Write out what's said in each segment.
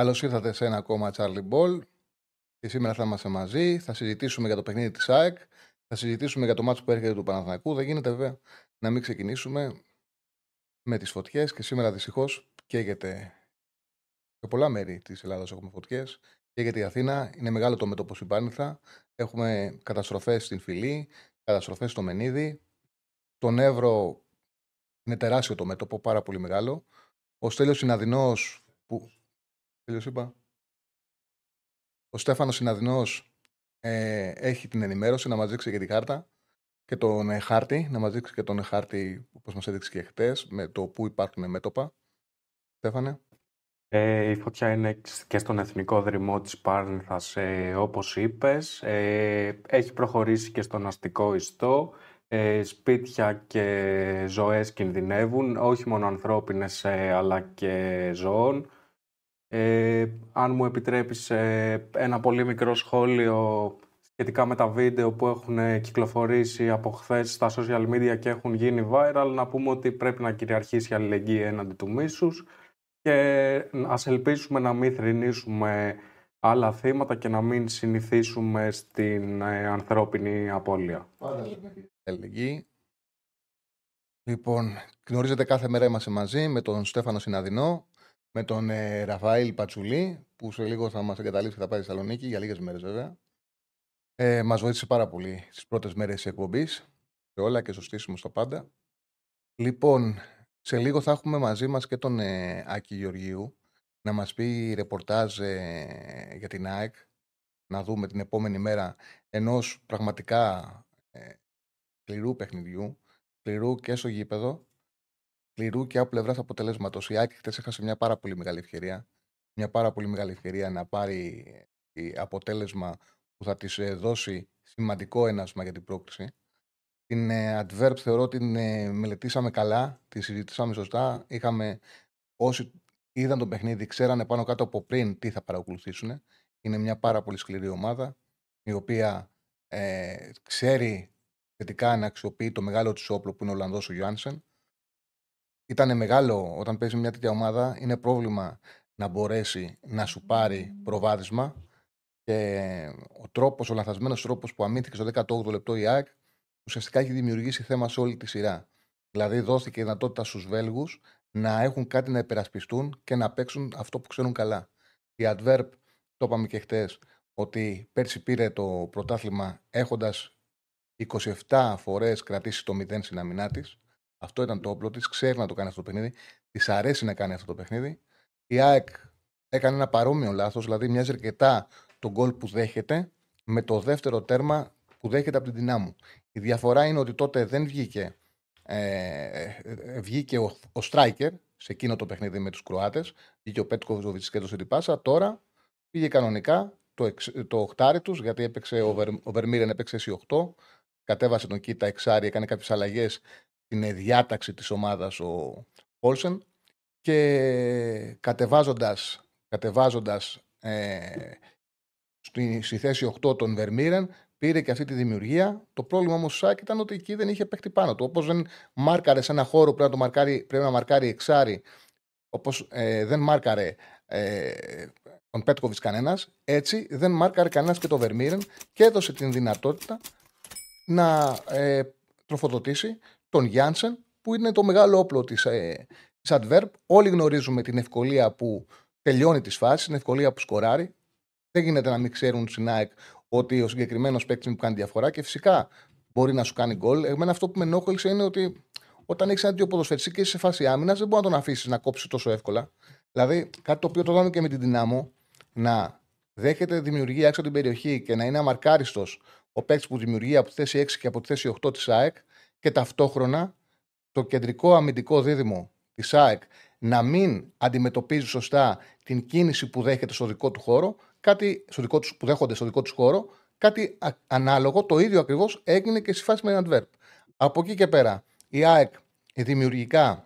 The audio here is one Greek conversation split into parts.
Καλώς ήρθατε σε ένα ακόμα Charlie Ball. Και σήμερα θα είμαστε μαζί. Θα συζητήσουμε για το παιχνίδι της ΑΕΚ. Θα συζητήσουμε για το μάτσο που έρχεται του Παναθηναϊκού. Δεν γίνεται βέβαια να μην ξεκινήσουμε με τις φωτιές. Και σήμερα δυστυχώς καίγεται σε πολλά μέρη της Ελλάδα έχουμε φωτιές. Καίγεται η Αθήνα. Είναι μεγάλο το μέτωπο συμπάνηθα. Έχουμε καταστροφές στην Φιλή, καταστροφές στο Μενίδη. Τον Εύρο είναι τεράστιο το μέτωπο, πάρα πολύ μεγάλο. Ο Στέλιος Συναδεινός που Τέλειος είπα. Ο Στέφανος Συναδεινός ε, έχει την ενημέρωση να μας δείξει και την κάρτα και τον ε, χάρτη, να μας δείξει και τον ε, χάρτη όπως μας έδειξε και χτες με το που υπάρχουν μέτωπα. Στέφανε. Ε, η φωτιά είναι και στον εθνικό δρυμό της Πάρνηθας, ε, όπως είπες. Ε, έχει προχωρήσει και στον αστικό ιστό. Ε, σπίτια και ζωές κινδυνεύουν, όχι μόνο ανθρώπινες ε, αλλά και ζώων. Ε, αν μου επιτρέπεις ε, ένα πολύ μικρό σχόλιο σχετικά με τα βίντεο που έχουν κυκλοφορήσει από χθες στα social media και έχουν γίνει viral, να πούμε ότι πρέπει να κυριαρχήσει η αλληλεγγύη έναντι του μίσους και ας ελπίσουμε να μην θρυνήσουμε άλλα θύματα και να μην συνηθίσουμε στην ε, ανθρώπινη απώλεια. Αλληλεγγύη. Λοιπόν, γνωρίζετε κάθε μέρα είμαστε μαζί με τον Στέφανο Συναδεινό, με τον ε, Ραφαήλ Πατσουλή, που σε λίγο θα μας εγκαταλείψει και θα πάει στη Θεσσαλονίκη, για λίγες μέρες βέβαια. Ε, μας βοήθησε πάρα πολύ στις πρώτες μέρες της εκπομπής, σε όλα και στο στήσιμο στα πάντα. Λοιπόν, σε λίγο θα έχουμε μαζί μας και τον ε, Άκη Γεωργίου να μας πει ρεπορτάζ ε, για την ΑΕΚ. Να δούμε την επόμενη μέρα ενός πραγματικά ε, σκληρού παιχνιδιού, σκληρού και στο γήπεδο, σκληρού και από πλευράς αποτελέσματος. Η Άκη χθες έχασε μια πάρα πολύ μεγάλη ευκαιρία. Μια πάρα πολύ μεγάλη ευκαιρία να πάρει ε, αποτέλεσμα που θα της ε, δώσει σημαντικό ένασμα για την πρόκληση. Την ε, Adverb θεωρώ ότι την μελετήσαμε καλά, τη συζητήσαμε σωστά. Είχαμε, όσοι είδαν το παιχνίδι, ξέρανε πάνω κάτω από πριν τι θα παρακολουθήσουν. Είναι μια πάρα πολύ σκληρή ομάδα, η οποία ε, ξέρει θετικά να αξιοποιεί το μεγάλο της όπλο που είναι ο Ολλανδός ο Γιάνσεν ήταν μεγάλο όταν παίζει μια τέτοια ομάδα. Είναι πρόβλημα να μπορέσει να σου πάρει προβάδισμα. Και ο τρόπος, ο λανθασμένος τρόπος που αμήνθηκε στο 18ο λεπτό η ΑΕΚ, ουσιαστικά έχει δημιουργήσει θέμα σε όλη τη σειρά. Δηλαδή, δόθηκε η δυνατότητα στους Βέλγους να έχουν κάτι να υπερασπιστούν και να παίξουν αυτό που ξέρουν καλά. Η Adverb, το είπαμε και χτες, ότι πέρσι πήρε το πρωτάθλημα έχοντας 27 φορές κρατήσει το 0 στην αμυνά της. Αυτό ήταν το όπλο της. Ξέρει να το κάνει αυτό το παιχνίδι. Της αρέσει να κάνει αυτό το παιχνίδι. Η ΑΕΚ έκανε ένα παρόμοιο λάθος, δηλαδή μοιάζει αρκετά το γκολ που δέχεται με το δεύτερο τέρμα που δέχεται από την δυνάμου. Η διαφορά είναι ότι τότε δεν βγήκε, ε, ε βγήκε ο, ο striker σε εκείνο το παιχνίδι με τους Κροάτες. Βγήκε ο Πέτκοβιτς και έδωσε την πάσα. Τώρα πήγε κανονικά το, το οχτάρι τους, γιατί έπαιξε ο, Βερ, ο Βερμίρεν έπαιξε σε 8. Κατέβασε τον Κίτα εξάρι, έκανε κάποιες αλλαγές την διάταξη της ομάδας ο Όλσεν και κατεβάζοντας, κατεβάζοντας ε, στη, στη, θέση 8 των Βερμίρεν πήρε και αυτή τη δημιουργία. Το πρόβλημα όμως του Σάκ ήταν ότι εκεί δεν είχε παίχτη πάνω του. Όπως δεν μάρκαρε σε ένα χώρο πρέπει να, το μαρκάρει, πρέπει να μαρκάρει εξάρι όπως ε, δεν μάρκαρε ε, τον Πέτκοβιτς κανένας, έτσι δεν μάρκαρε κανένας και το Βερμίρεν και έδωσε την δυνατότητα να ε, τροφοδοτήσει τον Γιάνσεν, που είναι το μεγάλο όπλο της ε, της Adverb. Όλοι γνωρίζουμε την ευκολία που τελειώνει τις φάσεις, την ευκολία που σκοράρει. Δεν γίνεται να μην ξέρουν στην ΑΕΚ ότι ο συγκεκριμένος παίκτης μου κάνει διαφορά και φυσικά μπορεί να σου κάνει γκολ. Εμένα αυτό που με ενόχλησε είναι ότι όταν έχεις ένα τέτοιο ποδοσφαιριστή και είσαι σε φάση άμυνας, δεν μπορεί να τον αφήσεις να κόψει τόσο εύκολα. Δηλαδή, κάτι το οποίο το δάμε και με την δυνάμω, να δέχεται δημιουργία έξω από την περιοχή και να είναι αμαρκάριστος ο παίκτης που δημιουργεί από τη θέση 6 και από τη θέση 8 της ΑΕΚ και ταυτόχρονα το κεντρικό αμυντικό δίδυμο της ΑΕΚ να μην αντιμετωπίζει σωστά την κίνηση που δέχεται στο δικό του χώρο, κάτι στο δικό τους, που δέχονται στο δικό τους χώρο, κάτι ανάλογο, το ίδιο ακριβώς έγινε και στη φάση με την Adverb. Από εκεί και πέρα, η ΑΕΚ δημιουργικά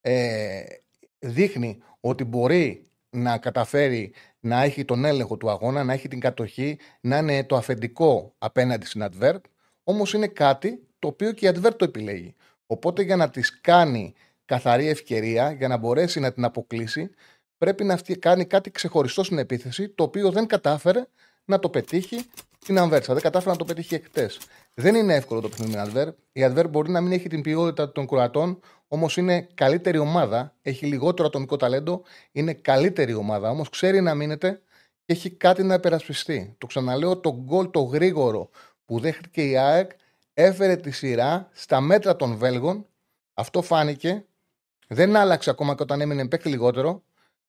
ε, δείχνει ότι μπορεί να καταφέρει να έχει τον έλεγχο του αγώνα, να έχει την κατοχή, να είναι το αφεντικό απέναντι στην Adverb. Όμως είναι κάτι το οποίο και η Adverb το επιλέγει. Οπότε για να της κάνει καθαρή ευκαιρία, για να μπορέσει να την αποκλείσει, πρέπει να κάνει κάτι ξεχωριστό στην επίθεση, το οποίο δεν κατάφερε να το πετύχει την Ανβέρσα. Δεν κατάφερε να το πετύχει εχθές. Δεν είναι εύκολο το παιχνίδι με την Adverb. Η Adverb μπορεί να μην έχει την ποιότητα των Κροατών, όμως είναι καλύτερη ομάδα. Έχει λιγότερο ατομικό ταλέντο, είναι καλύτερη ομάδα. Όμως ξέρει να μείνεται και έχει κάτι να υπερασπιστεί. Το ξαναλέω, το γκολ το γρήγορο που δέχτηκε η ΑΕΚ έφερε τη σειρά στα μέτρα των Βέλγων. Αυτό φάνηκε. Δεν άλλαξε ακόμα και όταν έμεινε παίκτη λιγότερο.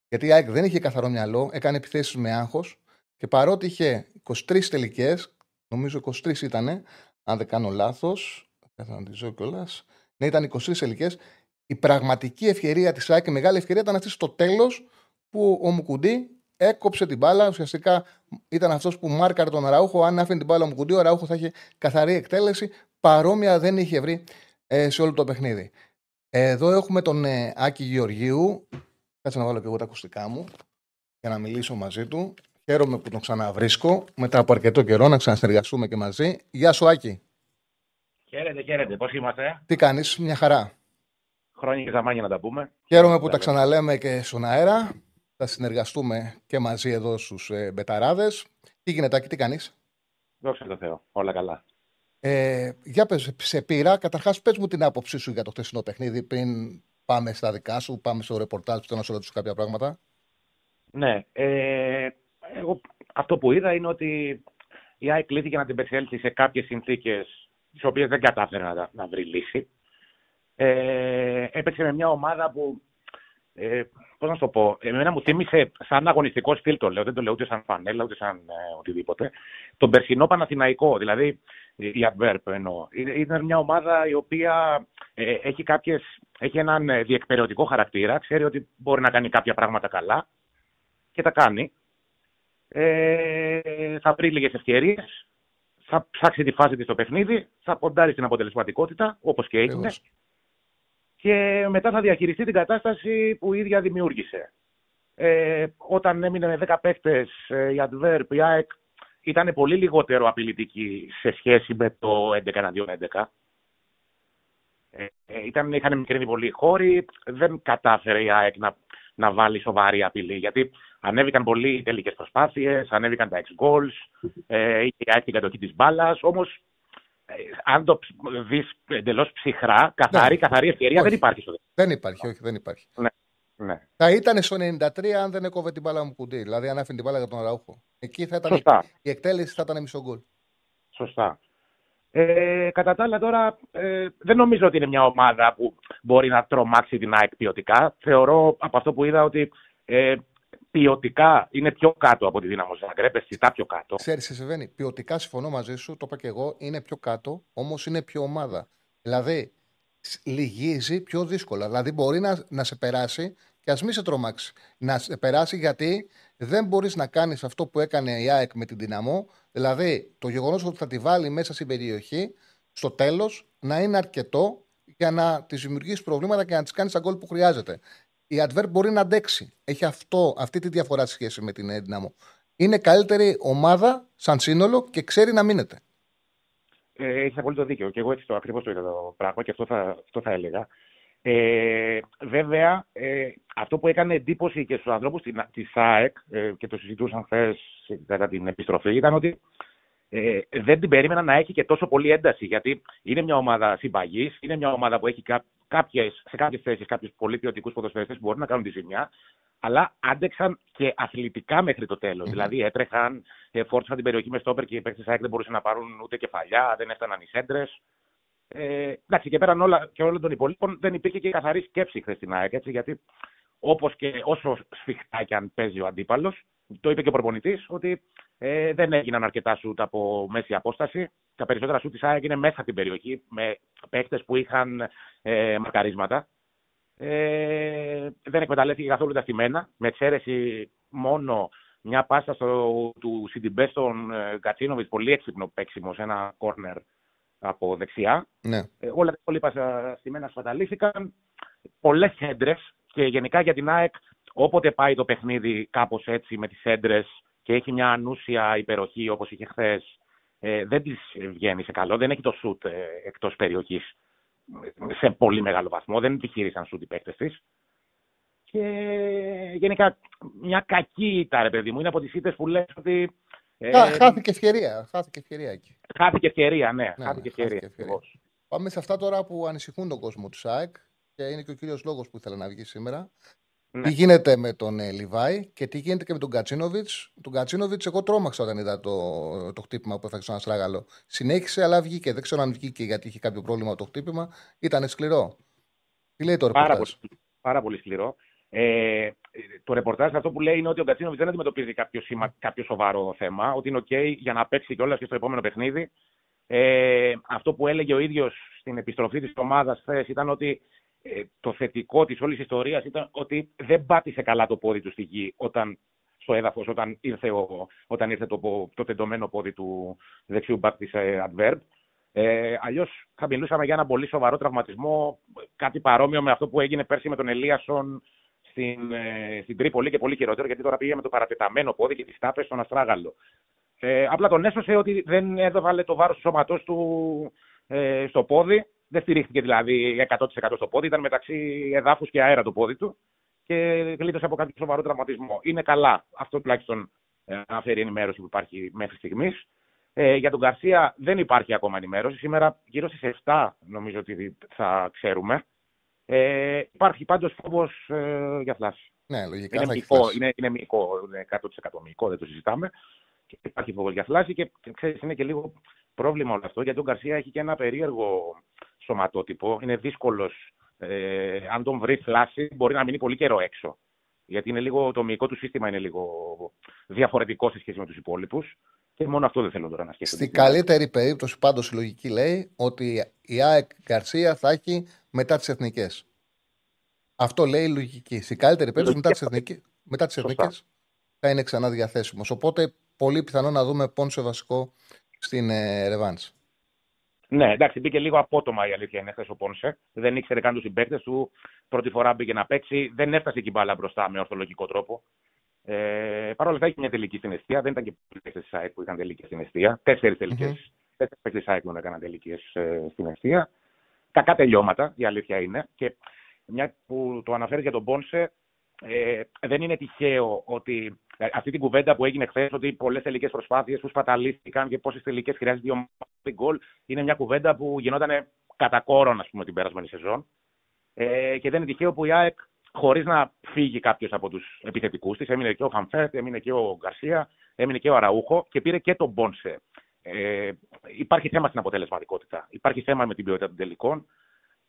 Γιατί η ΑΕΚ δεν είχε καθαρό μυαλό, έκανε επιθέσεις με άγχος. Και παρότι είχε 23 τελικές, νομίζω 23 ήταν, αν δεν κάνω λάθος, θα τη ζω κιόλας. Ναι, ήταν 23 τελικές. Η πραγματική ευκαιρία της ΑΕΚ, η μεγάλη ευκαιρία ήταν αυτή στο τέλος που ο Μουκουντή έκοψε την μπάλα. Ουσιαστικά ήταν αυτός που μάρκαρε τον Ραούχο. Αν άφηνε την μπάλα ο Μουκουντή, ο Ραούχο θα είχε καθαρή εκτέλεση. Παρόμοια δεν είχε βρει ε, σε όλο το παιχνίδι. Εδώ έχουμε τον ε, Άκη Γεωργίου. Κάτσε να βάλω και εγώ τα ακουστικά μου για να μιλήσω μαζί του. Χαίρομαι που τον ξαναβρίσκω μετά από αρκετό καιρό να ξανασυνεργαστούμε και μαζί. Γεια σου, Άκη. Χαίρετε, χαίρετε. Πώς είμαστε, Τι κάνεις, μια χαρά. Χρόνια και ζαμάνια να τα πούμε. Χαίρομαι που τα ξαναλέμε και στον αέρα. Θα συνεργαστούμε και μαζί εδώ στους ε, Μπεταράδες. Τι γίνεται, Άκη, τι κάνεις; Δόξα τω Θεώ. Όλα καλά. Ε, για πες, σε πήρα. Καταρχάς, πες μου την άποψή σου για το χθεσινό παιχνίδι πριν πάμε στα δικά σου, πάμε στο ρεπορτάζ που θέλω να σου ρωτήσω κάποια πράγματα. Ναι. Ε, εγώ αυτό που είδα είναι ότι η ΑΕΚ κλείθηκε να την περιέλθει σε κάποιες συνθήκες τις οποίες δεν κατάφερε να, να βρει λύση. Ε, έπαιξε με μια ομάδα που. Ε, Πώς να σου το πω, εμένα μου θύμισε σαν αγωνιστικός στυλ το λέω, δεν το λέω ούτε σαν φανέλα ούτε σαν ε, οτιδήποτε. Τον περσινό Παναθηναϊκό, δηλαδή η Adverb εννοώ. Είναι μια ομάδα η οποία ε, έχει, κάποιες, έχει έναν ε, διεκπαιρεωτικό χαρακτήρα, ξέρει ότι μπορεί να κάνει κάποια πράγματα καλά και τα κάνει ε, θα βρει λίγες ευκαιρίες, θα ψάξει τη φάση της στο παιχνίδι, θα ποντάρει στην αποτελεσματικότητα, όπως και έγινε. Και μετά θα διαχειριστεί την κατάσταση που η ίδια δημιούργησε. Ε, όταν έμεινε με 10 παίκτες ε, η Adverb, η ΑΕΚ ήταν πολύ λιγότερο απειλητική σε σχέση με το 11 11. Ε, ήταν, είχαν μικρύνει πολύ χώροι, δεν κατάφερε η ΑΕΚ να, να βάλει σοβαρή απειλή. Γιατί Ανέβηκαν πολύ οι τελικές προσπάθειες, ανέβηκαν τα ex goals, ε, είχε την κατοχή της μπάλας. Όμως, ε, αν το δεις εντελώς ψυχρά, καθαρή, ναι. καθαρή ευκαιρία δεν υπάρχει στο Δεν υπάρχει, όχι, δεν υπάρχει. Ναι. Ναι. Θα ήταν στο 93 αν δεν έκοβε την μπάλα μου κουντί. Δηλαδή, αν άφηνε την μπάλα για τον Ραούχο. Εκεί θα ήταν Σωστά. η εκτέλεση θα ήταν μισό γκολ. Σωστά. Ε, κατά τα άλλα, τώρα ε, δεν νομίζω ότι είναι μια ομάδα που μπορεί να τρομάξει την ΑΕΚ ποιοτικά. Θεωρώ από αυτό που είδα ότι ε, ποιοτικά είναι πιο κάτω από τη δύναμο Ζαγκρέπ, αισθητά πιο κάτω. Ξέρεις, σε συμβαίνει. Ποιοτικά συμφωνώ μαζί σου, το είπα και εγώ, είναι πιο κάτω, όμως είναι πιο ομάδα. Δηλαδή, λυγίζει πιο δύσκολα. Δηλαδή, μπορεί να, να σε περάσει και ας μην σε τρομάξεις. Να σε περάσει γιατί δεν μπορείς να κάνεις αυτό που έκανε η ΑΕΚ με την δυναμό. Δηλαδή, το γεγονός ότι θα τη βάλει μέσα στην περιοχή, στο τέλος να είναι αρκετό για να της δημιουργήσεις προβλήματα και να της κάνεις τα γκολ που χρειάζεται η Adverb μπορεί να αντέξει. Έχει αυτό, αυτή τη διαφορά σχέση με την Δυναμό. Είναι καλύτερη ομάδα σαν σύνολο και ξέρει να μείνεται. Ε, Έχεις απόλυτο δίκιο. Και εγώ έτσι το ακριβώς το είδα το πράγμα και αυτό θα, αυτό θα έλεγα. Ε, βέβαια, ε, αυτό που έκανε εντύπωση και στους ανθρώπους της ΑΕΚ ε, και το συζητούσαν χθες κατά την επιστροφή ήταν ότι ε, δεν την περίμενα να έχει και τόσο πολύ ένταση. Γιατί είναι μια ομάδα συμπαγής, είναι μια ομάδα που έχει κάποιες, σε κάποιες θέσεις κάποιους πολύ ποιοτικούς ποδοσφαιριστές που μπορούν να κάνουν τη ζημιά, αλλά άντεξαν και αθλητικά μέχρι το τέλος. Δηλαδή έτρεχαν, ε, φόρτισαν την περιοχή με στόπερ και οι παίκτες δεν μπορούσαν να πάρουν ούτε κεφαλιά, δεν έφταναν οι σέντρες. Ε, εντάξει, και πέραν όλα και όλων των υπολείπων δεν υπήρχε και καθαρή σκέψη χθες στην ΑΕΚ. Έτσι, γιατί όπως και όσο σφιχτά και αν παίζει ο αντίπαλος, το είπε και ο προπονητής, ότι ε, δεν έγιναν αρκετά σουτ από μέση απόσταση. Τα περισσότερα σουτ της ΑΕΚ είναι μέσα την περιοχή με παίχτε που είχαν ε, μακαρίσματα. Ε, δεν εκμεταλλεύτηκε καθόλου τα στημένα, με εξαίρεση μόνο μια πάσα στο, του Σιντιμπέ στον ε, Κατσίνοβιτς, πολύ έξυπνο παίξιμο σε ένα κόρνερ από δεξιά. Ναι. Ε, όλα τα υπόλοιπα στημένα σφαταλήθηκαν. Πολλές έντρες και γενικά για την ΑΕΚ, όποτε πάει το παιχνίδι κάπως έτσι με τις έντρες και έχει μια ανούσια υπεροχή όπως είχε χθες, ε, δεν της βγαίνει σε καλό. Δεν έχει το σουτ ε, εκτός περιοχής σε πολύ μεγάλο βαθμό. Δεν επιχείρησαν σουτ οι παίκτες της. Και γενικά μια κακή ήττα, ρε παιδί μου. Είναι από τις ήττες που λες ότι. Ε, χάθηκε ευκαιρία. Χάθηκε ευκαιρία εκεί. Χάθηκε ευκαιρία, ναι. ναι χάθηκε ναι, ευκαιρία. ευκαιρία. Πάμε σε αυτά τώρα που ανησυχούν τον κόσμο του ΣΑΕΚ και είναι και ο κύριος λόγος που ήθελα να βγει σήμερα. Ναι. Τι γίνεται με τον ε, Λιβάη και τι γίνεται και με τον Κατσίνοβιτς. Τον Κατσίνοβιτς, εγώ τρόμαξα όταν είδα το, το χτύπημα που έφταξε στον Αστράγαλο. Συνέχισε, αλλά βγήκε. Δεν ξέρω αν βγήκε γιατί είχε κάποιο πρόβλημα το χτύπημα. Ήταν σκληρό. Τι λέει το ρεπορτάζ; Πάρα πολύ, πάρα πολύ σκληρό. Ε, το ρεπορτάζ αυτό που λέει είναι ότι ο Κατσίνοβιτς δεν αντιμετωπίζει κάποιο, σήμα, κάποιο σοβαρό θέμα. Ότι είναι OK για να παίξει κιόλας και στο επόμενο παιχνίδι. Ε, αυτό που έλεγε ο ίδιος στην επιστροφή της ομάδας χθες ήταν ότι ε, το θετικό της όλης ιστορίας ήταν ότι δεν πάτησε καλά το πόδι του στη γη όταν, στο έδαφος όταν ήρθε, ο, όταν ήρθε το, το τεντωμένο πόδι του δεξιού μπακ της ε, Adverb. Ε, Αλλιώς θα μιλούσαμε για ένα πολύ σοβαρό τραυματισμό, κάτι παρόμοιο με αυτό που έγινε πέρσι με τον Ελίασον στην, ε, στην Τρίπολη και πολύ χειρότερο, γιατί τώρα πήγε με το παρατεταμένο πόδι και τις τάπες στον Αστράγαλο. Ε, απλά τον έσωσε ότι δεν έδωβαλε το βάρος του σώματός του ε, στο πόδι δεν στηρίχθηκε δηλαδή 100% στο πόδι, ήταν μεταξύ εδάφους και αέρα το πόδι του και γλίτωσε από κάποιο σοβαρό τραυματισμό. Είναι καλά. Αυτό τουλάχιστον ε, αναφέρει η ενημέρωση που υπάρχει μέχρι στιγμής. Ε, για τον Καρσία δεν υπάρχει ακόμα ενημέρωση. Σήμερα γύρω στις 7 νομίζω ότι θα ξέρουμε. Ε, υπάρχει πάντως φόβος ε, για φλάση. Ναι, λογικά είναι μυϊκό, είναι, είναι μυϊκό, είναι 100% μυϊκό, δεν το συζητάμε. Και υπάρχει φόβος για φλάση και ξέρεις, είναι και λίγο πρόβλημα όλο αυτό, γιατί ο Γκαρσία έχει και ένα περίεργο σωματότυπο. Είναι δύσκολος. Ε, αν τον βρει φλάση, μπορεί να μείνει πολύ καιρό έξω. Γιατί είναι λίγο, το μυϊκό του σύστημα είναι λίγο διαφορετικό σε σχέση με τους υπόλοιπους. Και μόνο αυτό δεν θέλω τώρα να σκεφτώ. Στην καλύτερη περίπτωση, πάντως η λογική λέει ότι η ΑΕΚ Γκαρσία θα έχει μετά τις εθνικές. Αυτό λέει η λογική. Στην καλύτερη περίπτωση, μετά τις εθνικές μετά τις εθνικές, θα είναι ξανά διαθέσιμος. Οπότε, πολύ πιθανό να δούμε πόνσο βασικό στην ε, ναι, εντάξει, μπήκε λίγο απότομα η αλήθεια είναι χθες ο Πόνσε. Δεν ήξερε καν τους συμπαίκτες του. Πρώτη φορά μπήκε να παίξει. Δεν έφτασε εκεί μπάλα μπροστά με ορθολογικό τρόπο. Ε, Παρ' όλα αυτά έχει μια τελική στην αιστεία. Δεν ήταν και πολλοί παίκτες της ΣΑΕΚ που είχαν τελική στην αιστεία. Τέσσερις τελικές. Mm-hmm. Τέσσερις παίκτες της ΣΑΕΚ που έκαναν τελικές ε, στην αιστεία. Κακά τελειώματα, η αλήθεια είναι. Και μια που το αναφέρεις για τον Πόνσε, ε, δεν είναι τυχαίο ότι ε, αυτή την κουβέντα που έγινε χθες, ότι πολλές τελικές προσπάθειες που σπαταλίστηκαν και πόσες τελικές χρειάζεται δύο γκολ, είναι μια κουβέντα που γινόταν κατά κόρον, πούμε, την περασμένη σεζόν. Ε, και δεν είναι τυχαίο που η ΑΕΚ, χωρίς να φύγει κάποιος από τους επιθετικούς της, έμεινε και ο Χαμφέρτ, έμεινε και ο Γκαρσία, έμεινε και ο Αραούχο και πήρε και τον Μπόνσε. Ε, υπάρχει θέμα στην αποτελεσματικότητα. Υπάρχει θέμα με την ποιότητα των τελικών.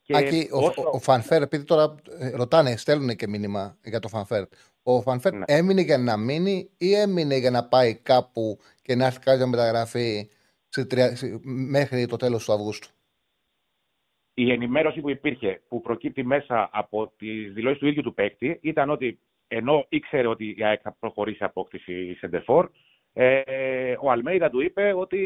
Και ο, όσο... ο, Φανφέρ, επειδή τώρα ε, ρωτάνε, στέλνουν και μήνυμα για το Φανφέρ. Ο Φανφέρ ναι. έμεινε για να μείνει ή έμεινε για να πάει κάπου και να έρθει κάποια μεταγραφή σε τρια... μέχρι το τέλος του Αυγούστου; Η ενημέρωση που υπήρχε, που προκύπτει μέσα από τις δηλώσεις του ίδιου του παίκτη, ήταν ότι ενώ ήξερε ότι η ΑΕΚ θα προχωρήσει απόκτηση Σεντεφόρ, ε, ο Αλμέιδα του είπε ότι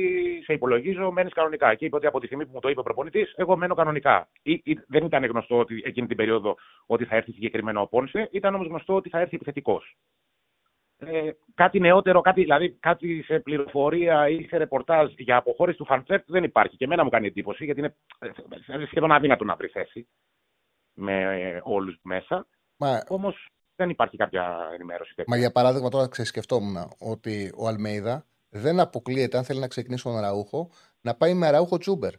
σε υπολογίζω, μένεις κανονικά. Και είπε ότι από τη στιγμή που μου το είπε ο προπονητής, εγώ μένω κανονικά. Ή, ή, δεν ήταν γνωστό ότι εκείνη την περίοδο ότι θα έρθει συγκεκριμένο ο Πόνσε, ήταν όμως γνωστό ότι θα έρθει επιθετικός. Ε, κάτι νεότερο, κάτι, δηλαδή κάτι σε πληροφορία ή σε ρεπορτάζ για αποχώρηση του Φαντσέρτ δεν υπάρχει. Και εμένα μου κάνει εντύπωση γιατί είναι ε, σχεδόν αδύνατο να βρει θέση με ε, όλους μέσα. Μα... Όμως δεν υπάρχει κάποια ενημέρωση. Μα για παράδειγμα, τώρα ξεσκεφτόμουν ότι ο Αλμέιδα δεν αποκλείεται, αν θέλει να ξεκινήσει τον Ραούχο, να πάει με Ραούχο Τσούμπερ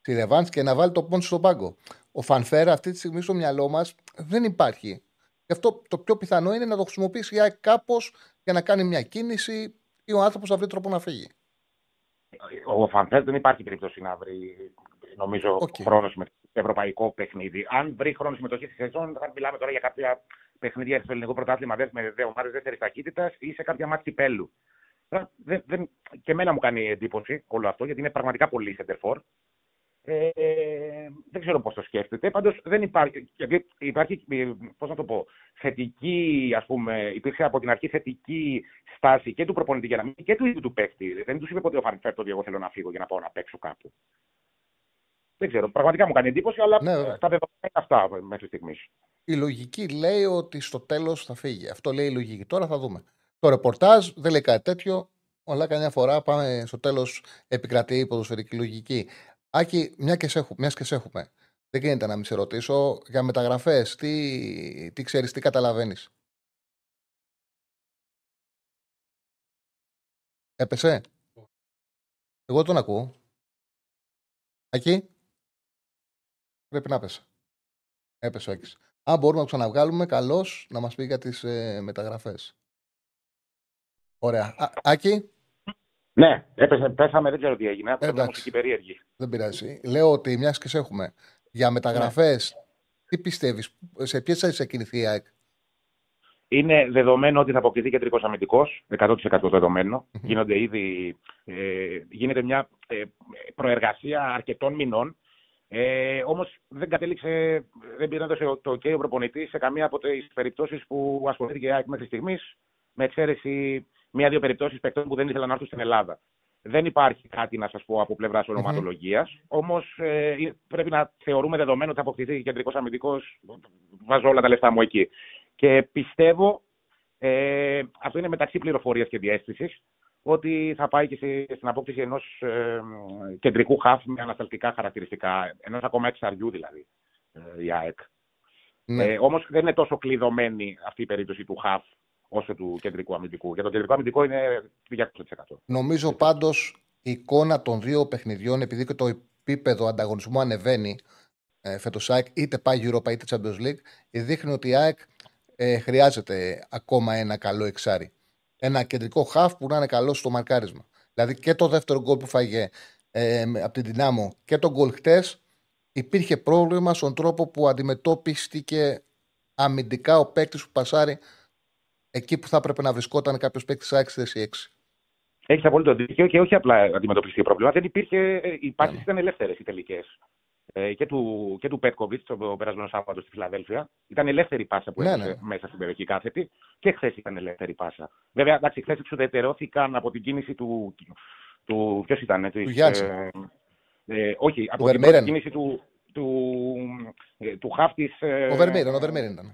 στη Ρεβάντ και να βάλει το πόντ στον πάγκο. Ο Φανφέρα αυτή τη στιγμή στο μυαλό μας δεν υπάρχει. Γι' αυτό το πιο πιθανό είναι να το χρησιμοποιήσει για κάπως για να κάνει μια κίνηση ή ο άνθρωπος να βρει τρόπο να φύγει. Ο Φανφέρ δεν υπάρχει περίπτωση να βρει νομίζω okay. χρόνος με ευρωπαϊκό παιχνίδι. Αν βρει χρόνο συμμετοχής στη σεζόν, θα μιλάμε τώρα για κάποια παιχνίδια στο ελληνικό πρωτάθλημα με ομάδες δεύτερης ταχύτητας ή σε κάποια ματς κυπέλλου. Δεν, δεν, και εμένα μου κάνει εντύπωση όλο αυτό, γιατί είναι πραγματικά πολύ σέντερ φορ. Ε, δεν ξέρω πώς το σκέφτεται. Πάντως δεν υπάρχει. Γιατί υπάρχει, πώς να το πω, θετική, ας πούμε, υπήρξε από την αρχή θετική στάση και του προπονητή για να μην και του ίδιου του παίκτη. Δεν τους είπε ποτέ ο Φαν Βέερτ ότι εγώ θέλω να φύγω για να πάω να παίξω κάπου. Δεν ξέρω. Πραγματικά μου κάνει εντύπωση, αλλά ναι, τα δεδομένα είναι αυτά μέχρι στιγμής. Η λογική λέει ότι στο τέλος θα φύγει. Αυτό λέει η λογική. Τώρα θα δούμε. Το ρεπορτάζ δεν λέει κάτι τέτοιο. Όλα καμιά φορά πάμε στο τέλος επικρατεί η ποδοσφαιρική λογική. Άκη, μια και σε, μιας και σε έχουμε. Δεν γίνεται να μην σε ρωτήσω για μεταγραφές. Τι, τι ξέρεις, τι καταλαβαίνεις; Έπεσε; Εγώ τον ακούω. Ακεί. Πρέπει να πέσει. Έπεσε ο Άκης. Αν μπορούμε να ξαναβγάλουμε, καλώς να μας πει για τις ε, μεταγραφές. Ωραία. Α, Άκη; Ναι, έπεσε, πέσαμε, δεν ξέρω τι έγινε. Εντάξει. περίεργη. Δεν πειράζει. Λέω ότι μιας και σε έχουμε για μεταγραφές, ναι. τι πιστεύεις, σε ποιες θα κινηθεί η ΑΕΚ; Είναι δεδομένο ότι θα αποκτηθεί κεντρικός αμυντικός, 100% δεδομένο. Γίνονται ήδη, ε, γίνεται μια ε, προεργασία αρκετών μηνών. Ε, Όμως δεν κατέληξε, δεν πήρε να δώσει το OK ο προπονητή σε καμία από τις περιπτώσεις που ασχολήθηκε η ΑΕΚ μέχρι στιγμής, με εξαίρεση μία-δύο περιπτώσεις παικτών που δεν ήθελαν να έρθουν στην Ελλάδα. Δεν υπάρχει κάτι να σας πω από πλευράς ονοματολογίας. Mm-hmm. Όμως ε, πρέπει να θεωρούμε δεδομένο ότι θα αποκτηθεί κεντρικός αμυντικός. Βάζω όλα τα λεφτά μου εκεί. Και πιστεύω, ε, αυτό είναι μεταξύ πληροφορίας και διέστησης, ότι θα πάει και στην απόκτηση ενός ε, κεντρικού χαφ με ανασταλτικά χαρακτηριστικά. Ενός ακόμα εξαριού δηλαδή, ε, η ΑΕΚ. Ναι. Ε, Όμως δεν είναι τόσο κλειδωμένη αυτή η περίπτωση του χαφ όσο του κεντρικού αμυντικού. Για το κεντρικό αμυντικό είναι 200%. Νομίζω πάντως η εικόνα των δύο παιχνιδιών, επειδή και το επίπεδο ανταγωνισμού ανεβαίνει ε, φέτος ΑΕΚ, είτε πάει Europa είτε Champions League, δείχνει ότι η ΑΕΚ ε, χρειάζεται ακόμα ένα καλό εξάρι. Ένα κεντρικό χαφ που να είναι καλό στο μαρκάρισμα. Δηλαδή και το δεύτερο γκολ που φάγε ε, από την Δυνάμω και το γκολ χτες υπήρχε πρόβλημα στον τρόπο που αντιμετώπιστηκε αμυντικά ο παίκτης που πασάρει εκεί που θα έπρεπε να βρισκόταν κάποιος παίκτης ΑΕΚ θέση 6. Έχεις απόλυτο δίκιο και όχι απλά αντιμετωπιστεί πρόβλημα. Δεν υπήρχε. Ε, οι πάσει ναι. ήταν ελεύθερες οι τελικές. Ε, και του, και του Πέτκοβιτς το περασμένο Σάββατο στη Φιλαδέλφια. Ήταν ελεύθερη πάσα που ναι, ναι. μέσα στην περιοχή κάθετη και χθες ήταν ελεύθερη πάσα. Βέβαια, εντάξει, χθες εξουδετερώθηκαν από την κίνηση του. του Ποιος ήταν, του Γιάννη. Ε, ε, όχι, από την κίνηση του, του, ε, του χάφτη. Ε, ο Βερμίρεν, ο Βερμίρεν ήταν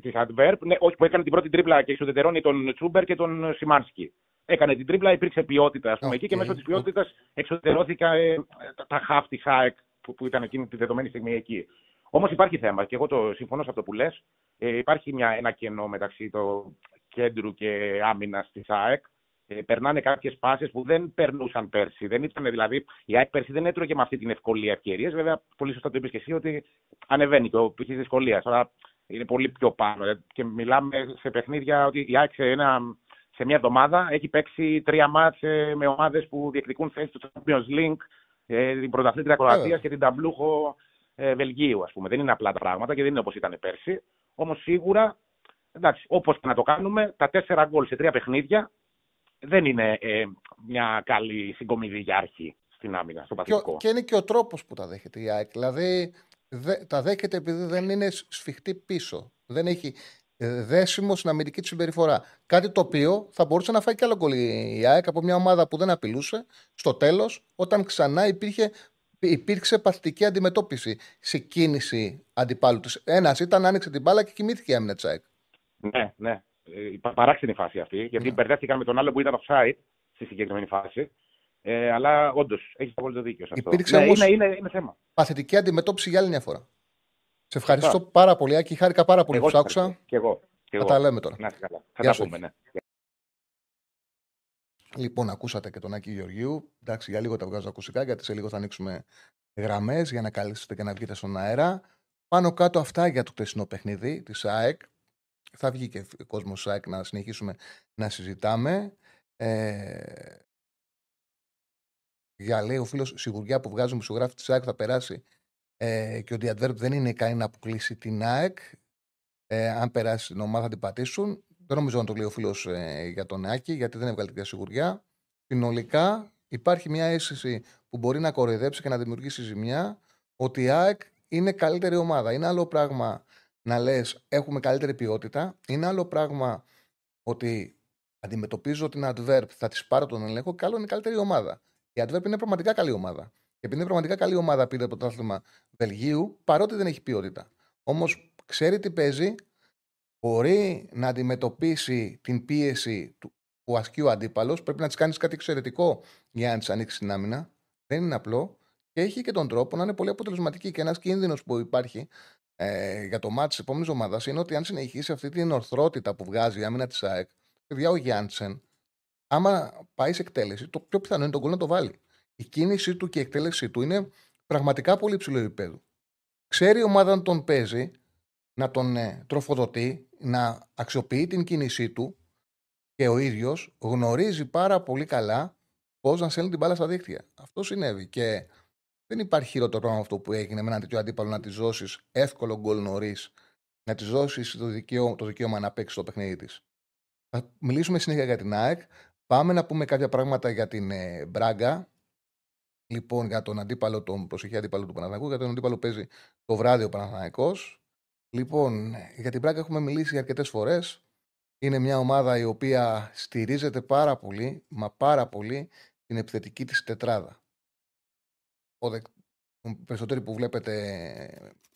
της Αντβέρπ, ναι, όχι που έκανε την πρώτη τρίπλα και εξουδετερώνει τον Τσούμπερ και τον Σιμάνσκι. Έκανε την τρίπλα, υπήρξε ποιότητα ας πούμε, okay. εκεί και μέσω της ποιότητας εξουδετερώθηκαν ε, τα, τα χαφ της ΑΕΚ που, που ήταν εκείνη τη δεδομένη στιγμή εκεί. Όμως υπάρχει θέμα και εγώ το συμφωνώ σε αυτό που λες. Ε, υπάρχει μια, ένα κενό μεταξύ του κέντρου και άμυνας της ΑΕΚ. Ε, περνάνε κάποιες πάσει που δεν περνούσαν πέρσι. Δεν ήταν, δηλαδή, η ΑΕΚ πέρσι δεν έτρωγε με αυτή την ευκολία ευκαιρίες. Βέβαια, πολύ σωστά το είπες και εσύ ότι ανεβαίνει το π.χ. δυσκολίας. Αλλά είναι πολύ πιο πάνω. Ε, και μιλάμε σε παιχνίδια ότι η ΑΕΚ σε, σε μια εβδομάδα έχει παίξει τρία μάτς ε, με ομάδες που διεκδικούν θέση του Champions League, ε, την πρωταθλήτρια Κροατίας και την ταμπλούχο Βελγίου, ας πούμε. Δεν είναι απλά τα πράγματα και δεν είναι όπως ήταν πέρσι. Όμως σίγουρα, εντάξει, όπως και να το κάνουμε, τα τέσσερα γκολ σε τρία παιχνίδια δεν είναι μια καλή συγκομιδή για αρχή στην άμυνα, στο παθητικό. Και, και είναι και ο τρόπος που τα δέχεται η ΑΕΚ. Δηλαδή, δε, τα δέχεται επειδή δεν είναι σφιχτή πίσω. Δεν έχει ε, δέσιμος στην αμυντική του συμπεριφορά. Κάτι το οποίο θα μπορούσε να φάει κι άλλο γκολ η ΑΕΚ από μια ομάδα που δεν απειλούσε στο τέλος, όταν ξανά υπήρχε, υπήρξε παθητική αντιμετώπιση σε κίνηση αντιπάλου της. Ένας ήταν, άνοιξε την μπάλα και κοιμήθηκε η άμυνα της ΑΕΚ. Ναι, ναι. Ε, παράξενη φάση αυτή, γιατί ναι. μπερδεύτηκαν με τον άλλο που ήταν offside στη συγκεκριμένη φάση. Ε, αλλά όντως έχεις απόλυτο δίκιο σε αυτό. Υπήρξε ναι, όμως είναι, είναι, είναι θέμα. Παθητική αντιμετώπιση για άλλη μια φορά. Σε ευχαριστώ πάρα πολύ, Άκη. Χάρηκα πάρα πολύ που σ' άκουσα. Και εγώ. Και θα τα λέμε τώρα. Να καλά. Θα τα πούμε, ναι. Λοιπόν, ακούσατε και τον Άκη Γεωργίου. Εντάξει, για λίγο τα βγάζω ακουστικά, γιατί σε λίγο θα ανοίξουμε γραμμές για να καλέσετε και να βγείτε στον αέρα. Πάνω κάτω αυτά για το χτεσινό παιχνίδι της ΑΕΚ. Θα βγει και ο κόσμος ΑΕΚ να συνεχίσουμε να συζητάμε. Ε, για λέει ο φίλος σιγουριά που βγάζουμε στο γράφη της ΑΕΚ θα περάσει ε, και ότι η Adverb δεν είναι ικανή να αποκλείσει την ΑΕΚ. Ε, αν περάσει την ομάδα θα την πατήσουν. Δεν νομίζω να το λέει ο φίλος ε, για τον Άκη, γιατί δεν έβγαλε τέτοια σιγουριά. Συνολικά υπάρχει μια αίσθηση που μπορεί να κοροϊδέψει και να δημιουργήσει ζημιά ότι η ΑΕΚ είναι καλύτερη ομάδα. Είναι άλλο πράγμα να λες έχουμε καλύτερη ποιότητα. Είναι άλλο πράγμα ότι αντιμετωπίζω την adverb, θα της πάρω τον ελέγχο και άλλο είναι καλύτερη ομάδα. Η adverb είναι πραγματικά καλή ομάδα. Και επειδή είναι πραγματικά καλή ομάδα πήρε το πρωτάθλημα Βελγίου, παρότι δεν έχει ποιότητα. Όμως ξέρει τι παίζει, μπορεί να αντιμετωπίσει την πίεση του, που ασκεί ο αντίπαλος. Πρέπει να της κάνεις κάτι εξαιρετικό για να της ανοίξει την άμυνα. Δεν είναι απλό. Και έχει και τον τρόπο να είναι πολύ αποτελεσματική. Και ένας κίνδυνος που υπάρχει ε, για το μάτι της επόμενης εβδομάδα είναι ότι αν συνεχίσει αυτή την ορθρότητα που βγάζει η άμυνα της ΑΕΚ, παιδιά ο Γιάντσεν, άμα πάει σε εκτέλεση, το πιο πιθανό είναι τον κόλλο να το βάλει. Η κίνησή του και η εκτέλεσή του είναι πραγματικά πολύ υψηλό επίπεδο. Ξέρει η ομάδα να τον παίζει, να τον ε, τροφοδοτεί, να αξιοποιεί την κίνησή του και ο ίδιος γνωρίζει πάρα πολύ καλά πώς να στέλνει την μπάλα στα δίκτυα. Αυτό συνέβη. Και δεν υπάρχει χειρότερο πράγμα αυτό που έγινε με ένα τέτοιο αντίπαλο να τη δώσει εύκολο γκολ νωρίς, να τη δώσει το, δικαίω, το δικαίωμα να παίξει το παιχνίδι της. Θα μιλήσουμε συνέχεια για την ΑΕΚ. Πάμε να πούμε κάποια πράγματα για την ε, Μπράγκα. Λοιπόν, για τον αντίπαλο, τον προσεχή αντίπαλο του Παναθηναϊκού, για τον αντίπαλο που παίζει το βράδυ ο Παναθηναϊκός. Λοιπόν, για την Μπράγκα έχουμε μιλήσει αρκετές φορές. Είναι μια ομάδα η οποία στηρίζεται πάρα πολύ, μα πάρα πολύ, την επιθετική της τετράδα. Ο δε... περισσότεροι που βλέπετε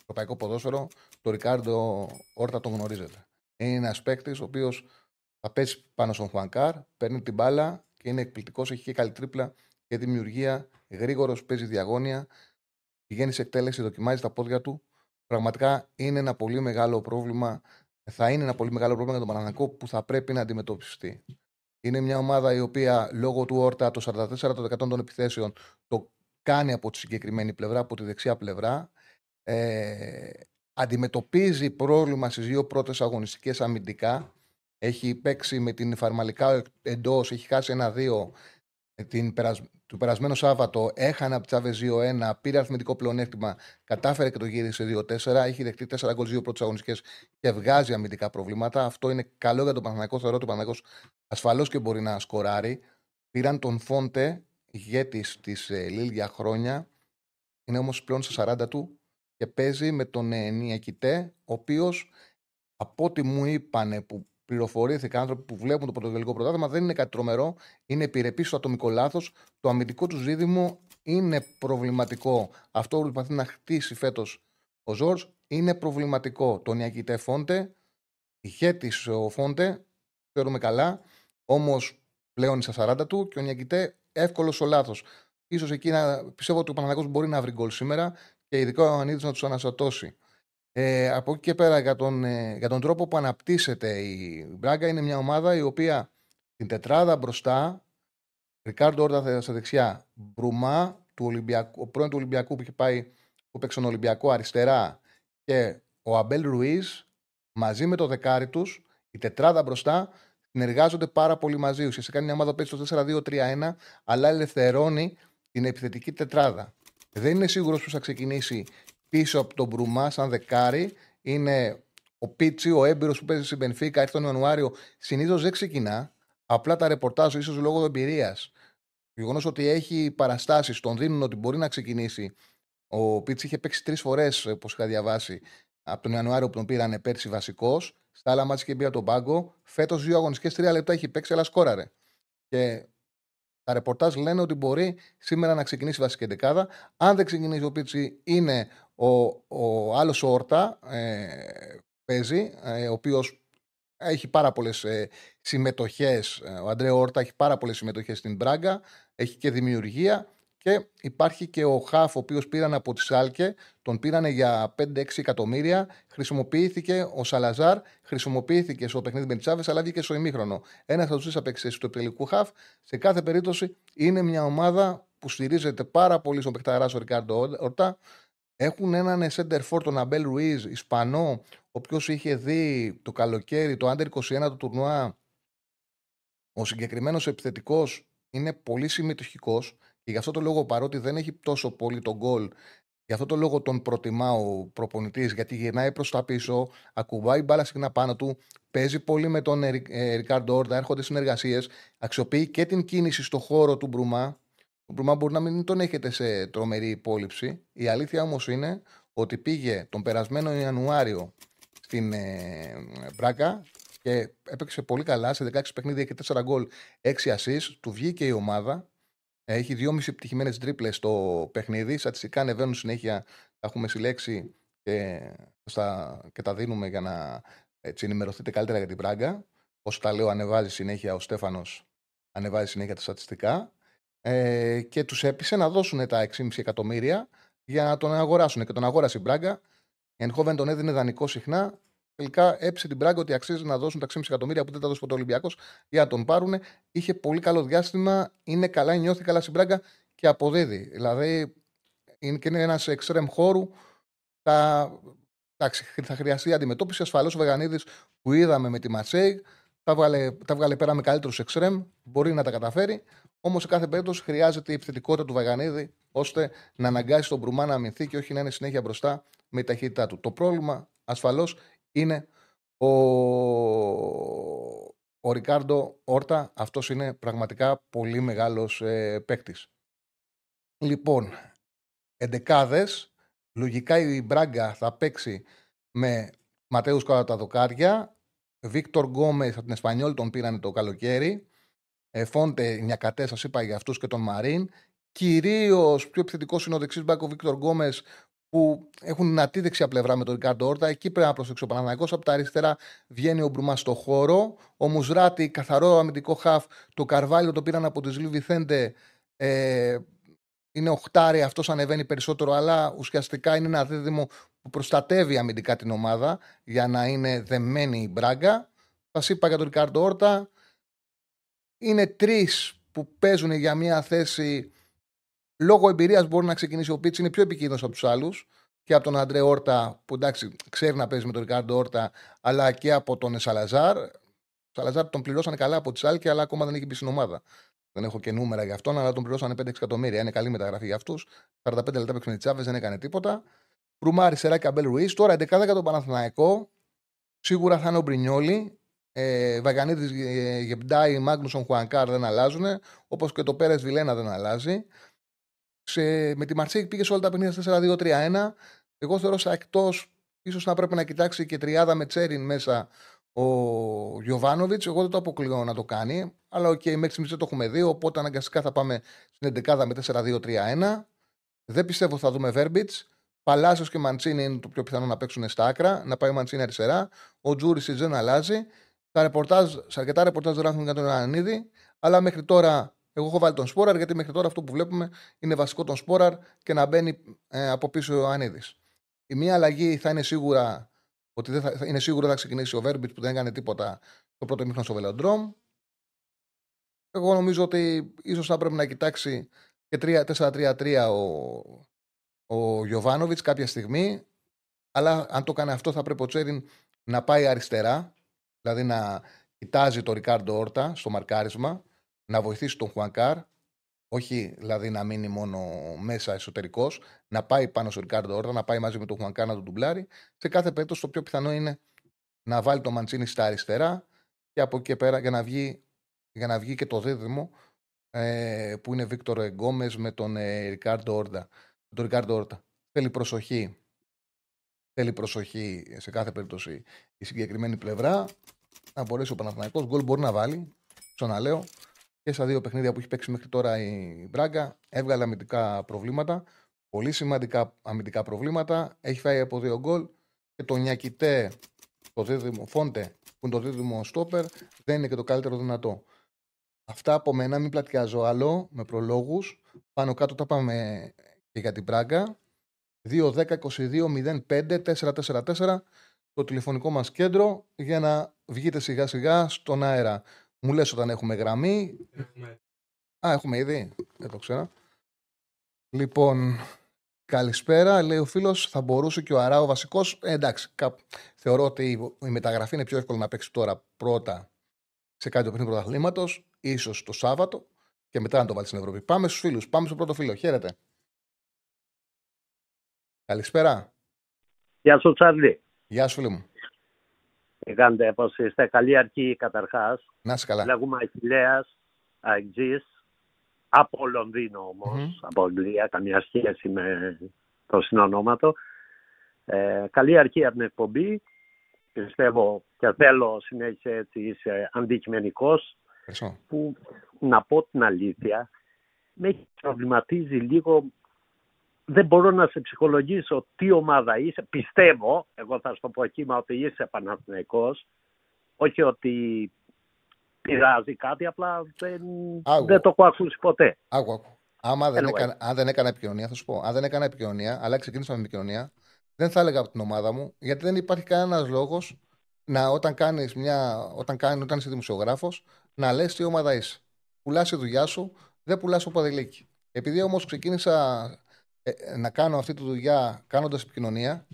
ευρωπαϊκό ποδόσφαιρο, το Ρικάρντο Όρτα τον γνωρίζετε. Είναι ένας παίκτης ο οποίος θα πέσει πάνω στον Χουανκάρ, παίρνει την μπάλα και είναι εκπληκτικός, έχει και καλή τρίπλα και δημιουργία. Γρήγορος, παίζει διαγώνια, πηγαίνεις σε εκτέλεση, δοκιμάζεις τα πόδια του. Πραγματικά είναι ένα πολύ μεγάλο πρόβλημα θα είναι ένα πολύ μεγάλο πρόβλημα για τον Παναναναϊκό που θα πρέπει να αντιμετωπιστεί. Είναι μια ομάδα η οποία λόγω του Όρτα το 44% των επιθέσεων το κάνει από τη συγκεκριμένη πλευρά, από τη δεξιά πλευρά. Ε, αντιμετωπίζει πρόβλημα στις δύο πρώτες αγωνιστικές αμυντικά. Έχει παίξει με την Φαρμαλικά εντός, έχει χάσει ένα-δύο την του περασμένο Σάββατο έχανε από Τσάβες 2-1, πήρε αριθμητικό πλεονέκτημα, κατάφερε και το γύρισε 2-4. Έχει δεχτεί 4 γκολ 2 πρώτες αγωνιστικές και βγάζει αμυντικά προβλήματα. Αυτό είναι καλό για τον Παναγιακό. Θεωρώ ότι ο Παναγιακό ασφαλώς και μπορεί να σκοράρει. Πήραν τον Φόντε, ηγέτης της ε, Λίλ για χρόνια. Είναι όμως πλέον στα 40 του και παίζει με τον ε, Νιακητέ, ο οποίος από ό,τι μου είπανε που πληροφορήθηκα άνθρωποι που βλέπουν το πρωτογενικό πρωτάθλημα δεν είναι κάτι τρομερό. Είναι επιρρεπής στο ατομικό λάθος. Το αμυντικό του ζήτημα είναι προβληματικό. Αυτό που προσπαθεί να χτίσει φέτος ο Ζορ είναι προβληματικό. Τον Ιακητέ Φόντε, ηγέτης ο Φόντε, ξέρουμε καλά, όμως πλέον είναι στα 40 του και ο Νιακητέ εύκολος ο λάθος. σω εκεί να, πιστεύω ότι ο Παναγιώτο μπορεί να βρει γκολ σήμερα και ειδικά ο Ανίδη να τους αναστατώσει. Ε, από εκεί και πέρα για τον, ε, για τον τρόπο που αναπτύσσεται η Μπράγκα είναι μια ομάδα η οποία την τετράδα μπροστά Ρικάρντο Όρτα στα δεξιά Μπρουμά του Ολυμπιακού, ο πρώην του Ολυμπιακού που είχε πάει που παίξει τον Ολυμπιακό αριστερά και ο Αμπέλ Ρουίζ μαζί με το δεκάρι τους, η τετράδα μπροστά συνεργάζονται πάρα πολύ μαζί. Ουσιαστικά είναι μια ομάδα που παίζει στο 4-2-3-1, αλλά ελευθερώνει την επιθετική τετράδα. Δεν είναι σίγουρος που θα ξεκινήσει πίσω από τον Μπρουμά, σαν δεκάρι, είναι ο Πίτσι, ο έμπειρος που παίζει στην Πενφύκα, έρθει τον Ιανουάριο. Συνήθως δεν ξεκινά. Απλά τα ρεπορτάζ, ίσως λόγω εμπειρίας. Το γεγονός ότι έχει παραστάσεις, τον δίνουν ότι μπορεί να ξεκινήσει. Ο Πίτσι είχε παίξει τρεις φορές, όπως είχα διαβάσει, από τον Ιανουάριο που τον πήρανε πέρσι βασικός. Στα άλλα μάτια και μπει από τον πάγκο. Φέτος δύο αγωνιστικές τρία λεπτά έχει παίξει, αλλά σκόραρε. Και τα ρεπορτάζ λένε ότι μπορεί σήμερα να ξεκινήσει η βασική δεκάδα. Αν δεν ξεκινήσει ο Πίτσι, είναι ο, ο άλλος Όρτα. Ε, παίζει, ε, ο οποίος έχει πάρα πολλές ε, συμμετοχές. Ε, ο Αντρέ Όρτα έχει πάρα πολλές συμμετοχές στην Μπράγκα. Έχει και δημιουργία. Και υπάρχει και ο Χαφ, ο οποίος πήραν από τη Σάλκε, τον πήρανε για 5-6 εκατομμύρια. Χρησιμοποιήθηκε ο Σαλαζάρ, χρησιμοποιήθηκε στο παιχνίδι με Τσάβε, αλλά βγήκε στο ημίχρονο. Ένας από τους τρεις απεξέσει του τελικού Χαφ. Σε κάθε περίπτωση είναι μια ομάδα που στηρίζεται πάρα πολύ στον παιχταρά ο Ρικάρντο Ορτά. Έχουν έναν center for τον Αμπέλ Ρουίζ, Ισπανό, ο οποίος είχε δει το καλοκαίρι το Under 21 του τουρνουά. Ο συγκεκριμένος επιθετικός είναι πολύ συμμετοχικός και γι' αυτό το λόγο, παρότι δεν έχει τόσο πολύ τον γκολ, γι' αυτό το λόγο τον προτιμά ο προπονητής, γιατί γυρνάει προς τα πίσω, ακουμπάει μπάλα συχνά πάνω του, παίζει πολύ με τον ε, Ρικάρντο Όρντα, έρχονται συνεργασίες, αξιοποιεί και την κίνηση στο χώρο του Μπρουμά, Ο Μπρουμά μπορεί να μην τον έχετε σε τρομερή υπόλοιψη. Η αλήθεια όμως είναι ότι πήγε τον περασμένο Ιανουάριο στην ε, Μπράκα και έπαιξε πολύ καλά σε 16 παιχνίδια και 4 γκολ, 6 assists. Του βγήκε η ομάδα. Έχει 2,5 επιτυχημένες τρίπλες στο παιχνίδι. Στατιστικά ανεβαίνουν συνέχεια. Τα έχουμε συλλέξει και, στα, και τα δίνουμε για να έτσι, ενημερωθείτε καλύτερα για την Πράγκα. Όσο τα λέω, ανεβάζει συνέχεια ο Στέφανος, ανεβάζει συνέχεια τα στατιστικά. Ε, και τους έπεισε να δώσουν τα 6,5 εκατομμύρια για να τον αγοράσουν. Και τον αγόρασε η Μπράγκα. Η Ενχόβεν τον έδινε δανεικό συχνά. Τελικά έψε την Μπράγκα ότι αξίζει να δώσουν τα 6,5 εκατομμύρια που δεν τα δώσει ποτέ ο Ολυμπιακός για να τον πάρουν. Είχε πολύ καλό διάστημα. Είναι καλά, νιώθει καλά στην Μπράγκα και αποδίδει. Δηλαδή είναι και είναι ένας εξτρεμ χώρου. Θα, θα χρειαστεί αντιμετώπιση. Ασφαλώς ο Βεγανίδης που είδαμε με τη Ματσέη τα βγάλε, τα βγάλε πέρα με καλύτερους εξτρεμ. Μπορεί να τα καταφέρει. Όμως σε κάθε περίπτωση χρειάζεται η επιθετικότητα του Βαγανίδη ώστε να αναγκάσει τον Μπρουμά να αμυνθεί και όχι να είναι συνέχεια μπροστά με τη ταχύτητά του. Το πρόβλημα ασφαλώς είναι ο, ο Ρικάρντο Όρτα. Αυτός είναι πραγματικά πολύ μεγάλος ε, παίκτης. Λοιπόν, εντεκάδες. Λογικά η Μπράγκα θα παίξει με Ματέους κάτω από τα δοκάρια. Βίκτορ Γκόμες από την Εσπανιόλ τον πήραν το καλοκαίρι. Ε, Φόντε, Νιακατέ, σας είπα για αυτούς και τον Μαρίν. Κυρίως πιο επιθετικός είναι ο δεξί μπακ ο Βίκτορ Γκόμες που έχουν δυνατή δεξιά πλευρά με τον Ρικάρντο Όρτα. Εκεί πρέπει να προσέξει ο Παναθηναϊκός. Από τα αριστερά βγαίνει ο Μπρουμάς στο χώρο. Ο Μουζράτη, καθαρό αμυντικό χαφ. Το Καρβάλιο το πήραν από τη Ζλίβι Θέντε. Ε, είναι οχτάρι, αυτός ανεβαίνει περισσότερο, αλλά ουσιαστικά είναι ένα δίδυμο που προστατεύει αμυντικά την ομάδα για να είναι δεμένη η μπράγκα. Σας είπα για τον Ρικάρντο Όρτα είναι τρεις που παίζουν για μια θέση. Λόγω εμπειρίας μπορεί να ξεκινήσει ο Πίτσης, είναι πιο επικίνδυνος από τους άλλους και από τον Αντρέ Όρτα, που εντάξει ξέρει να παίζει με τον Ρικάρντο Όρτα, αλλά και από τον Σαλαζάρ. Ο Σαλαζάρ τον πληρώσανε καλά από τη Σάλκε, αλλά ακόμα δεν έχει μπει στην ομάδα. Δεν έχω και νούμερα για αυτόν, αλλά τον πληρώσανε 5 εκατομμύρια. Είναι καλή μεταγραφή για αυτούς. 45 λεπτά παίξει με Τσάβες, δεν έκανε τίποτα. Ρουμάρι, Σεράκη, Αμπέλ Ρουίς. Τώρα 11 για τον Παναθηναϊκό. Σίγουρα θα είναι ο Μπρινιόλη. Ε, Βαγανίδης, ε, Γεμπντάι, Μάγνουσον, Χουανκάρ δεν αλλάζουν. Όπως και το Πέρες Βιλένα δεν αλλάζει. Σε, με τη Μαρσέιγ πήγες σε όλα τα παιχνίδια 4-2-3-1. Εγώ θεωρώ σαν εκτός, ίσως να πρέπει να κοιτάξει και τριάδα με Τσέριν μέσα ο Γιοβάνοβιτς. Εγώ δεν το αποκλείω να το κάνει. Αλλά οκ, okay, μέχρι στιγμής δεν το έχουμε δει. Οπότε αναγκαστικά θα πάμε στην 11 με 4-2-3-1. Δεν πιστεύω θα δούμε Βέρμπιτς. Παλάσιος και Μαντσίνη είναι το πιο πιθανό να παίξουν στα άκρα. Να πάει ο Μαντσίνη αριστερά. Ο Τζούρι δεν αλλάζει. Τα ρεπορτάζ, σε αρκετά ρεπορτάζ γράφουν για τον Ιωαννίδη, αλλά μέχρι τώρα εγώ έχω βάλει τον Σπόραρ γιατί μέχρι τώρα αυτό που βλέπουμε είναι βασικό τον Σπόραρ και να μπαίνει ε, από πίσω ο Ιωαννίδη. Η μία αλλαγή θα είναι σίγουρα ότι δεν θα, είναι σίγουρο θα ξεκινήσει ο Βέρμπιτς που δεν έκανε τίποτα το πρώτο μήχρονο στο Βελοντρόμ. Εγώ νομίζω ότι ίσως θα πρέπει να κοιτάξει και 4-3-3 ο, ο Γιωβάνοβιτς κάποια στιγμή. Αλλά αν το κάνει αυτό θα πρέπει ο Τσέριν να πάει αριστερά Δηλαδή να κοιτάζει τον Ρικάρντο Όρτα στο μαρκάρισμα, να βοηθήσει τον Χουανκάρ, όχι δηλαδή να μείνει μόνο μέσα εσωτερικός, να πάει πάνω στο Ρικάρντο Όρτα, να πάει μαζί με τον Χουανκάρ να τον ντουμπλάρει. Σε κάθε περίπτωση το πιο πιθανό είναι να βάλει τον Μαντσίνη στα αριστερά και από εκεί και πέρα για να βγει, για να βγει και το δίδυμο ε, που είναι Βίκτορ Εγκόμες με τον ε, Ρικάρντο Όρτα. Τον Ρικάρντο Όρτα. Θέλει προσοχή Θέλει προσοχή σε κάθε περίπτωση η συγκεκριμένη πλευρά. Να μπορέσει ο Παναθηναϊκός γκολ μπορεί να βάλει. Ξαναλέω και στα δύο παιχνίδια που έχει παίξει μέχρι τώρα η Μπράγκα έβγαλε αμυντικά προβλήματα. Πολύ σημαντικά αμυντικά προβλήματα. Έχει φάει από δύο γκολ και το Νιακητέ, το δίδυμο Φόντε, που είναι το δίδυμο στόπερ, δεν είναι και το καλύτερο δυνατό. Αυτά από μένα, μην πλατιάζω άλλο με προλόγους. Πάνω κάτω τα πάμε και για την Μπράγκα. 2-10-22-05-444 το τηλεφωνικό μας κέντρο για να βγείτε σιγά σιγά στον αέρα. Μου λες όταν έχουμε γραμμή. Έχουμε. Α, έχουμε ήδη. Δεν το ξέρω. Λοιπόν, καλησπέρα. Λέει ο φίλος, θα μπορούσε και ο Αρά ο βασικός. Ε, εντάξει, θεωρώ ότι η μεταγραφή είναι πιο εύκολο να παίξει τώρα πρώτα σε κάτι το παιχνίδι πρωταθλήματος, ίσως το Σάββατο και μετά να το βάλει στην Ευρώπη. Πάμε στους φίλους. Πάμε στο πρώτο φίλο. Χαίρετε. Καλησπέρα. Γεια σου, Τσάρλι. Γεια σου, φίλε μου. Τι κάνετε, πώ είστε. Καλή αρχή, καταρχάς. Να είσαι καλά. Λέγουμε Αχηλέα, Αγγζή. από Λονδίνο όμως, από Αγγλία, καμία σχέση με το συνονόματο. Ε, καλή αρχή από την εκπομπή. Πιστεύω και θέλω συνέχισε έτσι είσαι αντικειμενικός που να πω την αλήθεια με προβληματίζει λίγο δεν μπορώ να σε ψυχολογήσω τι ομάδα είσαι. Πιστεύω, εγώ θα σου το πω εκεί, ότι είσαι Παναθηναϊκός. Όχι ότι πειράζει κάτι, απλά δεν, δεν το έχω ακούσει ποτέ. Άκου, άκου. Άμα δεν έκανα, αν δεν έκανα επικοινωνία, θα σου πω. Αν δεν έκανα επικοινωνία, αλλά ξεκίνησα με επικοινωνία, δεν θα έλεγα από την ομάδα μου, γιατί δεν υπάρχει κανένας λόγος να όταν κάνεις μια. Όταν, κάνει, όταν είσαι δημοσιογράφος, να λες τι ομάδα είσαι. Πουλάς τη δουλειά σου, δεν πουλάς το παδιλίκι. Επειδή όμως ξεκίνησα ε, να κάνω αυτή τη δουλειά κάνοντας επικοινωνία,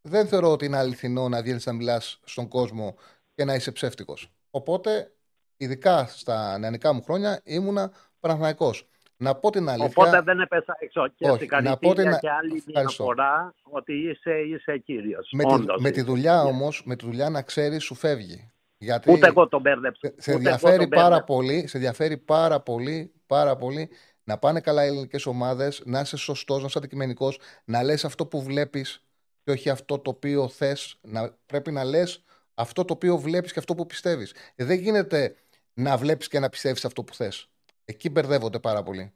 δεν θεωρώ ότι είναι αληθινό να βγαίνεις να μιλάς στον κόσμο και να είσαι ψεύτικος. Οπότε, ειδικά στα νεανικά μου χρόνια, ήμουνα Παναθυναϊκό. Να πω την αλήθεια. Οπότε δεν έπεσα έξω. Και Όχι, να πω την... και άλλη μια φορά ότι είσαι, είσαι κύριος. Με, τη, με τη δουλειά όμως, με τη δουλειά να ξέρεις, σου φεύγει. Γιατί Ούτε εγώ τον μπέρδεψα. Σε, ενδιαφέρει πάρα πολύ, σε ενδιαφέρει πάρα πολύ, πάρα πολύ να πάνε καλά οι ελληνικές ομάδες, να είσαι σωστός, να είσαι αντικειμενικός, να λες αυτό που βλέπεις και όχι αυτό το οποίο θες. Να, πρέπει να λες αυτό το οποίο βλέπεις και αυτό που πιστεύεις. Ε, δεν γίνεται να βλέπεις και να πιστεύεις αυτό που θες. Εκεί μπερδεύονται πάρα πολύ.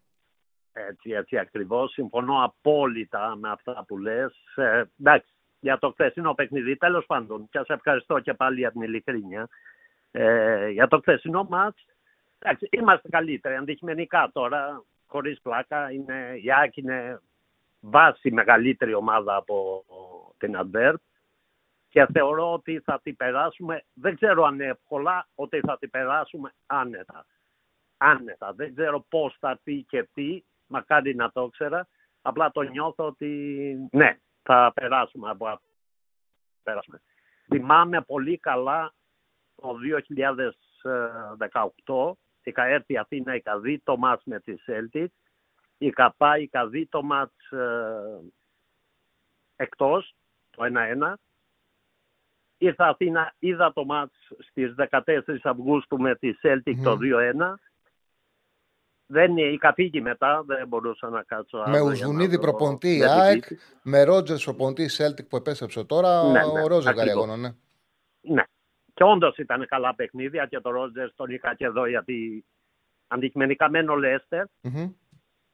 Έτσι, έτσι ακριβώς. Συμφωνώ απόλυτα με αυτά που λες. Ε, εντάξει, για το χθεσινό παιχνίδι, τέλος πάντων, και σα ευχαριστώ και πάλι για την ειλικρίνεια. Ε, για το χθεσινό μάτς, είμαστε καλύτεροι αντικειμενικά τώρα χωρίς πλάκα. Είναι, η Άκη είναι βάση μεγαλύτερη ομάδα από την Αντέρπ και θεωρώ ότι θα την περάσουμε, δεν ξέρω αν εύκολα, ότι θα την περάσουμε άνετα. Άνετα. Δεν ξέρω πώς θα πει και τι, μακάρι να το ξέρα. Απλά το νιώθω ότι ναι, θα περάσουμε από περάσουμε. Θυμάμαι πολύ καλά το 2018 είχα έρθει Αθήνα, είχα δει το μάτς με τη Celtic, είχα πάει, είχα δει το μάτς ε, εκτός, το 1-1. Ήρθα Αθήνα, είδα το μάτς στις 14 Αυγούστου με τη Celtic το 2-1. Δεν είχα φύγει μετά, δεν μπορούσα να κάτσω. Με Ουζουνίδη προποντή ΑΕΚ, με Ρότζερς προποντή Celtic που επέστρεψε τώρα, ναι, ο ναι, Ρόζερ ναι. Ναι. Και όντως ήταν καλά παιχνίδια και το Ρότζερ τον είχα και εδώ γιατί αντικειμενικά μένω Λέστερ mm-hmm.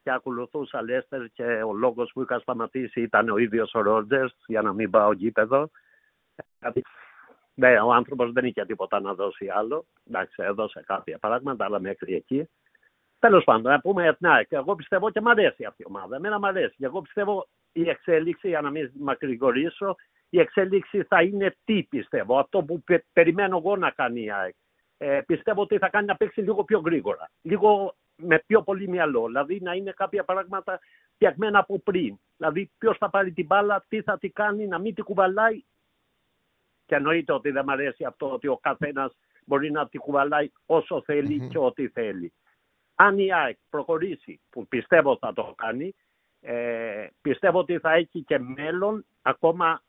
και ακολουθούσα Λέστερ και ο λόγος που είχα σταματήσει ήταν ο ίδιος ο Ρότζερ για να μην πάω γήπεδο. Ναι, ο άνθρωπος δεν είχε τίποτα να δώσει άλλο. Εντάξει, έδωσε κάποια πράγματα, αλλά μέχρι εκεί. Τέλος πάντων, να πούμε ναι, εγώ πιστεύω και μ' αρέσει αυτή η ομάδα. Εμένα μ' αρέσει. Και εγώ πιστεύω η εξέλιξη, για να μην μακρηγορήσω, η εξέλιξη θα είναι τι πιστεύω. Αυτό που περιμένω εγώ να κάνει η ΑΕΚ. Ε, πιστεύω ότι θα κάνει να παίξει λίγο πιο γρήγορα. Λίγο με πιο πολύ μυαλό. Δηλαδή να είναι κάποια πράγματα φτιαγμένα από πριν. Δηλαδή ποιος θα πάρει την μπάλα, τι θα τη κάνει, να μην την κουβαλάει. Και εννοείται ότι δεν μου αρέσει αυτό ότι ο καθένας μπορεί να την κουβαλάει όσο και ό,τι θέλει. Αν η ΑΕΚ προχωρήσει, που πιστεύω θα το κάνει, ε, πιστεύω ότι θα έχει και μέλλον ακόμα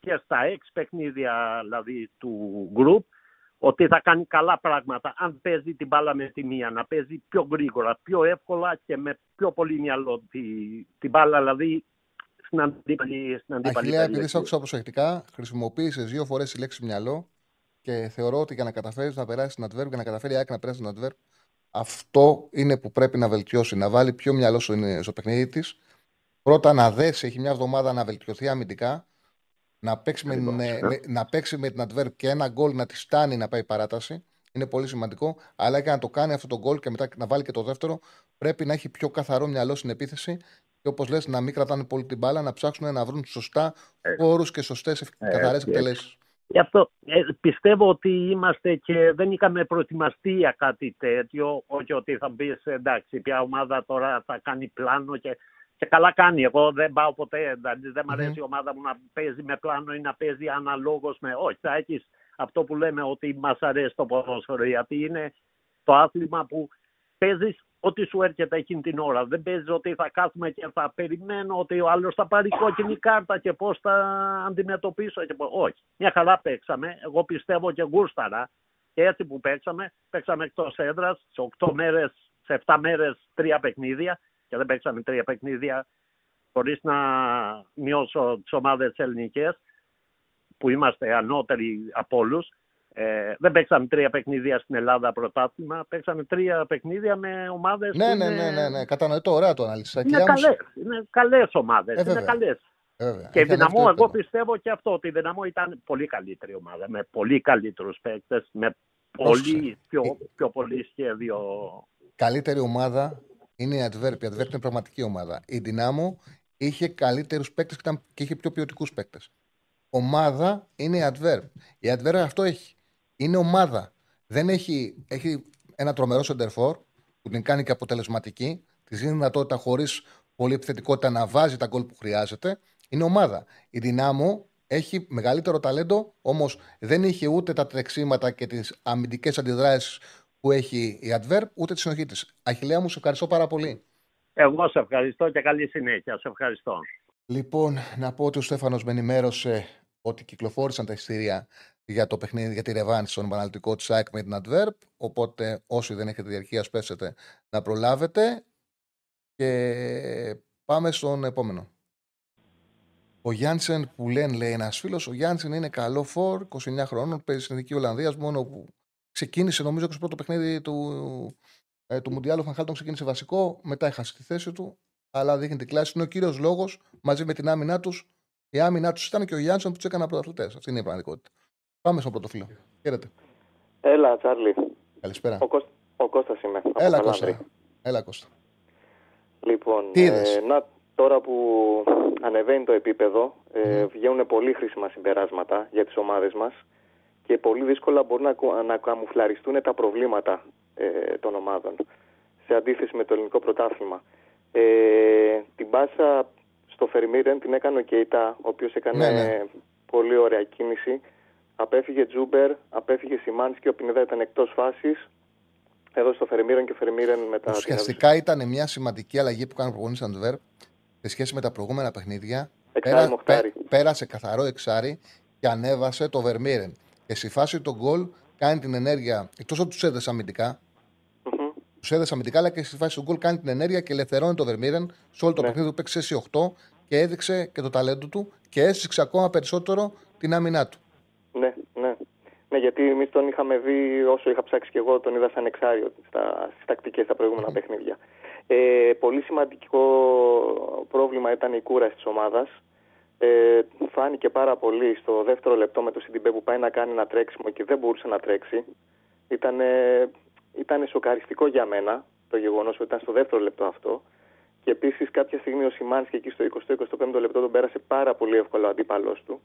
και στα έξι παιχνίδια δηλαδή, του group ότι θα κάνει καλά πράγματα. Αν παίζει την μπάλα με τη μία, να παίζει πιο γρήγορα, πιο εύκολα και με πιο πολύ μυαλό τη, την μπάλα, δηλαδή στην αντίπαλη στην Αχιλέα, επειδή σε άκουσα προσεκτικά, χρησιμοποίησες δύο φορές τη λέξη μυαλό και θεωρώ ότι για να καταφέρεις να περάσεις στην Adverb, για να καταφέρει η ΑΕΚ να περάσει στην Adverb, αυτό είναι που πρέπει να βελτιώσει, να βάλει πιο μυαλό στο παιχνίδι της. Πρώτα να δέσει, έχει μια εβδομάδα να βελτιωθεί αμυντικά να παίξει, με, ναι. με, να παίξει με την Adverb και ένα γκολ να της στάνει να πάει παράταση. Είναι πολύ σημαντικό. Αλλά και να το κάνει αυτό το γκολ και μετά να βάλει και το δεύτερο, πρέπει να έχει πιο καθαρό μυαλό στην επίθεση. Και όπως λες, να μην κρατάνε πολύ την μπάλα, να ψάξουν να βρουν σωστά χώρους και σωστές καθαρές εκτελέσεις. Γι' αυτό ε, πιστεύω ότι είμαστε και δεν είχαμε προετοιμαστεί για κάτι τέτοιο. Όχι ότι θα μπεις εντάξει, ποια ομάδα τώρα θα κάνει πλάνο και και καλά κάνει. Εγώ δεν πάω ποτέ. Δηλαδή δεν μου αρέσει η ομάδα μου να παίζει με πλάνο ή να παίζει αναλόγως με. Όχι, θα έχεις αυτό που λέμε ότι μας αρέσει το ποδόσφαιρο. Γιατί είναι το άθλημα που παίζεις ό,τι σου έρχεται εκείνη την ώρα. Δεν παίζεις ότι θα κάθουμε και θα περιμένω ότι ο άλλος θα πάρει κόκκινη κάρτα και πώς θα αντιμετωπίσω. Και Όχι. Μια χαρά παίξαμε. Εγώ πιστεύω και γούσταρα. Και έτσι που παίξαμε, παίξαμε εκτός έδρας σε 8 μέρες σε 7 μέρες τρία παιχνίδια και δεν παίξαμε τρία παιχνίδια χωρίς να μειώσω τις ομάδες ελληνικές που είμαστε ανώτεροι από όλους. Ε, δεν παίξαμε τρία παιχνίδια στην Ελλάδα πρωτάθλημα. Παίξαμε τρία παιχνίδια με ομάδες. Ναι, ναι, ναι, ναι, ναι. Κατανοητό, ωραία το ανάλυση. Είναι καλές είναι καλές ομάδες. Ε, είναι καλές. Και η Δυναμό, εγώ πιστεύω και αυτό ότι η Δυναμό ήταν πολύ καλύτερη ομάδα. Με πολύ καλύτερους παίκτες, με πολύ πιο, πιο πολύ σχέδιο. Καλύτερη ομάδα είναι η Adverb. Η Adverb είναι πραγματική ομάδα. Η Δυνάμο είχε καλύτερους παίκτες και, και είχε πιο ποιοτικούς παίκτες. Ομάδα είναι η Adverb. Η Adverb αυτό έχει. Είναι ομάδα. Δεν έχει, έχει ένα τρομερό σεντερφόρ που την κάνει και αποτελεσματική. Της δίνει δυνατότητα χωρίς πολύ επιθετικότητα να βάζει τα γκολ που χρειάζεται. Είναι ομάδα. Η Δυνάμο έχει μεγαλύτερο ταλέντο, όμως δεν είχε ούτε τα τρεξίματα και τις αμυντικές αντιδράσεις που έχει η Adverb, ούτε της συνοχή τη. Αχηλέα μου, σε ευχαριστώ πάρα πολύ. Εγώ σε ευχαριστώ και καλή συνέχεια. Σε ευχαριστώ. Λοιπόν, να πω ότι ο Στέφανος με ενημέρωσε ότι κυκλοφόρησαν τα ειστήρια για το παιχνίδι, για τη ρευάνση στον επαναληπτικό της ΑΕΚ με την Adverb. Οπότε, όσοι δεν έχετε διαρκεία, πέσετε να προλάβετε. Και πάμε στον επόμενο. Ο Γιάνσεν που λένε, λέει ένας φίλος, ο Γιάνσεν είναι καλό φορ, 29 χρόνων, παίζει στην Εθνική Ολλανδίας, μόνο που ξεκίνησε νομίζω και στο πρώτο παιχνίδι του, ε, του Μουντιάλου Φανχάλτον ξεκίνησε βασικό, μετά έχασε τη θέση του, αλλά δείχνει την κλάση. Είναι ο κύριος λόγος μαζί με την άμυνά τους. Η άμυνά τους ήταν και ο Γιάνσεν που τους έκανε πρωταθλητές. Αυτή είναι η πραγματικότητα. Πάμε στον πρώτο φίλο. Χαίρετε. Έλα, Τσάρλι. Καλησπέρα. Ο, Κώσ... ο Κώστας είμαι. Έλα, Κώστα. Έλα, Κώστα. Λοιπόν, Τι ε, να, τώρα που ανεβαίνει το επίπεδο, ε, βγαίνουν πολύ χρήσιμα συμπεράσματα για τις ομάδες μας και πολύ δύσκολα μπορούν να, να καμουφλαριστούν τα προβλήματα ε, των ομάδων σε αντίθεση με το ελληνικό πρωτάθλημα. Ε, την πάσα στο Φερμίρεν την έκανε ο Κέιτα, ο οποίος έκανε Ναι, ναι. πολύ ωραία κίνηση. Απέφυγε Τζούμπερ, απέφυγε Σιμάνσκι, ο Πινεδά ήταν εκτός φάσης. Εδώ στο Φερμίρεν και Φερμίρεν μετά... Ουσιαστικά ήταν μια σημαντική αλλαγή που έκανε ο προπονητής της Αντβέρπ σε σχέση με τα προηγούμενα παιχνίδια. Εξάρι με οχτάρι. πέρασε καθαρό εξάρι και ανέβασε το Φερμίρεν. Και στη φάση του γκολ κάνει την ενέργεια, εκτός ότι τους έδεσε αμυντικά, Μμμ. τους έδεσε αμυντικά, αλλά και στη φάση του γκολ κάνει την ενέργεια και ελευθερώνει το Βερμίρεν σε όλο το Ναι. παιχνίδι που παίξει σε 8 και έδειξε και το ταλέντο του και έσυξε ακόμα περισσότερο την άμυνά του. Ναι, ναι. Ναι, γιατί εμείς τον είχαμε δει όσο είχα ψάξει και εγώ, τον είδα σαν εξάριο στα, στις τακτικές στα προηγούμενα παιχνίδια. Ε, πολύ σημαντικό πρόβλημα ήταν η κούραση της ομάδας. Ε, φάνηκε πάρα πολύ στο δεύτερο λεπτό με το Σιντιμπέ που πάει να κάνει ένα τρέξιμο και δεν μπορούσε να τρέξει. Ήταν, ήταν σοκαριστικό για μένα το γεγονός ότι ήταν στο δεύτερο λεπτό αυτό. Και επίσης κάποια στιγμή ο Σιμάνσκι εκεί στο 20-25 λεπτό τον πέρασε πάρα πολύ εύκολα ο αντίπαλό του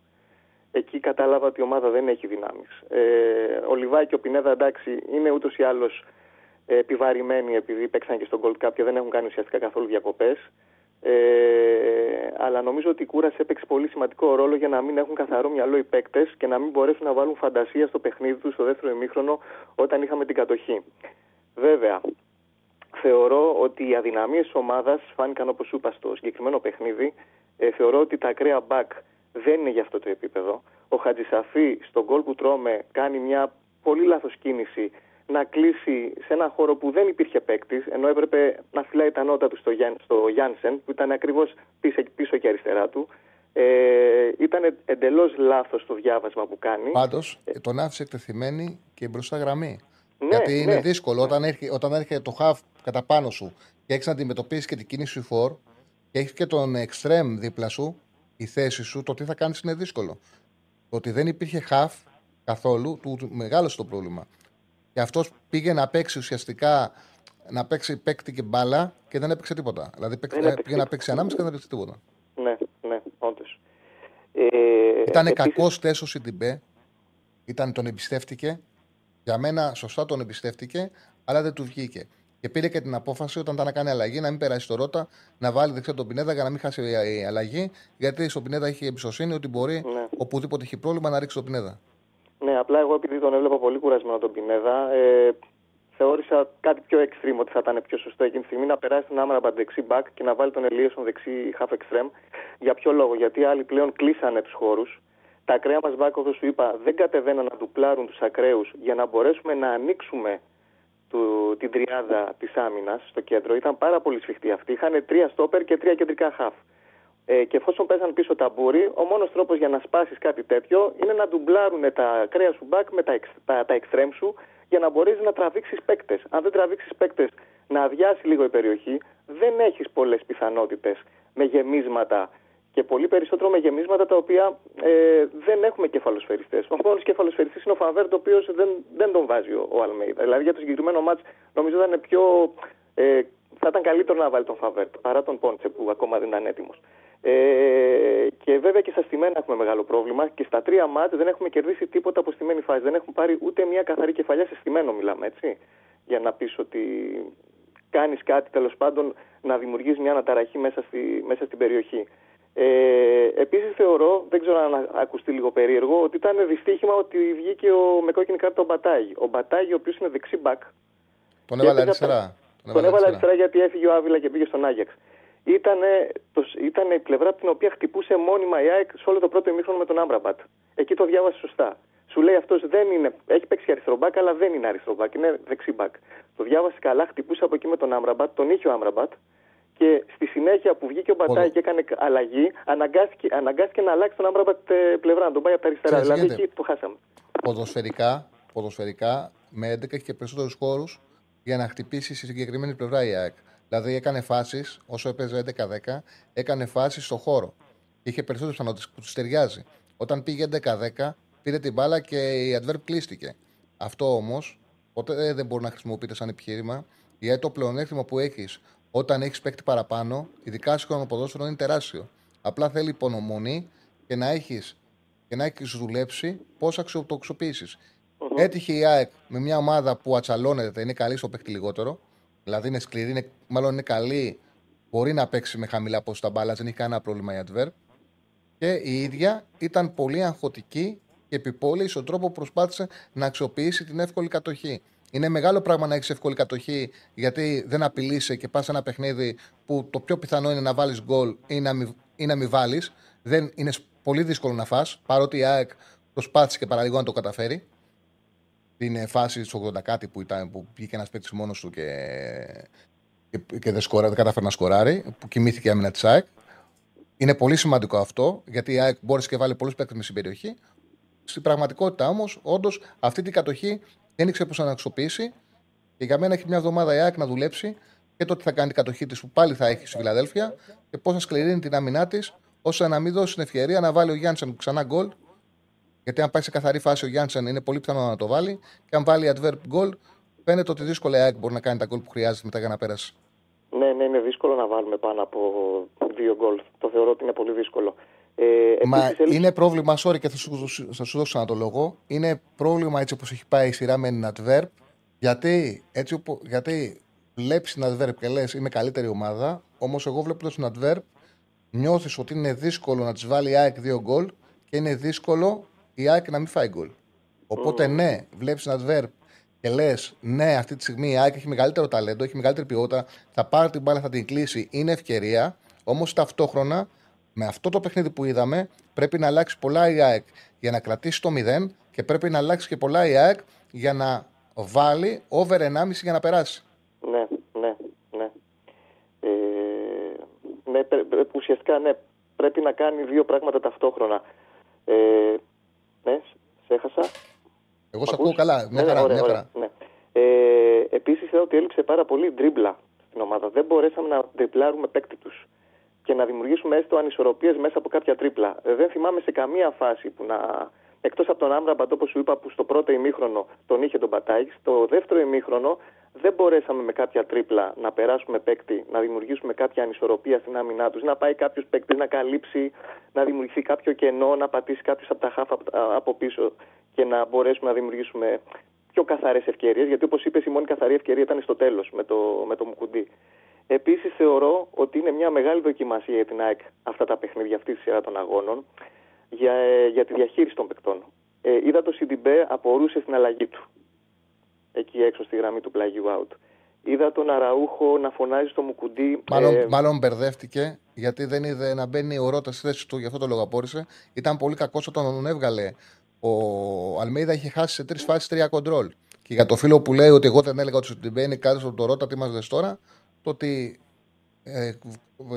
εκεί κατάλαβα ότι η ομάδα δεν έχει δυνάμεις. Ε, ο Λιβάη και ο Πινέδα εντάξει είναι ούτως ή άλλως επιβαρημένοι επειδή παίξαν και στον Gold Cup και δεν έχουν κάνει ουσιαστικά καθόλου διακοπές. Ε, αλλά νομίζω ότι η κούραση έπαιξε πολύ σημαντικό ρόλο για να μην έχουν καθαρό μυαλό οι παίκτες και να μην μπορέσουν να βάλουν φαντασία στο παιχνίδι τους στο δεύτερο ημίχρονο όταν είχαμε την κατοχή. Βέβαια, θεωρώ ότι οι αδυναμίες της ομάδας φάνηκαν όπως σου είπα στο συγκεκριμένο παιχνίδι. Ε, θεωρώ ότι τα ακραία back δεν είναι για αυτό το επίπεδο. Ο Χατζησαφή στον γκολ που τρώμε κάνει μια πολύ λάθος κίνηση να κλείσει σε ένα χώρο που δεν υπήρχε παίκτης, ενώ έπρεπε να φυλάει τα νότα του στο, Γιάν, στο Γιάνσεν, που ήταν ακριβώς πίσω, πίσω και αριστερά του. Ε, ήταν εντελώς λάθος το διάβασμα που κάνει. Πάντως τον άφησε εκτεθειμένη και μπροστά γραμμή. Ναι, Γιατί είναι ναι. δύσκολο όταν έρχεται, όταν έρχεται το half κατά πάνω σου και έχεις να αντιμετωπίσεις και την κίνηση σου φορ και έχεις και τον extreme δίπλα σου, η θέση σου, το τι θα κάνεις είναι δύσκολο. Το ότι δεν υπήρχε half καθόλου, του του μεγάλωσε το πρόβλημα. Και αυτός πήγε να παίξει ουσιαστικά να παίξει παίκτη και μπάλα και δεν έπαιξε τίποτα. Δηλαδή παίξε- Δεν έπαιξε πήγε να τίποτα. παίξει ανάμεσα και δεν έπαιξε τίποτα. Ναι, ναι, όντως. Ε, Ήταν επίσης- κακός τέσο η Τιμπέ. Ήταν, τον εμπιστεύτηκε. Για μένα σωστά τον εμπιστεύτηκε, αλλά δεν του βγήκε. Και πήρε και την απόφαση όταν ήταν να κάνει αλλαγή να μην περάσει το ρότα, να βάλει δεξιά τον Πινέδα για να μην χάσει η αλλαγή. Γιατί στον Πινέδα έχει εμπιστοσύνη ότι μπορεί Ναι. οπουδήποτε έχει πρόβλημα να ρίξει τον Πινέδα. Ναι, απλά εγώ επειδή τον έβλεπα πολύ κουρασμένο τον Πινέδα, ε, θεώρησα κάτι πιο extreme ότι θα ήταν πιο σωστό εκείνη τη στιγμή να περάσει τον Άμραμπαντ δεξί back και να βάλει τον Ελίωσον δεξί half extreme. Για ποιο λόγο, γιατί οι άλλοι πλέον κλείσανε τους χώρους. Τα ακραία μας back, όπως σου είπα, δεν κατεβαίναν να ντουπλάρουν τους ακραίους για να μπορέσουμε να ανοίξουμε του, την τριάδα της άμυνας στο κέντρο. Ήταν πάρα πολύ σφιχτή αυτή. Είχαν τρία στόπερ και τρία κεντρικά χαφ. Ε, και εφόσον παίζαν πίσω τα μπούρι, ο μόνος τρόπος για να σπάσεις κάτι τέτοιο είναι να ντουμπλάρουν τα κρέα σου μπακ με τα, εξ, τα, τα εξτρέμ σου για να μπορείς να τραβήξεις παίκτες. Αν δεν τραβήξεις παίκτες να αδειάσει λίγο η περιοχή, δεν έχεις πολλές πιθανότητες με γεμίσματα και πολύ περισσότερο με γεμίσματα τα οποία ε, δεν έχουμε κεφαλοσφαιριστές. Ο μόνος κεφαλοσφαιριστής είναι ο Φαβέρ, ο οποίος δεν, δεν τον βάζει ο, ο Αλμέιδα. Δηλαδή για το συγκεκριμένο μάτς νομίζω θα, πιο, ε, θα ήταν καλύτερο να βάλει τον Φαβέρ παρά τον Πόντσε που ακόμα δεν ήταν έτοιμος. Ε, και βέβαια και στα στημένα έχουμε μεγάλο πρόβλημα και στα τρία μάτς δεν έχουμε κερδίσει τίποτα από στημένη φάση. Δεν έχουμε πάρει ούτε μια καθαρή κεφαλιά σε στημένο, μιλάμε έτσι. Για να πεις ότι κάνεις κάτι τέλος πάντων να δημιουργήσει μια αναταραχή μέσα, στη, μέσα στην περιοχή. Ε, Επίσης θεωρώ, δεν ξέρω αν ακουστεί λίγο περίεργο, ότι ήταν δυστύχημα ότι βγήκε ο, με κόκκινη κάρτα ο Μπατάγη. Ο Μπατάγη, ο οποίος είναι δεξί μπακ. Τον έβαλε αριστερά. Τον έβαλε αριστερά γιατί έφυγε ο Άβυλα και πήγε στον Άγιαξ. Ήταν, ήταν η πλευρά από την οποία χτυπούσε μόνιμα η ΑΕΚ σε όλο το πρώτο ημίχρονο με τον Άμπραμπατ. Εκεί το διάβασε σωστά. Σου λέει αυτός δεν είναι. Έχει παίξει αριστερομπάκ, αλλά δεν είναι αριστερομπάκ. Είναι δεξιμπάκ. Το διάβασε καλά, χτυπούσε από εκεί με τον Άμπραμπατ, τον είχε ο Άμπραμπατ και στη συνέχεια που βγήκε ο Μπατάη και έκανε αλλαγή, αναγκάστηκε, αναγκάστηκε να αλλάξει τον Άμπραμπατ ε, πλευρά, να τον πάει από τα αριστερά. Ξέρεις, δηλαδή γίνεται; εκεί το χάσαμε. Ποδοσφαιρικά, ποδοσφαιρικά με 11 έχει και περισσότερους χώρους για να χτυπήσει στη συγκεκριμένη πλευρά η ΑΕΚ. Δηλαδή έκανε φάσεις, όσο έπαιζε 11-10, έκανε φάσεις στο χώρο. Είχε περισσότερε πιθανότητες που τους ταιριάζει. Όταν πήγε 11-10, πήρε την μπάλα και η adverb κλείστηκε. Αυτό όμως ποτέ δεν μπορεί να χρησιμοποιείται σαν επιχείρημα, γιατί το πλεονέκτημα που έχεις όταν έχεις παίκτη παραπάνω, ειδικά σε χρονοποδόσφαιρο, είναι τεράστιο. Απλά θέλει υπονομονή και να έχεις και να έχεις δουλέψει πώς θα το αξιοποιήσει. Έτυχε η ΑΕΚ με μια ομάδα που ατσαλώνεται, είναι καλή στο παίκτη λιγότερο. Δηλαδή είναι σκληρή, είναι, μάλλον είναι καλή, μπορεί να παίξει με χαμηλά ποσοστά μπάλας, δεν έχει κανένα πρόβλημα η adverb. Και η ίδια ήταν πολύ αγχωτική και επιπόλαιη στον τρόπο που προσπάθησε να αξιοποιήσει την εύκολη κατοχή. Είναι μεγάλο πράγμα να έχεις εύκολη κατοχή, γιατί δεν απειλείσαι και πας σε ένα παιχνίδι που το πιο πιθανό είναι να βάλεις γκολ ή να μην, ή να μην βάλεις. Δεν είναι πολύ δύσκολο να φας, παρότι η ΑΕΚ προσπάθησε και παραλίγο να το καταφέρει. Την φάση του 80 κάτι που, ήταν, που βγήκε ένας παίκτης μόνος του και, και, και δεν, σκορά, δεν κατάφερε να σκοράρει, που κοιμήθηκε η άμυνα της ΑΕΚ. Είναι πολύ σημαντικό αυτό, γιατί η ΑΕΚ μπόρεσε και βάλει πολλούς παίκτες με στην περιοχή. Στην πραγματικότητα όμως, όντως αυτή την κατοχή δεν ήξερε πώς να αξιοποιήσει. Και για μένα έχει μια εβδομάδα η ΑΕΚ να δουλέψει και το τι θα κάνει την κατοχή της που πάλι θα έχει στη Φιλαδέλφια και πώς θα σκληρύνει την άμυνά της, ώστε να μην δώσει την ευκαιρία να βάλει ο Γιάνσεν ξανά γκολ. Γιατί αν πάει σε καθαρή φάση ο Γιάνσεν είναι πολύ πιθανό να το βάλει. Και αν βάλει adverb γκολ, φαίνεται ότι δύσκολα η ΑΕΚ μπορεί να κάνει τα γκολ που χρειάζεται μετά για να πέρασε. Ναι, ναι, είναι δύσκολο να βάλουμε πάνω από δύο γκολ. Το θεωρώ ότι είναι πολύ δύσκολο. Ε, Μα επίσης, έλειψε- είναι πρόβλημα, sorry και θα σου, θα σου δώσω ένα το λόγο. Είναι πρόβλημα έτσι όπως έχει πάει η σειρά με την adverb. Γιατί, έτσι, οπο- γιατί βλέπεις την adverb και λες είμαι καλύτερη ομάδα. Όμως εγώ βλέποντας την adverb νιώθεις ότι είναι δύσκολο να της βάλει η ΑΕΚ δύο γκολ και είναι δύσκολο η ΑΕΚ να μην φάει γκολ. Οπότε ναι, βλέπεις την adverb και λες, ναι, αυτή τη στιγμή η ΑΕΚ έχει μεγαλύτερο ταλέντο, έχει μεγαλύτερη ποιότητα, θα πάρει την μπάλα, θα την κλείσει, είναι ευκαιρία. Όμως ταυτόχρονα με αυτό το παιχνίδι που είδαμε πρέπει να αλλάξει πολλά η ΑΕΚ για να κρατήσει το 0 και πρέπει να αλλάξει και πολλά η ΑΕΚ για να βάλει over 1,5 για να περάσει. Ναι, ναι, ναι. Ε, ναι, πρέ- πρέ- ουσιαστικά ναι, πρέπει να κάνει δύο πράγματα ταυτόχρονα. Ε, ναι, σε έχασα. Εγώ Μ' σε ακούς; ακούω καλά, μια Ναι, χαρά. ωραία, μια ωραία, χαρά. ναι. Ε, Επίσης, είδα ότι έλειψε πάρα πολύ ντρίμπλα στην ομάδα. Δεν μπορέσαμε να τριπλάρουμε παίκτη τους και να δημιουργήσουμε έστω ανισορροπίες μέσα από κάποια τρίπλα. Ε, δεν θυμάμαι σε καμία φάση που να. Εκτός από τον Άμραμπαντ, όπως σου είπα, που στο πρώτο ημίχρονο τον είχε τον Πατάκη, στο δεύτερο ημίχρονο δεν μπορέσαμε με κάποια τρίπλα να περάσουμε παίκτη, να δημιουργήσουμε κάποια ανισορροπία στην άμυνά τους, να πάει κάποιος παίκτη να καλύψει, να δημιουργηθεί κάποιο κενό, να πατήσει κάποιος από τα χάφα από πίσω και να μπορέσουμε να δημιουργήσουμε πιο καθαρές ευκαιρίες. Γιατί όπως είπες, η μόνη καθαρή ευκαιρία ήταν στο τέλος με το, με το Μουκουντή. Επίσης, θεωρώ ότι είναι μια μεγάλη δοκιμασία για την ΑΕΚ αυτά τα παιχνίδια, αυτή τη σειρά των αγώνων, για, ε, για τη διαχείριση των παικτών. Ε, είδα το Σιντιμπέ απορούσε στην αλλαγή του. Εκεί έξω στη γραμμή του πλάγιου out. Είδα τον Αραούχο να φωνάζει στο Μουκουντή. Μάλλον, ε, μάλλον μπερδεύτηκε γιατί δεν είδε να μπαίνει ο Ρότας στη θέση του, γι' αυτό το λόγο απόρρισε. Ήταν πολύ κακός όταν τον έβγαλε. Ο Αλμέιδα είχε χάσει σε τρεις φάσεις τρία κοντρόλ. Και για το φίλο που λέει ότι εγώ δεν έλεγα ότι ο Σιντιμπέ είναι κάτι στον Ρότα, τι μας τώρα, το ότι ε,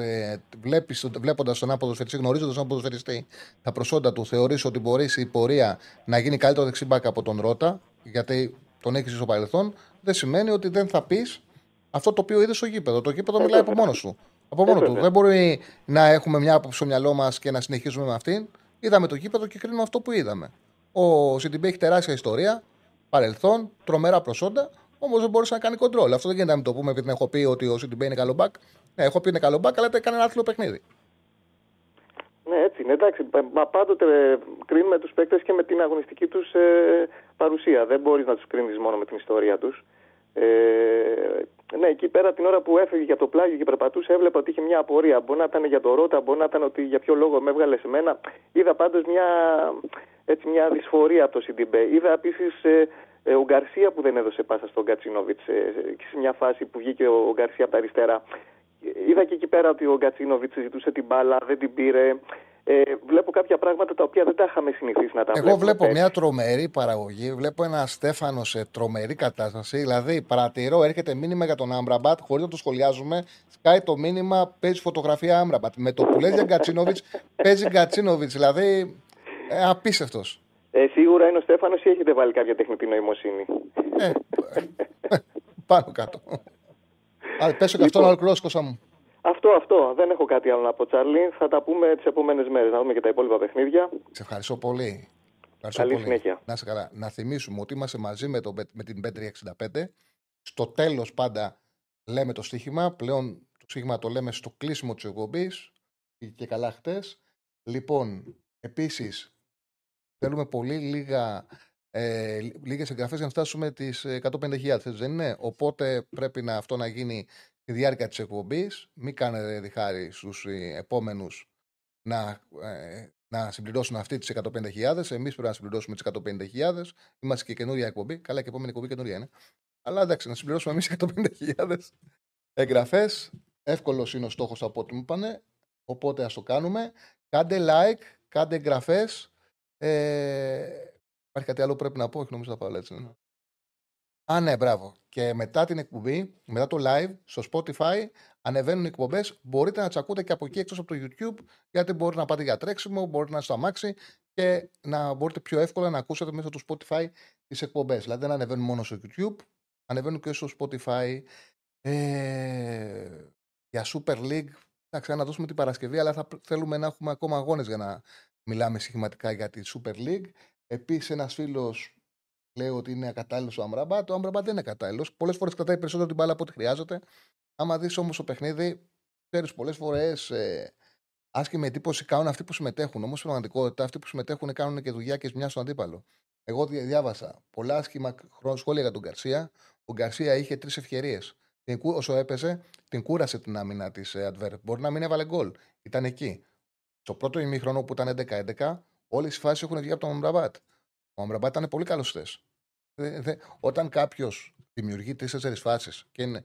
ε, βλέπεις, βλέποντας τον άποδοσφαιριστή, γνωρίζοντας τον άποδοσφαιριστή τα προσόντα του, θεωρείς ότι μπορεί στην πορεία να γίνει καλύτερο δεξιμπάκ από τον Ρότα, γιατί τον έχεις στο παρελθόν, δεν σημαίνει ότι δεν θα πεις αυτό το οποίο είδες στο γήπεδο. Το γήπεδο μιλάει από μόνος του. Από μόνος του. Δεν μπορεί να έχουμε μια άποψη στο μυαλό μας και να συνεχίσουμε με αυτήν. Είδαμε το γήπεδο και κρίνουμε αυτό που είδαμε. Ο Σιντιμπέ έχει τεράστια ιστορία, παρελθόν, τρομερά προσόντα, όμως δεν μπορούσε να κάνει κοντρόλ. Αυτό δεν γίνεται να το πούμε επειδή έχω πει ότι ο Σιντιμπέ είναι καλό μπακ. Ναι, έχω πει είναι καλό μπακ, αλλά έκανε ένα άθλιο παιχνίδι. Ναι, έτσι είναι. Εντάξει, μα πάντοτε κρίνουμε τους παίκτες και με την αγωνιστική τους ε, παρουσία. Δεν μπορείς να τους κρίνεις μόνο με την ιστορία τους. Ε, ναι, εκεί πέρα την ώρα που έφυγε για το πλάγιο και περπατούσε, έβλεπα ότι είχε μια απορία. Μπορεί να ήταν για το Ρότα, μπορεί να ήταν ότι για ποιο λόγο με έβγαλε σε μένα. Είδα πάντως μια, έτσι, μια δυσφορία από το Σιντιμπέ. Είδα επίσης ε, ε, ο Γκαρσία που δεν έδωσε πάσα στον Κατσίνοβιτς ε, σε μια φάση που βγήκε ο Γκαρσία από τα αριστερά. Είδα και εκεί πέρα ότι ο Γκατσίνοβιτς ζητούσε την μπάλα, δεν την πήρε. Ε, βλέπω κάποια πράγματα τα οποία δεν τα είχαμε συνηθίσει να τα Εγώ βλέπω μια τρομερή παραγωγή. Βλέπω ένα Στέφανο σε τρομερή κατάσταση. Δηλαδή, παρατηρώ, έρχεται μήνυμα για τον Άμπραμπατ, χωρίς να το σχολιάζουμε. Σκάει το μήνυμα, παίζει φωτογραφία Άμπραμπατ. Με το που λέει για Γκατσίνοβιτς, παίζει Γκατσίνοβιτς. Δηλαδή, ε, απίστευτος. Ε, σίγουρα είναι ο Στέφανος ή έχετε βάλει κάποια τεχνητή νοημοσύνη; Ε, πάνω κάτω. Α, πέσω και αυτό να ολοκληρώσω, μου. Αυτό, αυτό. Δεν έχω κάτι άλλο να πω, Τσάρλι. Θα τα πούμε τις επόμενες μέρες. Να δούμε και τα υπόλοιπα παιχνίδια. Σε ευχαριστώ πολύ. Ευχαριστώ Καλή πολύ. συνέχεια. Να, σε καλά. να θυμίσουμε ότι είμαστε μαζί με, το, με την B365. Στο τέλος πάντα λέμε το στοίχημα. Πλέον το στοίχημα το λέμε στο κλείσιμο της εκπομπής. Και καλά χτες. Λοιπόν, επίσης θέλουμε πολύ λίγα ε, λίγες εγγραφές για να φτάσουμε τις 150.000. Δεν είναι; Οπότε πρέπει να αυτό να γίνει στη διάρκεια της εκπομπής. Μην κάνετε διχάρη στους επόμενους να, ε, να συμπληρώσουν αυτή τις 150.000. Εμείς πρέπει να συμπληρώσουμε τις 150.000. Είμαστε και καινούρια εκπομπή. Καλά, και επόμενη εκπομπή καινούρια είναι. Αλλά εντάξει, να συμπληρώσουμε εμείς 150.000 εγγραφές. Εύκολος είναι ο στόχος από ό,τι μου είπανε. Οπότε ας το κάνουμε. Κάντε like, κάντε εγγραφές. Ε, Υπάρχει κάτι άλλο που πρέπει να πω, όχι νομίζω θα πάω έτσι. Ναι. Α, ναι, μπράβο. Και μετά την εκπομπή, μετά το live, στο Spotify, ανεβαίνουν οι εκπομπές. Μπορείτε να τις ακούτε και από εκεί εκτός από το YouTube, γιατί μπορείτε να πάτε για τρέξιμο, μπορείτε να στο αμάξι και να μπορείτε πιο εύκολα να ακούσετε μέσα του Spotify τις εκπομπές. Δηλαδή δεν ανεβαίνουν μόνο στο YouTube, ανεβαίνουν και στο Spotify. Ε, για Super League, θα να δώσουμε την Παρασκευή, αλλά θα θέλουμε να έχουμε ακόμα αγώνες για να μιλάμε συχηματικά για τη Super League. Επίσης, ένας φίλος λέει ότι είναι ακατάλληλος ο Αμραμπάτ. Ο Αμραμπάτ δεν είναι ακατάλληλος. Πολλές φορές κρατάει περισσότερο την μπάλα από ό,τι χρειάζεται. Άμα δεις όμως το παιχνίδι, ξέρεις πολλές φορές ε, άσχημη εντύπωση κάνουν αυτοί που συμμετέχουν. Όμως στην πραγματικότητα αυτοί που συμμετέχουν κάνουν και δουλειά και ζημιά στον αντίπαλο. Εγώ διάβασα πολλά άσχημα σχόλια για τον Γκαρσία. Ο Γκαρσία είχε τρεις ευκαιρίες. Όσο έπαιζε, την κούρασε την άμυνα της Adverb. Μπορεί να μην έβαλε γκολ. Ήταν εκεί. Στο πρώτο ημίχρονο που ήταν 11-11, Όλες οι φάσεις έχουν βγει από τον Αμραμπάτ. Ο Αμραμπάτ ήταν πολύ καλός χθες. Όταν κάποιος δημιουργεί τρει-τέσσερι φάσεις και είναι.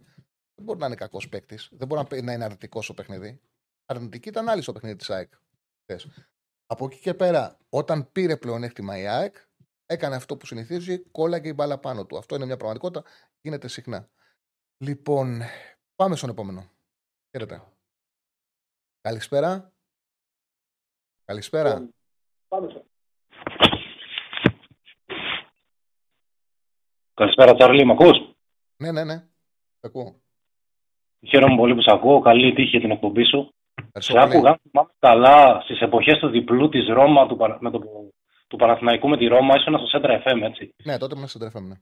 Δεν μπορεί να είναι κακός παίκτης. Δεν μπορεί να είναι αρνητικός στο παιχνίδι. Αρνητική ήταν άλλη στο παιχνίδι της ΑΕΚ. Από εκεί και πέρα, όταν πήρε πλεονέκτημα η ΑΕΚ, έκανε αυτό που συνηθίζει, κόλλαγε η μπάλα πάνω του. Αυτό είναι μια πραγματικότητα. Γίνεται συχνά. Λοιπόν, πάμε στον επόμενο. Χαίρετε. Καλησπέρα. Καλησπέρα. Καλησπέρα, Τσάρλι, μ' ακούς; Ναι, ναι, ναι. Ακούω. Χαίρομαι πολύ που σε ακούω. Καλή τύχη για την εκπομπή σου. Σε άκουγα, θυμάμαι καλά, στις εποχές του διπλού της Ρώμα, του, με το, του Παναθηναϊκού με τη Ρώμα, ήσουν στο Σέντρα FM, έτσι. Ναι, τότε ήμουν στο Σέντρα FM, ναι.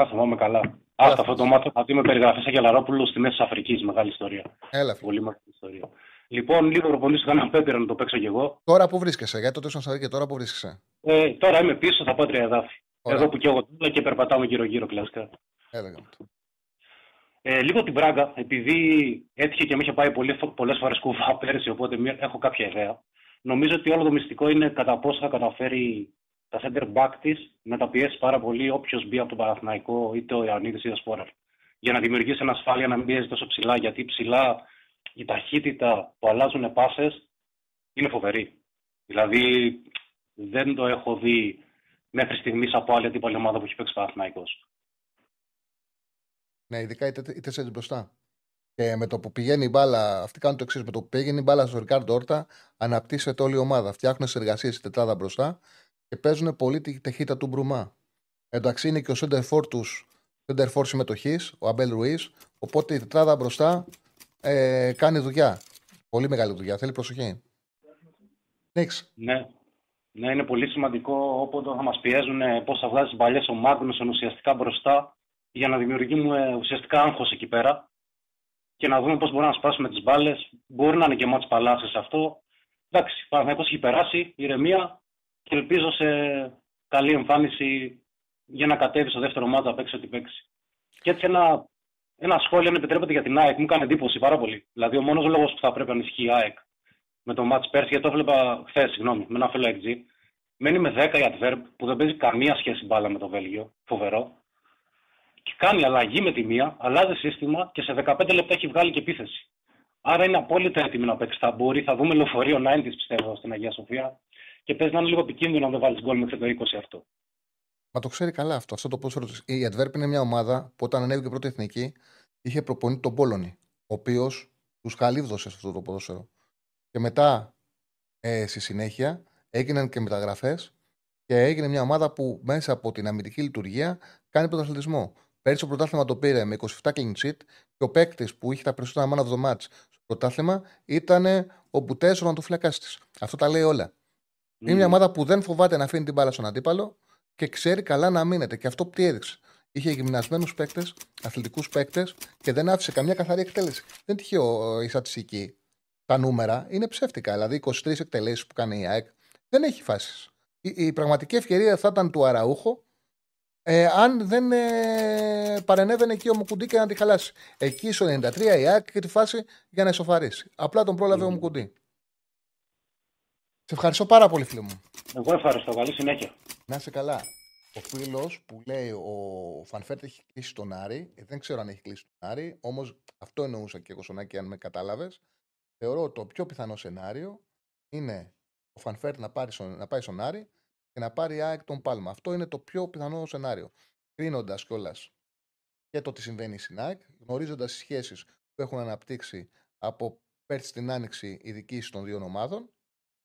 Α, θυμάμαι καλά. Άστα αυτό το μάθημα θα με περιγραφή σαν Γελαρόπουλο στη μέση της Αφρικής. Μεγάλη ιστορία. Έλα, Πολύ μεγάλη ιστορία. Λοιπόν, λίγο προπονήσω κανένα πέτυρα να το παίξω κι εγώ. Τώρα που βρίσκεσαι, γιατί το τόσο και τώρα που βρίσκεσαι. Ε, τώρα είμαι πίσω, θα πω τρία εδάφη. Εδώ που και εγώ και περπατάμε γύρω-γύρω κλασικά. Έλεγα. Ε, λίγο την πράγκα, επειδή έτυχε και με είχε πάει πολλές φορές κουβά πέρσι, οπότε έχω κάποια ιδέα. Νομίζω ότι όλο το μυστικό είναι κατά πόσο θα καταφέρει τα center back της να τα πιέσει πάρα πολύ όποιος μπει από τον Παναθηναϊκό είτε ο Ιωαννίδης είτε ο Σπόραρ. Για να δημιουργήσει ένα ασφάλεια να μην πιέζει τόσο ψηλά, γιατί ψηλά η ταχύτητα που αλλάζουν πάσες είναι φοβερή. Δηλαδή δεν το έχω δει μέχρι στιγμής από άλλη αντίπαλη ομάδα που έχει παίξει Παναθηναϊκός. Ναι, ειδικά οι, τε- οι τέσσερι μπροστά. Και με το που πηγαίνει η μπάλα, αυτοί κάνουν το εξής: Με το που πηγαίνει η μπάλα στο Ρικάρντο Όρτα, αναπτύσσεται όλη η ομάδα. Φτιάχνουν συνεργασίες στη τετράδα μπροστά και παίζουν πολύ τη ταχύτητα του Μπρουμά. Εντάξει, είναι και ο Σέντερφορ τους Σέντερφορ συμμετοχής, ο Αμπέλ Ρουί. Οπότε η τετράδα μπροστά ε, κάνει δουλειά. Πολύ μεγάλη δουλειά. Θέλει προσοχή. Νίξ. Ναι. ναι, είναι πολύ σημαντικό όποτε θα μας πιέζουν πώς θα βγάζει παλιέ ο Μάγνουσον ουσιαστικά μπροστά για να δημιουργήσουμε ουσιαστικά άγχος εκεί πέρα και να δούμε πώς μπορούμε να σπάσουμε τις μπάλες. Μπορεί να είναι και μάτς παλάσσε αυτό. Εντάξει, Παναθυναϊκό έχει περάσει, ηρεμία και ελπίζω σε καλή εμφάνιση για να κατέβει στο δεύτερο μάτσο να παίξει ό,τι παίξει. Και έτσι ένα, ένα σχόλιο, αν επιτρέπετε, για την ΑΕΚ μου έκανε εντύπωση πάρα πολύ. Δηλαδή, ο μόνος λόγος που θα πρέπει να ισχύει η ΑΕΚ με το μάτς πέρσι, γιατί το έβλεπα χθες, συγγνώμη, με ένα φίλο XG, μένει με 10 η Adverb που δεν παίζει καμία σχέση μπάλα με το Βέλγιο. Φοβερό. Και κάνει αλλαγή με τη μία, αλλάζει σύστημα και σε 15 λεπτά έχει βγάλει και επίθεση. Άρα είναι απόλυτα έτοιμη να παίξει ταμπούρι. Θα δούμε λεωφορείο 90 πιστεύω στην Αγία Σοφία. Και παίζει να είναι λίγο επικίνδυνο αν δεν βάλεις γκολ μέχρι το 20 αυτό. Μα το ξέρει καλά αυτό. Αυτό το ποδόσφαιρο της- Η Adverb είναι μια ομάδα που όταν ανέβηκε πρώτη εθνική είχε προπονεί τον Πόλωνη, ο οποίος τους χαλίβδωσε σε αυτό το ποδόσφαιρο. Και μετά, ε, στη συνέχεια, έγιναν και μεταγραφές και έγινε μια ομάδα που μέσα από την αμυντική λειτουργία κάνει πρωταθλητισμό. Πέρυσι το πρωτάθλημα το πήρε με 27 clean sheet και ο παίκτης που είχε τα περισσότερα man of the match στο πρωτάθλημα ήταν ο Μπουτέ, ο ματοφυλακά τη. Αυτό τα λέει όλα. Είναι μια ομάδα που δεν φοβάται να αφήνει την μπάλα στον αντίπαλο και ξέρει καλά να μείνεται. Και αυτό τι έδειξε. Είχε γυμνασμένους παίκτες, αθλητικούς παίκτες και δεν άφησε καμιά καθαρή εκτέλεση. Δεν είναι τυχαίο η στατιστική. Τα νούμερα είναι ψεύτικα. Δηλαδή, 23 εκτελέσεις που κάνει η ΑΕΚ δεν έχει φάσεις. Η, η πραγματική ευκαιρία θα ήταν του Αραούχο ε, αν δεν ε, παρενέβαινε εκεί ο Μουκουντή και να τη χαλάσει. Εκεί στο 93 η ΑΕΚ είχε τη φάση για να ισοφαρίσει. Απλά τον πρόλαβε ο Μουκουντή. Σε ευχαριστώ πάρα πολύ, φίλε μου. Εγώ ευχαριστώ. Καλή συνέχεια. Να είσαι καλά. Ο φίλος που λέει ο Φαν Βέερτ έχει κλείσει τον Άρη. Ε, δεν ξέρω αν έχει κλείσει τον Άρη. Όμως αυτό εννοούσα και εγώ στον Άκη, αν με κατάλαβες. Θεωρώ το πιο πιθανό σενάριο είναι ο Φαν Βέερτ να, πάρει στον- να πάει στον Άρη και να πάρει η ΑΕΚ τον Πάλμα. Αυτό είναι το πιο πιθανό σενάριο. Κρίνοντας κιόλας και το τι συμβαίνει στην ΑΕΚ, γνωρίζοντας τις σχέσεις που έχουν αναπτύξει από πέρσι την άνοιξη η διοίκηση των δύο ομάδων,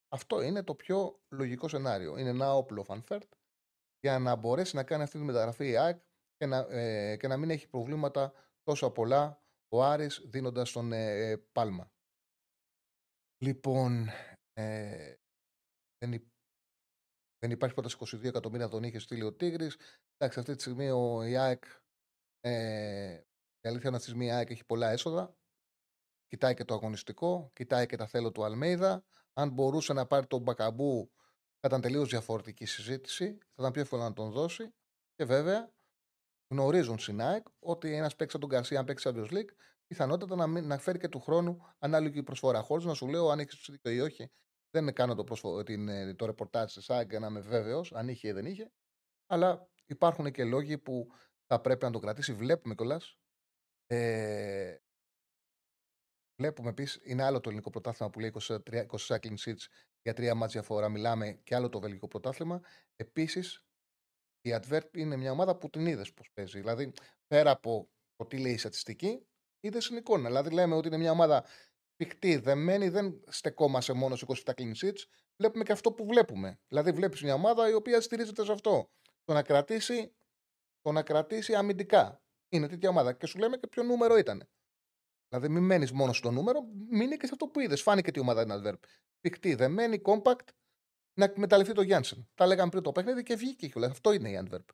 αυτό είναι το πιο λογικό σενάριο. Είναι ένα όπλο ο Φαν Βέερτ για να μπορέσει να κάνει αυτή τη μεταγραφή η ΑΕΚ και να, ε, και να μην έχει προβλήματα τόσο πολλά ο Άρης δίνοντας τον ε, Πάλμα. Λοιπόν, ε, δεν, υ- δεν υπάρχει πρόταση 22 εκατομμύρια τον είχε στείλει ο Τίγρης. Εντάξει, αυτή τη στιγμή ο η ΑΕΚ, ε, η αλήθεια είναι αυτή τη στιγμή η ΑΕΚ έχει πολλά έσοδα. Κοιτάει και το αγωνιστικό, κοιτάει και τα θέλω του Αλμέιδα. Αν μπορούσε να πάρει τον Μπακαμπού, θα ήταν τελείως διαφορετική συζήτηση. Θα ήταν πιο εύκολο να τον δώσει. Και βέβαια, γνωρίζουν στην ΑΕΚ ότι ένας παίξει από τον Γκαρσία, αν παίξει Champions League, πιθανότατα να, μην, να φέρει και του χρόνου ανάλογη προσφορά. Χωρίς να σου λέω αν έχεις δίκιο ή όχι. Δεν κάνω το, προσφο... την, ε, το ρεπορτάζ της ΑΕΚ για να είμαι βέβαιος αν είχε ή δεν είχε. Αλλά υπάρχουν και λόγοι που θα πρέπει να το κρατήσει. Βλέπουμε κιόλας. Ε, Βλέπουμε επίσης, είναι άλλο το ελληνικό πρωτάθλημα που λέει 23, 24 clean sheets για τρία μάτια διαφορά. Μιλάμε και άλλο το βελγικό πρωτάθλημα. Επίσης, η Adverb είναι μια ομάδα που την είδες πώς παίζει. Δηλαδή, πέρα από το τι λέει η στατιστική, είδες την εικόνα. Δηλαδή, λέμε ότι είναι μια ομάδα πηχτή, δεμένη, δεν στεκόμαστε μόνο σε 27 clean sheets. Βλέπουμε και αυτό που βλέπουμε. Δηλαδή, βλέπεις μια ομάδα η οποία στηρίζεται σε αυτό. Το να κρατήσει, το να κρατήσει αμυντικά. Είναι τέτοια ομάδα. Και σου λέμε και ποιο νούμερο ήταν. Δηλαδή, μην μένεις μόνος στο νούμερο, μείνει και σε αυτό που είδες. Φάνηκε τι ομάδα είναι adverb. Πηκτή, δεμένη, compact, να εκμεταλλευτεί το Γιάνσεν. Τα λέγαμε πριν το παιχνίδι και βγήκε κιόλας. Αυτό είναι η adverb.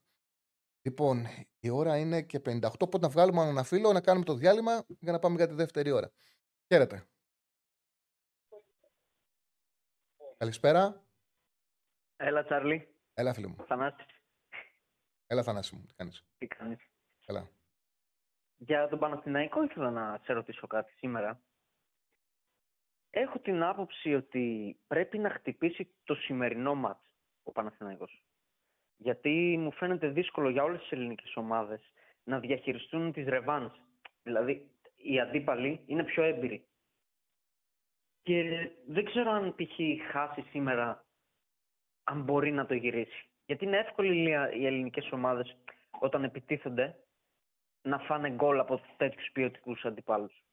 Λοιπόν, η ώρα είναι και 58. Οπότε να βγάλουμε ένα φίλο, να κάνουμε το διάλειμμα για να πάμε για τη δεύτερη ώρα. Χαίρετε. Καλησπέρα. Έλα, Τσάρλι. Έλα, φίλε μου. Θανάση. Έλα, Θανάση μου. Τι κάνεις; Τι κάνεις; Καλά. Για τον Παναθηναϊκό ήθελα να σε ρωτήσω κάτι σήμερα. Έχω την άποψη ότι πρέπει να χτυπήσει το σημερινό μάτς ο Παναθηναϊκός. Γιατί μου φαίνεται δύσκολο για όλες τις ελληνικές ομάδες να διαχειριστούν τις ρεβάνς. Δηλαδή, οι αντίπαλοι είναι πιο έμπειροι. Και δεν ξέρω αν π.χ. χάσει σήμερα, αν μπορεί να το γυρίσει. Γιατί είναι εύκολο οι οι ελληνικές ομάδες όταν επιτίθενται να φάνε γκολ από τέτοιους ποιοτικούς αντιπάλους.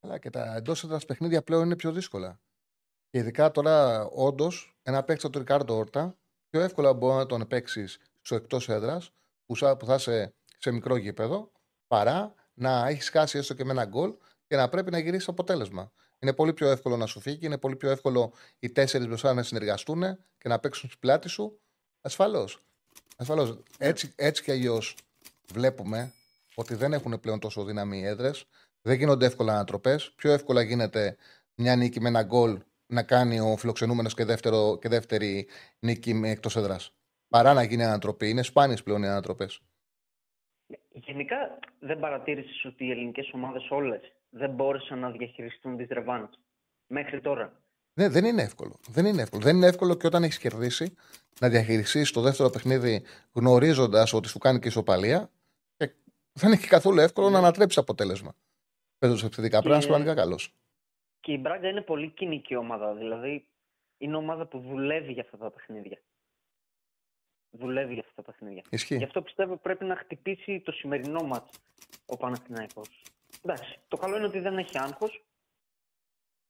Αλλά και τα εντός έδρας παιχνίδια πλέον είναι πιο δύσκολα. Και ειδικά τώρα, όντως, ένα παίξα του Ρικάρντο Όρτα πιο εύκολα μπορεί να τον παίξει στο εκτός έδρας που, που θα είσαι σε μικρό γήπεδο παρά να έχει χάσει έστω και με ένα γκολ και να πρέπει να γυρίσεις αποτέλεσμα. Είναι πολύ πιο εύκολο να σου φύγει, είναι πολύ πιο εύκολο οι τέσσερις μπροστά να συνεργαστούν και να παίξουν στη πλάτη σου. Ασφαλώς. Ασφαλώς. Έτσι, έτσι κι αλλιώς βλέπουμε ότι δεν έχουν πλέον τόσο δύναμη οι έδρες. Δεν γίνονται εύκολα ανατροπές. Πιο εύκολα γίνεται μια νίκη με ένα γκολ να κάνει ο φιλοξενούμενος και, και δεύτερη νίκη εκτός έδρας. Παρά να γίνει ανατροπή. Είναι σπάνιες πλέον οι ανατροπές. Γενικά δεν παρατήρησες ότι οι ελληνικές ομάδες όλες δεν μπόρεσαν να διαχειριστούν τις ρεβάνε μέχρι τώρα; Ναι, δεν είναι εύκολο. Δεν είναι εύκολο. Δεν είναι εύκολο και όταν έχεις κερδίσει να διαχειριστείς το δεύτερο παιχνίδι γνωρίζοντας ότι σου κάνει και ισοπαλία. Και δεν έχει καθόλου εύκολο να ανατρέψει αποτέλεσμα. Παίζοντα επιθετικά. Πρέπει να είσαι πραγματικά καλός. Και η Μπράγκα είναι πολύ κοινική ομάδα. Δηλαδή είναι ομάδα που δουλεύει για αυτά τα παιχνίδια. Δουλεύει για αυτά τα παιχνίδια. Ισχύει. Γι' αυτό πιστεύω πρέπει να χτυπήσει το σημερινό μάτς ο Παναθηναϊκός. Εντάξει, το καλό είναι ότι δεν έχει άγχος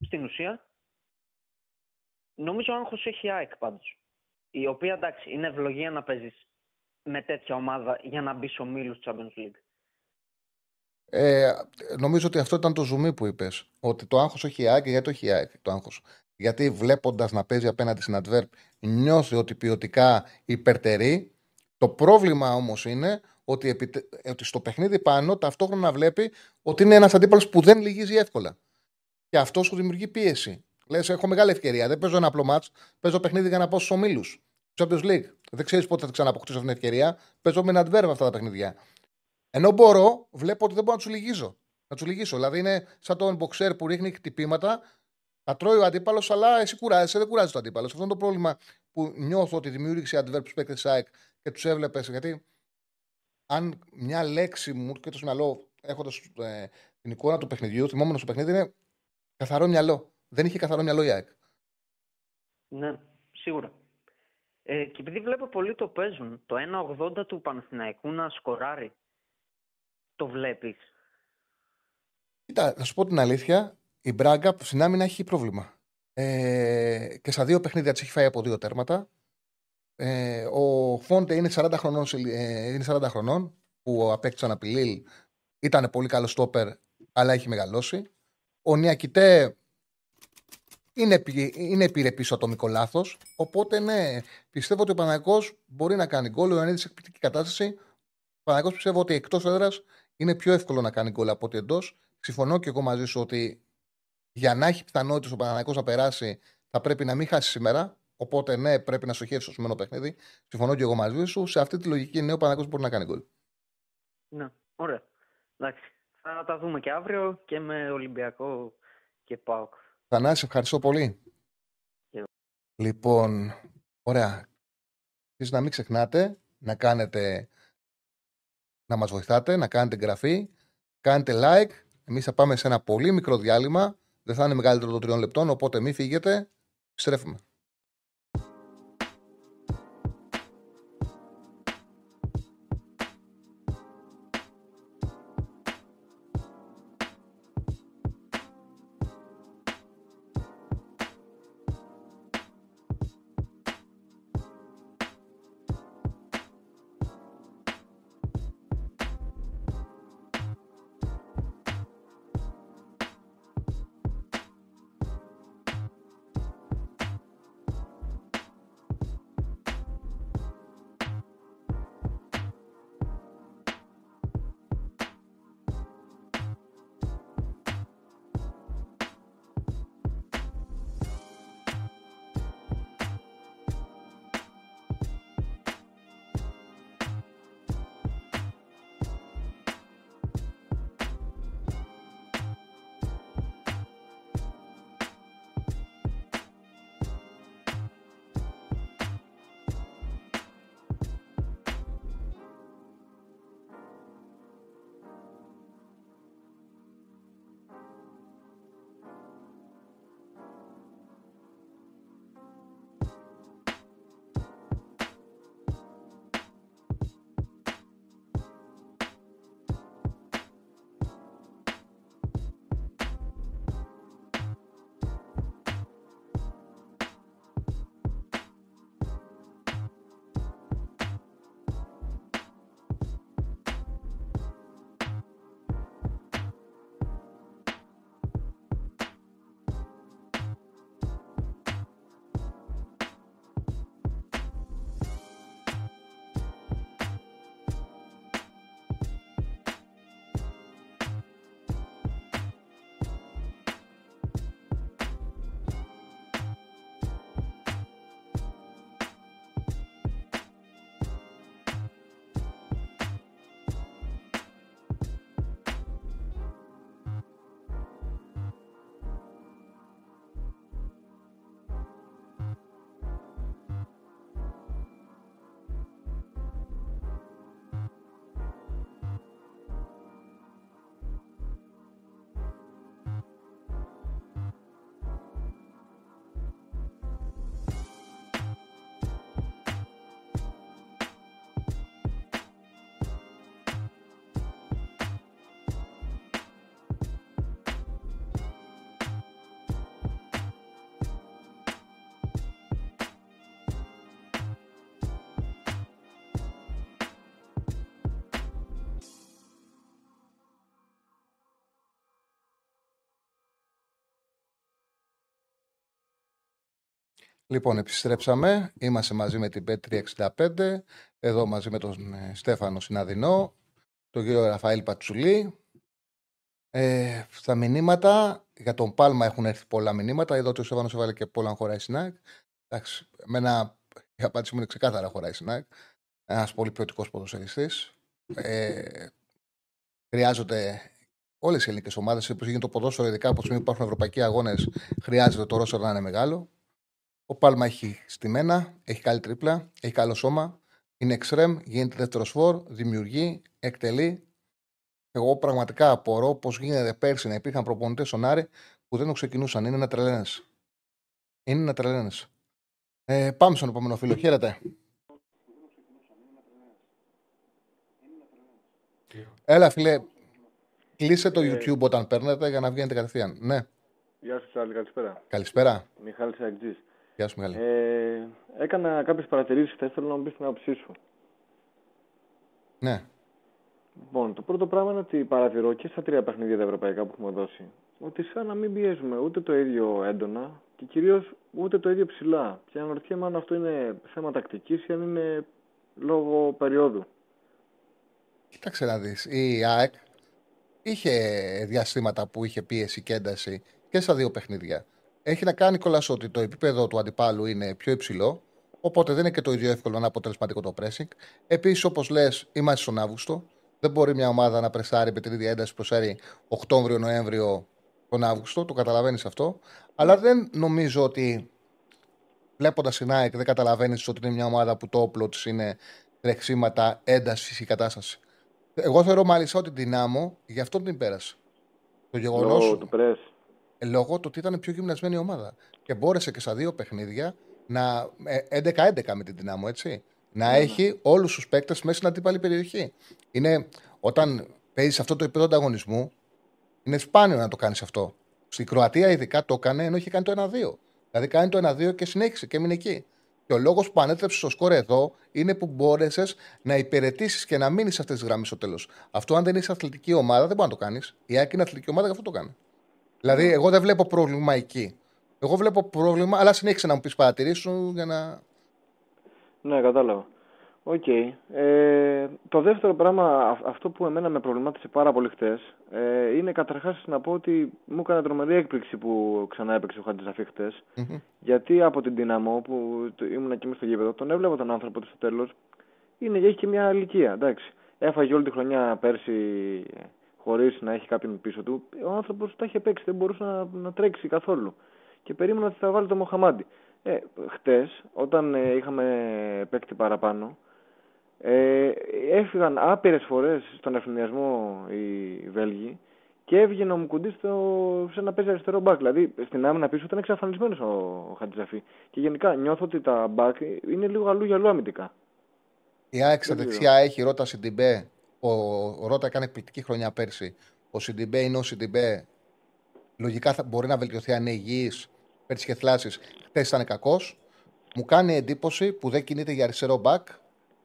στην ουσία. Νομίζω άγχος έχει ΑΕΚ πάντως. Η οποία εντάξει είναι ευλογία να παίζεις με τέτοια ομάδα για να μπεις στο μήλου Champions League. Ε, νομίζω ότι αυτό ήταν το ζουμί που είπες. Ότι το άγχος όχι η ΑΕΚ, γιατί το έχει η ΑΕΚ το άγχος. Γιατί βλέποντας να παίζει απέναντι στην Adverb, νιώθει ότι ποιοτικά υπερτερεί. Το πρόβλημα όμως είναι ότι, ότι στο παιχνίδι πάνω ταυτόχρονα βλέπει ότι είναι ένας αντίπαλος που δεν λυγίζει εύκολα. Και αυτό σου δημιουργεί πίεση. Λες, έχω μεγάλη ευκαιρία. Δεν παίζω ένα απλό μάτς. Παίζω παιχνίδι για να πάω στους ομίλους. Champions League. Δεν ξέρεις πότε θα ξαναποκτήσω αυτή την ευκαιρία. Παίζω με ένα adverb αυτά τα παιχνίδια. Ενώ μπορώ, βλέπω ότι δεν μπορώ να τους λυγίζω. Να τους λυγίσω. Δηλαδή είναι σαν τον μποξέρ που ρίχνει χτυπήματα, τα τρώει ο αντίπαλος, αλλά εσύ κουράζεσαι, δεν κουράζει το αντίπαλο. Αυτό είναι το πρόβλημα που νιώθω ότι δημιούργησε adverb του παίκτε SAEK και τους έβλεπες. Γιατί αν μια λέξη μου και το μυαλό, έχοντας ε, την εικόνα του παιχνιδιού, θυμόμενος στο παιχνίδι, είναι καθαρό μυαλό. Δεν είχε καθαρό μυαλό η ΑΕΚ. Ναι, σίγουρα. Ε, και επειδή βλέπω πολύ το παίζουν, το 1,80 του Παναθηναϊκού να σκοράρει, το βλέπεις. Κοίτα, θα σου πω την αλήθεια, η Μπράγκα στην άμυνα έχει πρόβλημα. Ε, και στα δύο παιχνίδια της έχει φάει από δύο τέρματα. Ε, ο Φόντε είναι 40 χρονών, ε, είναι 40 χρονών που απέκτησαν απειλή. Ήταν πολύ καλό στόπερ, αλλά έχει μεγαλώσει. Ο Νιακητέ είναι, είναι επιρρεπή ατομικό λάθος. Οπότε ναι, πιστεύω ότι ο Παναγικός μπορεί να κάνει γκολ. Ο Ιωαννίδης σε εκπληκτική κατάσταση. Ο Παναγικός πιστεύω ότι εκτός έδρας είναι πιο εύκολο να κάνει γκολ από ότι εντός. Συμφωνώ και εγώ μαζί σου ότι για να έχει πιθανότητες ο Παναγικό να περάσει θα πρέπει να μην χάσει σήμερα. Οπότε ναι, πρέπει να στοχεύσει στο σημερινό παιχνίδι. Συμφωνώ και εγώ μαζί σου. Σε αυτή τη λογική ναι, ο Παναγικό μπορεί να κάνει γκολ. Ναι, ωραία. Εντάξει. Θα τα δούμε και αύριο και με Ολυμπιακό και ΠΑΟΚ. Θανάση, ευχαριστώ πολύ. Λοιπόν, ωραία. Εσείς να μην ξεχνάτε να κάνετε, να μας βοηθάτε, να κάνετε εγγραφή, κάνετε like. Εμείς θα πάμε σε ένα πολύ μικρό διάλειμμα. Δεν θα είναι μεγαλύτερο των τριών λεπτών, οπότε μην φύγετε. Στρέφουμε. Λοιπόν, επιστρέψαμε. Είμαστε μαζί με την Bet365. Εδώ μαζί με τον ε, Στέφανο Συναδεινό, τον κύριο Ραφαήλ Πατσουλή. Ε, στα μηνύματα για τον Πάλμα έχουν έρθει πολλά μηνύματα. Εδώ ο Στέφανος έβαλε και πολλά χωράει Σνάκ. Εντάξει, εμένα η απάντηση μου είναι ξεκάθαρα χωράει Σνάκ. Ένας πολύ ποιοτικός ποδοσφαιριστής. Ε, χρειάζονται όλες οι ελληνικές ομάδες, όπω γίνεται το ποδόσφαιρο, ειδικά από τη στιγμή που υπάρχουν ευρωπαϊκοί αγώνες, χρειάζεται το ρόστερ να είναι μεγάλο. Ο Πάλμα έχει στημένα, έχει καλή τρίπλα, έχει καλό σώμα, είναι εξτρεμ, γίνεται δεύτερος φόρ, δημιουργεί, εκτελεί. Εγώ πραγματικά απορώ πώς γίνεται πέρσι να υπήρχαν προπονητές στον Άρη που δεν το ξεκινούσαν. Είναι να τρελαίνε. Είναι να τρελαίνε. Ε, πάμε στον επόμενο φίλο. Χαίρετε. Έλα, φίλε, κλείσε το Ε, YouTube όταν παίρνετε για να βγαίνετε κατευθείαν. Ναι, Γεια σας, Τσάρλι, καλησπέρα. καλησπέρα. Μιχάλης Αγγλή. Γεια σου, Μιχάλη. Ε, έκανα κάποιες παρατηρήσεις χθε. Θέλω να μου πεις την άποψή σου. Ναι. Λοιπόν, το πρώτο πράγμα είναι ότι παρατηρώ και στα τρία παιχνίδια τα ευρωπαϊκά που έχουμε δώσει ότι σαν να μην πιέζουμε ούτε το ίδιο έντονα και κυρίως ούτε το ίδιο ψηλά. Και αναρωτιέμαι αν αυτό είναι θέμα τακτικής ή αν είναι λόγω περίοδου. Κοίταξε να δεις, η ΑΕΚ είχε διαστήματα που είχε πίεση και ένταση και στα δύο παιχνίδια. Έχει να κάνει κιόλας ότι το επίπεδο του αντιπάλου είναι πιο υψηλό, οπότε δεν είναι και το ίδιο εύκολο να είναι αποτελεσματικό το pressing. Επίσης, όπως λες, είμαστε στον Αύγουστο. Δεν μπορεί μια ομάδα να πρεσάρει με την ίδια ένταση που προσφέρει Οκτώβριο-Νοέμβριο τον Αύγουστο, το καταλαβαίνεις αυτό. Αλλά δεν νομίζω ότι βλέποντας την ΑΕΚ δεν καταλαβαίνεις ότι είναι μια ομάδα που το όπλο της είναι τρεξίματα, ένταση ή κατάσταση. Εγώ θεωρώ μάλιστα ότι Δυνάμω γι' αυτό την πέρασε. Το γεγονός. Λόγω του πρέσ. Λόγω του ότι ήταν πιο γυμνασμένη η ομάδα. Και μπόρεσε και στα δύο παιχνίδια να. ε, 11-11 με την Δυνάμω, έτσι. Να έχει όλους τους παίκτες μέσα στην αντίπαλη περιοχή. Είναι όταν παίζεις αυτό το επίπεδο ανταγωνισμού, είναι σπάνιο να το κάνεις αυτό. Στην Κροατία ειδικά το έκανε ενώ είχε κάνει το 1-2. Δηλαδή κάνει το 1-2 και συνέχισε και έμεινε εκεί. Και ο λόγος που ανέτρεψε το σκορ εδώ είναι που μπόρεσες να υπηρετήσεις και να μείνεις σε αυτές τις γραμμές στο τέλος. Αυτό, αν δεν είσαι αθλητική ομάδα, δεν μπορεί να το κάνεις. Η ΑΕΚ είναι αθλητική ομάδα, γι' αυτό το κάνει. Δηλαδή, εγώ δεν βλέπω πρόβλημα εκεί. Εγώ βλέπω πρόβλημα, αλλά συνέχισε να μου πεις τις παρατηρήσεις σου για να. Ναι, κατάλαβα. Οκ. Ε, το δεύτερο πράγμα, α- αυτό που εμένα με προβλημάτισε πάρα πολύ χτες, ε, είναι καταρχάς να πω ότι μου έκανε τρομερή έκπληξη που ξανά έπαιξε ο Χατζησαφί χτες. Μμμ. Γιατί από την Ντιναμό που το- ήμουν και εμείς στο γήπεδο, τον έβλεπα τον άνθρωπο του στο τέλος. Έχει και μια ηλικία, εντάξει. Έφαγε όλη τη χρονιά πέρσι χωρίς να έχει κάποιον πίσω του. Ο άνθρωπος τα είχε παίξει, δεν μπορούσε να, να τρέξει καθόλου. Και περίμενα ότι θα βάλει το Μοχαμάντι. Ε, χτες, όταν ε, είχαμε παίκτη παραπάνω, ε, έφυγαν άπειρες φορές στον ευθυνδιασμό οι Βέλγοι και έβγαινε ο Μουκουντής στο, σε να παίζει αριστερό μπακ. Δηλαδή στην άμυνα πίσω ήταν εξαφανισμένος ο, ο Χατζησαφί. Και γενικά νιώθω ότι τα μπακ είναι λίγο αλλού για αλλού αμυντικά. Η ΑΕΚ στα Δεν δεξιά έχει Ρότα Σιντιμπέ. Ο, ο Ρότα έκανε εκπληκτική χρονιά πέρσι. Ο Σιντιμπέ είναι ο Σιντιμπέ. Λογικά θα μπορεί να βελτιωθεί αν είναι υγιής. Πέρσι είχε θλάσεις. Χθες ήταν κακός. Μου κάνει εντύπωση που δεν κινείται για αριστερό μπακ.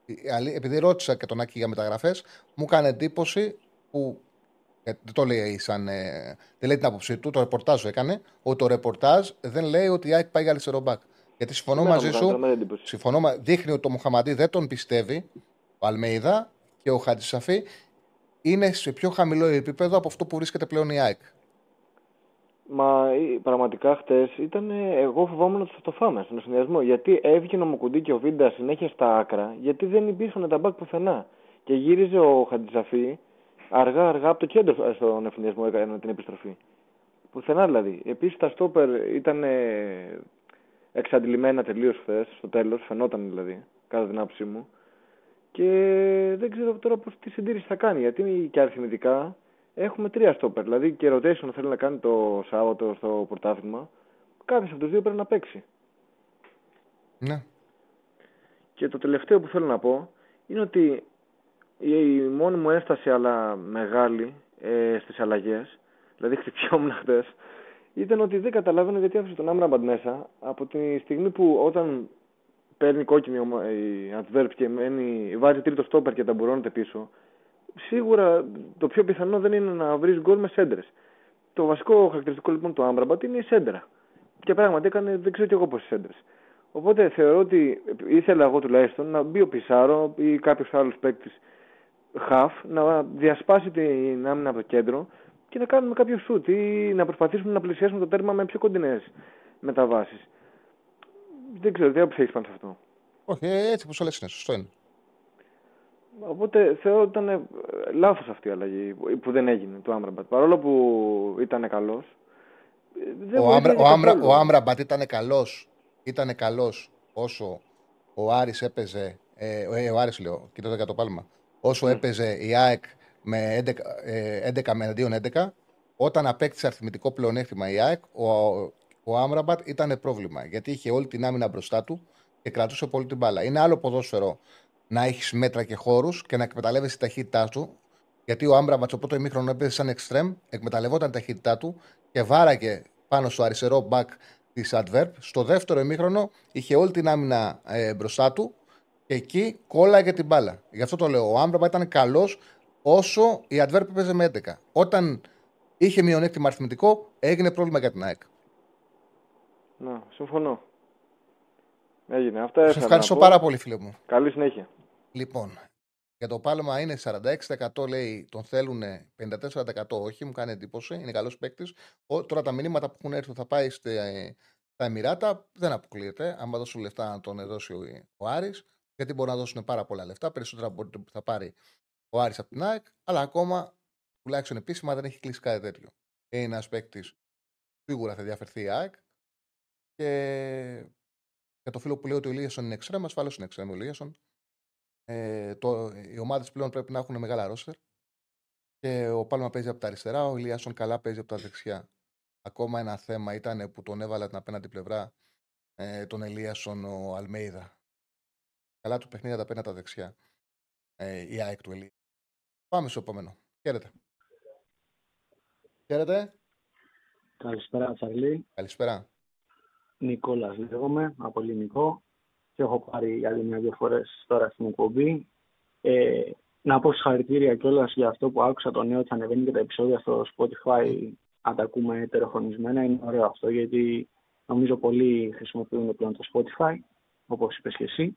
Η αλή- Επειδή ρώτησα και τον Άκη για μεταγραφές, μου κάνει εντύπωση που. ε, Δεν το λέει σαν. ε, δεν λέει την άποψή του, το ρεπορτάζ το έκανε. Ότι το ρεπορτάζ δεν λέει ότι η ΑΕΚ πάει για αριστερό μπακ. Γιατί συμφωνώ Εμένα μαζί μου κάνει σου. τρομερή εντύπωση. Συμφωνώ, μα- δείχνει ότι το Μοχαμαντή δεν τον πιστεύει, ο Αλμέιδα και ο Χατζησαφή είναι σε πιο χαμηλό επίπεδο από αυτό που βρίσκεται πλέον η ΑΕΚ. Μα ε, πραγματικά χτες ήταν. ε, Εγώ φοβόμουν ότι θα το φάμε στον ευθυνδιασμό. Γιατί έβγαινε ο Μουκουντή και ο Βίντα συνέχεια στα άκρα, γιατί δεν υπήρχαν τα μπακ πουθενά. Και γύριζε ο Χατζησαφή αργά-αργά από το κέντρο ε, στον ευθυνδιασμό έκανε την επιστροφή. Πουθενά δηλαδή. Επίσης τα στόπερ ήταν ε, εξαντλημένα τελείως χθες, στο τέλος, φαινόταν δηλαδή, κατά την άποψή μου. Και δεν ξέρω τώρα πώς τι συντήρηση θα κάνει, γιατί και αριθμητικά έχουμε τρία στόπερ. Δηλαδή και rotation θέλει να κάνει το Σάββατο στο πρωτάθλημα. Κάποιος από τους δύο πρέπει να παίξει. Ναι. Και το τελευταίο που θέλω να πω είναι ότι η μόνη μου ένσταση αλλά μεγάλη ε, στις αλλαγές, δηλαδή χτυπιόμουν χθε, ήταν ότι δεν καταλάβαινα γιατί άφησε τον Άμραμπαντ μέσα από τη στιγμή που όταν παίρνει κόκκινη ομα- η Αντβέρπ και μένει, βάζει τρίτο στόπερ και ταμπουρώνεται πίσω, σίγουρα το πιο πιθανό δεν είναι να βρεις γκολ με σέντρες. Το βασικό χαρακτηριστικό λοιπόν του Άμραμπατ είναι η σέντρα. Και πράγματι έκανε δεν ξέρω κι εγώ πόσες σέντρες. Οπότε θεωρώ ότι ήθελα εγώ τουλάχιστον να μπει ο Πισάρο ή κάποιος άλλος παίκτης χαφ να διασπάσει την άμυνα από το κέντρο και να κάνουμε κάποιο σουτ ή να προσπαθήσουμε να πλησιάσουμε το τέρμα με πιο κοντινές μεταβάσεις. Δεν ξέρω, τι άποψη έχει πάνω σε αυτό. Όχι, ε, έτσι όπως το λε είναι, σωστό είναι. Οπότε θεωρώ ότι ήταν λάθος αυτή η αλλαγή που δεν έγινε του Άμραμπατ. Παρόλο που ήταν καλός. Ο, Άμρα, ο, Άμρα, ο Άμραμπατ ήταν καλός ήταν καλός όσο ο Άρης έπαιζε. Ε, ε ο Άρης λέω, κοιτάξτε για το πάλμα. Όσο mm. έπαιζε η ΑΕΚ με 11, ε, 11 με 11, όταν απέκτησε αριθμητικό πλεονέκτημα η ΑΕΚ, ο, ο Άμραμπατ ήταν πρόβλημα. Γιατί είχε όλη την άμυνα μπροστά του και κρατούσε πολύ την μπάλα. Είναι άλλο ποδόσφαιρο να έχεις μέτρα και χώρους και να εκμεταλλεύεσαι τη ταχύτητά του. Γιατί ο Άμραμπατς, ο πρώτο ημίχρονο έπαιζε σαν εξτρεμ, εκμεταλλευόταν τη ταχύτητά του και βάραγε πάνω στο αριστερό μπακ της Adverb. Στο δεύτερο ημίχρονο είχε όλη την άμυνα ε, μπροστά του και εκεί κόλλαγε την μπάλα. Γι' αυτό το λέω. Ο Άμπραμπα ήταν καλός όσο η Adverb έπαιζε με 11. Όταν είχε μειονέκτημα αριθμητικό, έγινε πρόβλημα για την ΑΕΚ. Να, συμφωνώ. Έγινε. Αυτά Σε ευχαριστώ πάρα πολύ, φίλε μου. Καλή συνέχεια. Λοιπόν, για το πάλμα είναι 46% λέει τον θέλουν, 54% όχι, μου κάνει εντύπωση, είναι καλός παίκτης. Τώρα τα μηνύματα που έχουν έρθει θα πάει στα Εμμυράτα δεν αποκλείεται. Αν δώσουν λεφτά να τον δώσει ο, ο Άρης, γιατί μπορεί να δώσουν πάρα πολλά λεφτά, περισσότερα από ό,τι θα πάρει ο Άρης από την ΑΕΚ, αλλά ακόμα τουλάχιστον επίσημα δεν έχει κλείσει κάτι τέτοιο. Είναι ένας παίκτης σίγουρα θα διαφερθεί η ΑΕΚ. Και για το φίλο που λέει ότι ο Ηλίασον είναι εξτρέμ, ασφαλώ είναι εξτρέμ ο Ηλίασον. Ε, το, οι ομάδες πλέον πρέπει να έχουν μεγάλα ρόστερ. Και ο Πάλμα παίζει από τα αριστερά, ο Ηλιάσον καλά παίζει από τα δεξιά. Ακόμα ένα θέμα ήταν που τον έβαλα την απέναντι πλευρά ε, τον Ελίασον ο Αλμέιδα. Καλά του παιχνίδια τα παίρνει τα δεξιά. Ε, η ΑΕΚ του Ελία. Πάμε στο επόμενο. Χαίρετε. Χαίρετε. Καλησπέρα, Τσαρλί. Καλησπέρα. Νικόλας λέγομαι, από ελληνικό και έχω πάρει άλλη μια-δύο φορές τώρα στην εκπομπή. Ε, να πω συγχαρητήρια κιόλας για αυτό που άκουσα το νέο ότι θα ανεβαίνει και τα επεισόδια στο Spotify αν τα ακούμε τεροχρονισμένα. Είναι ωραίο αυτό γιατί νομίζω πολλοί χρησιμοποιούν πλέον το Spotify, όπως είπες και εσύ.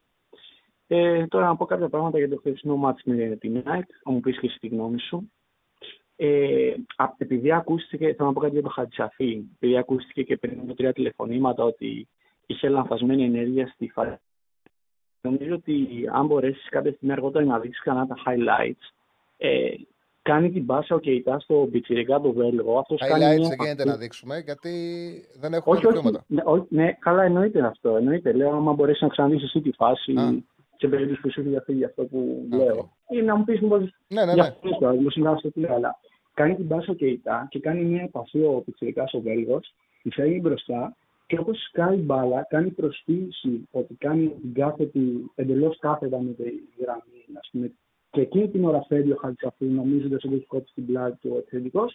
Ε, τώρα να πω κάποια πράγματα για το χθεσινό μάτς με την Nike, θα μου πεις και εσύ τη γνώμη σου. Ε, επειδή ακούστηκε, θα να πω κάτι για το Χατσαφή, επειδή ακούστηκε και πριν από τρία τηλεφωνήματα ότι είχε λανθασμένη ενέργεια στη φάση Νομίζω ότι αν μπορέσεις κάποια στιγμή αργότερα να δείξει κανένα τα highlights, ε, κάνει την πάσα ο Κεϊτά στο πιτσιρικά του Βέλγο. Αυτός highlights κάνει δεν γίνεται να δείξουμε γιατί δεν έχουμε όχι, όχι, ναι, ναι, καλά εννοείται αυτό. Εννοείται. Λέω, άμα μπορέσεις να ξαναδείς εσύ τη φάση Α. σε περίπτωση που σου διαφύγει αυτό που okay. λέω. Ή να μου πεις μήπως. Ναι, ναι, ναι. Μου το λέω, αλλά κάνει την πάσα ο Κεϊτά και κάνει μια επαφή ο πιτσιρικάς ο Βέλγος, τη φέρνει μπροστά και όπως σκάει μπάλα, κάνει προσποίηση ότι κάνει την κάθετη, εντελώς κάθετα με τη γραμμή, ας πούμε. Και εκείνη την ώρα φεύγει ο Χαλτσαφή, νομίζοντας ότι έχει κόψει την πλάτη του ο επιθετικό.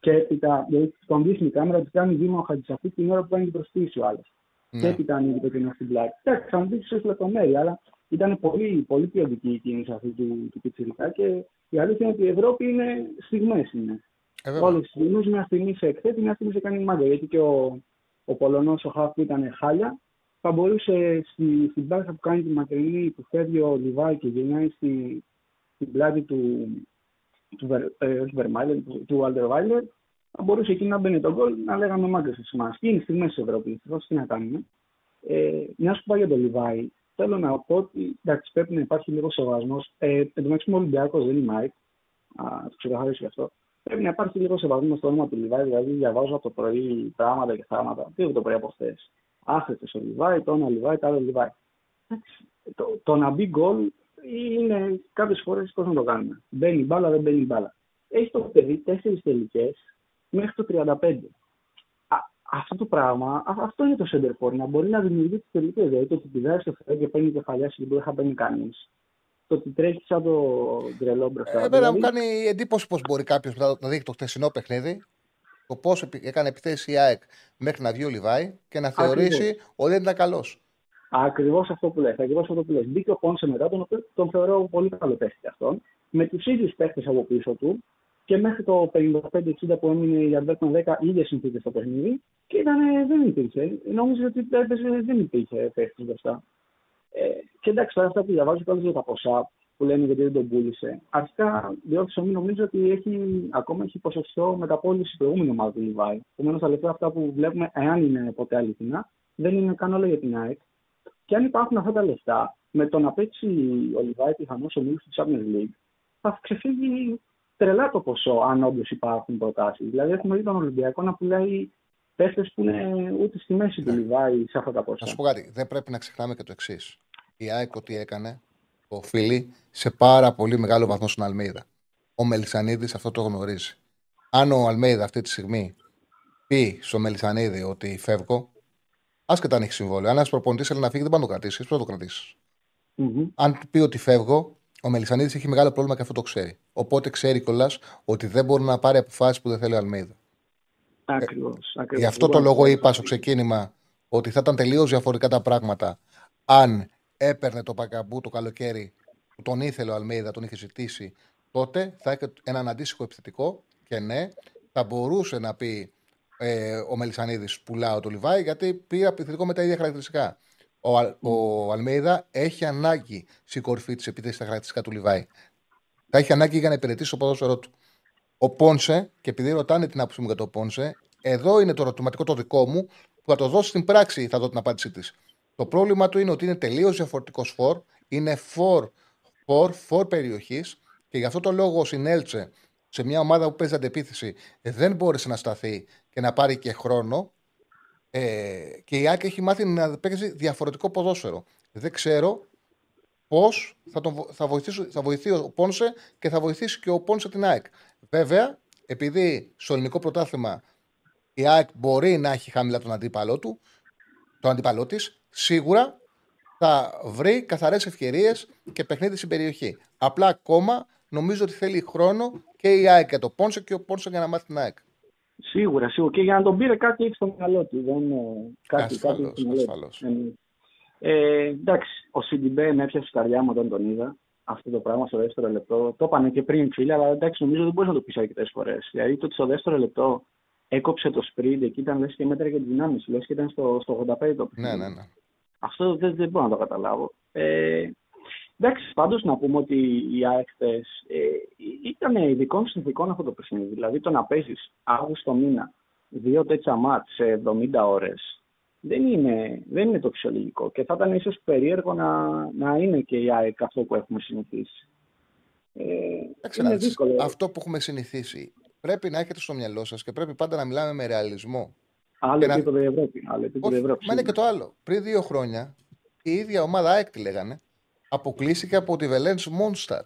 Και έπειτα, δηλαδή, τον δείχνει η κάμερα ότι κάνει βήμα ο Χαλτσαφή την ώρα που κάνει την προσποίηση ο άλλος. Ναι. Και έπειτα ανοίγει το κενό στην πλάτη. Εντάξει, θα μου πεις σε λεπτομέρεια, αλλά ήταν πολύ, πολύ ποιοτική η κίνηση αυτή του, του Πιτσυρικά και η αλήθεια είναι ότι η Ευρώπη είναι στιγμές. Ε, Όλες τις στιγμές, μια στιγμή σε εκθέτει, μια στιγμή σε κάνει μάγκα. Γιατί και ο, ο Πολωνός ο χαφ που ήταν χάλια, θα μπορούσε στη, στην που κάνει τη μακρινή που φεύγει ο Λιβάι και γεννάει στη, στην πλάτη του, του, ε, του, του Βαλτερβάιλερ, θα μπορούσε εκεί να μπαίνει το γκολ να λέγαμε μάγκες εμάς. Και είναι στιγμές της Ευρώπης, τι να κάνουμε. Ε, μια που πάει για τον Λιβάι, θέλω να πω ότι εντάξει, πρέπει να υπάρχει λίγο σεβασμός. Ε, εν τω μεταξύ, ο Ολυμπιακός δεν είναι Μάικ. Α το ξεκαθαρίσω γι' αυτό πρέπει να υπάρχει λίγο σεβασμός στο όνομα του Λιβάη. Δηλαδή, διαβάζω από το πρωί πράγματα και θάματα. Τι το πρωί από χθες. Άφετε ο Λιβάη, το ένα Λιβάη, το άλλο Λιβάη. Το, το να μπει γκολ είναι κάποιες φορές πώς να το κάνουμε. Μπαίνει μπάλα, δεν μπαίνει μπάλα. Έχει το παιδί τέσσερις τελικές μέχρι το 35. Α, αυτό το πράγμα, αυτό είναι το center να μπορεί να δημιουργεί τι τελικές. Δηλαδή το ότι πηδάει στο φρέντ και παίρνει κεφαλιά που δεν θα παίρνει κανείς το ότι τρέχει σαν το γκρελό μπροστά. Ε, εμένα μου κάνει εντύπωση πώς μπορεί κάποιος να δείχνει το χτεσινό παιχνίδι, το πώς έκανε επιθέσεις η ΑΕΚ μέχρι να βγει ο Λιβάη και να θεωρήσει ότι δεν ήταν καλός. Ακριβώς αυτό που λες. Ακριβώς αυτό που λες. Μπήκε ο Πόνσε μετά, τον, τον θεωρώ πολύ καλό παίχτη αυτόν. Με τους ίδιους παίχτες από πίσω του και μέχρι το 55-60 που έμεινε η Αντβέρπ με 10 ίδιες συνθήκες στο παιχνίδι και ήταν, δεν υπήρχε. Νόμιζα ότι έπαιζε, δεν υπήρχε παίχτης μπροστά. Ε, και εντάξει, τώρα αυτά που διαβάζω κιόλα για τα ποσά που λένε γιατί δεν τον πούλησε. Αρχικά, διότι μην νομίζω ότι έχει, ακόμα έχει ποσοστό μεταπόληση προηγούμενη ομάδα του Λιβάη. Επομένως, τα λεφτά αυτά που βλέπουμε, εάν είναι ποτέ αληθινά, δεν είναι καν όλα για την ΑΕΚ. Και αν υπάρχουν αυτά τα λεφτά, με το να παίξει ο Λιβάη πιθανώς ο Μίλου του Champions League, θα ξεφύγει τρελά το ποσό, αν όντως υπάρχουν προτάσεις. Δηλαδή, έχουμε δει τον Ολυμπιακό να πουλάει παίχτες που είναι ούτε στη μέση του Λιβάη σε αυτά τα ποσά. Να σου πω κάτι, δεν πρέπει να ξεχνάμε και το εξής. Η ΑΕΚ ό,τι έκανε, οφείλει σε πάρα πολύ μεγάλο βαθμό στον Αλμίδα. Ο Μελισανίδης αυτό το γνωρίζει. Αν ο Αλμίδα αυτή τη στιγμή πει στο Μελισανίδη ότι φεύγω, άσχετα αν έχει συμβόλαιο. Αν ένας προπονητής θέλει να φύγει, δεν πάει να το κρατήσει. Πρέπει να το κρατήσεις. Mm-hmm. Αν πει ότι φεύγω, ο Μελισανίδης έχει μεγάλο πρόβλημα και αυτό το ξέρει. Οπότε ξέρει κιόλας ότι δεν μπορεί να πάρει αποφάσεις που δεν θέλει ο Αλμίδα. Ακριβώς. Ε, γι' αυτό το λόγο είπα στο ξεκίνημα ότι θα ήταν τελείως διαφορετικά τα πράγματα αν έπαιρνε το Πακαμπού το καλοκαίρι που τον ήθελε ο Αλμίδα, τον είχε ζητήσει, τότε θα είχε έναν αντίστοιχο επιθετικό και ναι, θα μπορούσε να πει ε, ο Μελισανίδης πουλάω το Λιβάη γιατί πήρα επιθετικό με τα ίδια χαρακτηριστικά. Ο, ο Αλμίδα έχει ανάγκη στην κορφή της επίθεσης στα χαρακτηριστικά του Λιβάη. Θα έχει ανάγκη για να υπηρετήσει το ποδόσφαιρό του. Ο Πόνσε, και επειδή ρωτάνε την άποψή μου για το Πόνσε, εδώ είναι το ερωτηματικό το δικό μου, που θα το δώσει στην πράξη, θα δω την απάντησή της. Το πρόβλημα του είναι ότι είναι τελείως διαφορετικός φόρ, είναι φόρ, φόρ, φόρ περιοχής και γι' αυτό το λόγο συνέλτσε σε μια ομάδα που παίζει αντεπίθεση δεν μπόρεσε να σταθεί και να πάρει και χρόνο. Ε, και η Άκη έχει μάθει να παίζει διαφορετικό ποδόσφαιρο. Δεν ξέρω πώς θα, θα, θα βοηθεί ο Πόνσε και θα βοηθήσει και ο Πόνσε την ΑΕΚ. Βέβαια, επειδή στο ελληνικό πρωτάθλημα η ΑΕΚ μπορεί να έχει χαμηλά τον αντίπαλό του, τον αντίπαλό της, σίγουρα θα βρει καθαρές ευκαιρίες και παιχνίδι στην περιοχή. Απλά ακόμα νομίζω ότι θέλει χρόνο και η ΑΕΚ για το Πόνσε και ο Πόνσε για να μάθει την ΑΕΚ. Σίγουρα, σίγουρα. Και για να τον πήρε κάτι έχει στο μυαλό του. Δεν είναι κάτι, ασφαλώς, κάτι ασφαλώς. Ε, εντάξει, ο Σιντιμπέ με έπιασε καρδιά μου όταν τον είδα. Αυτό το πράγμα στο δεύτερο λεπτό. Το είπανε και πριν φίλοι, αλλά εντάξει, νομίζω δεν μπορείς να το πεις αρκετές φορές. Δηλαδή το ότι στο δεύτερο λεπτό έκοψε το sprint εκεί ήταν λες και μέτρα για τι δυνάμει. Λες και ήταν στο, στο 85 το Ναι, ναι, ναι. Αυτό δεν, δεν μπορώ να το καταλάβω. Ε, εντάξει, πάντως να πούμε ότι οι ΑΕΚ ε, ήταν ειδικών συνθηκών αυτό το παιχνίδι. Δηλαδή το να παίζεις Αύγουστο μήνα δύο τέτοια μάτς σε 70 ώρες δεν είναι, δεν είναι το φυσιολογικό. Και θα ήταν ίσως περίεργο να, να είναι και η ΑΕΚ αυτό που έχουμε συνηθίσει. Ε, είναι δύσκολο. Αυτό που έχουμε συνηθίσει πρέπει να έχετε στο μυαλό σας και πρέπει πάντα να μιλάμε με ρεαλισμό. Άλλο επίπεδο η Ευρώπη. Άλλο επίπεδο Ευρώπη. Μα είναι και το άλλο. Πριν δύο χρόνια η ίδια ομάδα ΑΕΚ τη λέγανε. Αποκλείστηκε από τη Βελέντ Μόνσταρ.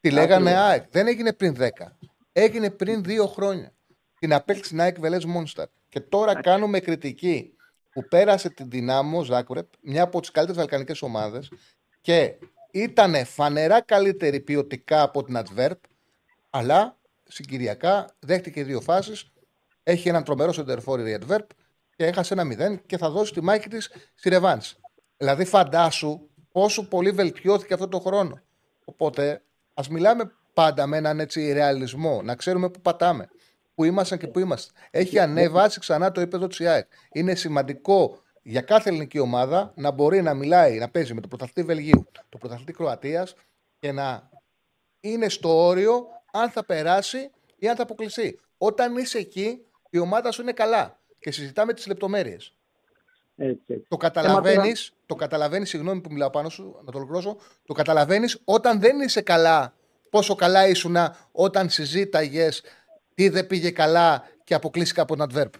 Τη λέγανε ΑΕΚ. Δεν έγινε πριν 10. Έγινε πριν δύο χρόνια. Την απέκτησε την ΑΕΚ Βελέντ Μόνσταρ. Και τώρα κάνουμε κριτική που πέρασε την Δυνάμο Ζάκουρεπ, μια από τις καλύτερες βαλκανικές ομάδες και ήταν φανερά καλύτερη ποιοτικά από την Adverb, αλλά συγκυριακά δέχτηκε δύο φάσεις. Έχει έναν τρομερό σεντερφόρ η Adverb και έχασε ένα μηδέν και θα δώσει τη μάχη της στη Ρεβάν. Δηλαδή, φαντάσου πόσο πολύ βελτιώθηκε αυτό το χρόνο. Οπότε, ας μιλάμε πάντα με έναν έτσι ρεαλισμό, να ξέρουμε πού πατάμε που ήμασταν και που είμαστε. Έχει ανεβάσει ξανά το επίπεδο της ΑΕΚ. Είναι σημαντικό για κάθε ελληνική ομάδα να μπορεί να μιλάει, να παίζει με το πρωταθλητή Βελγίου, το πρωταθλητή Κροατίας και να είναι στο όριο αν θα περάσει ή αν θα αποκλειστεί. Όταν είσαι εκεί, η ομάδα σου είναι καλά και συζητάμε τις λεπτομέρειες. Το καταλαβαίνεις, το καταλαβαίνεις, συγγνώμη που μιλάω πάνω σου, να το ολοκληρώσω. Το καταλαβαίνεις όταν δεν είσαι καλά, πόσο καλά ήσουν όταν συζήταγες τι δεν πήγε καλά και αποκλείστηκα από τον Adverb.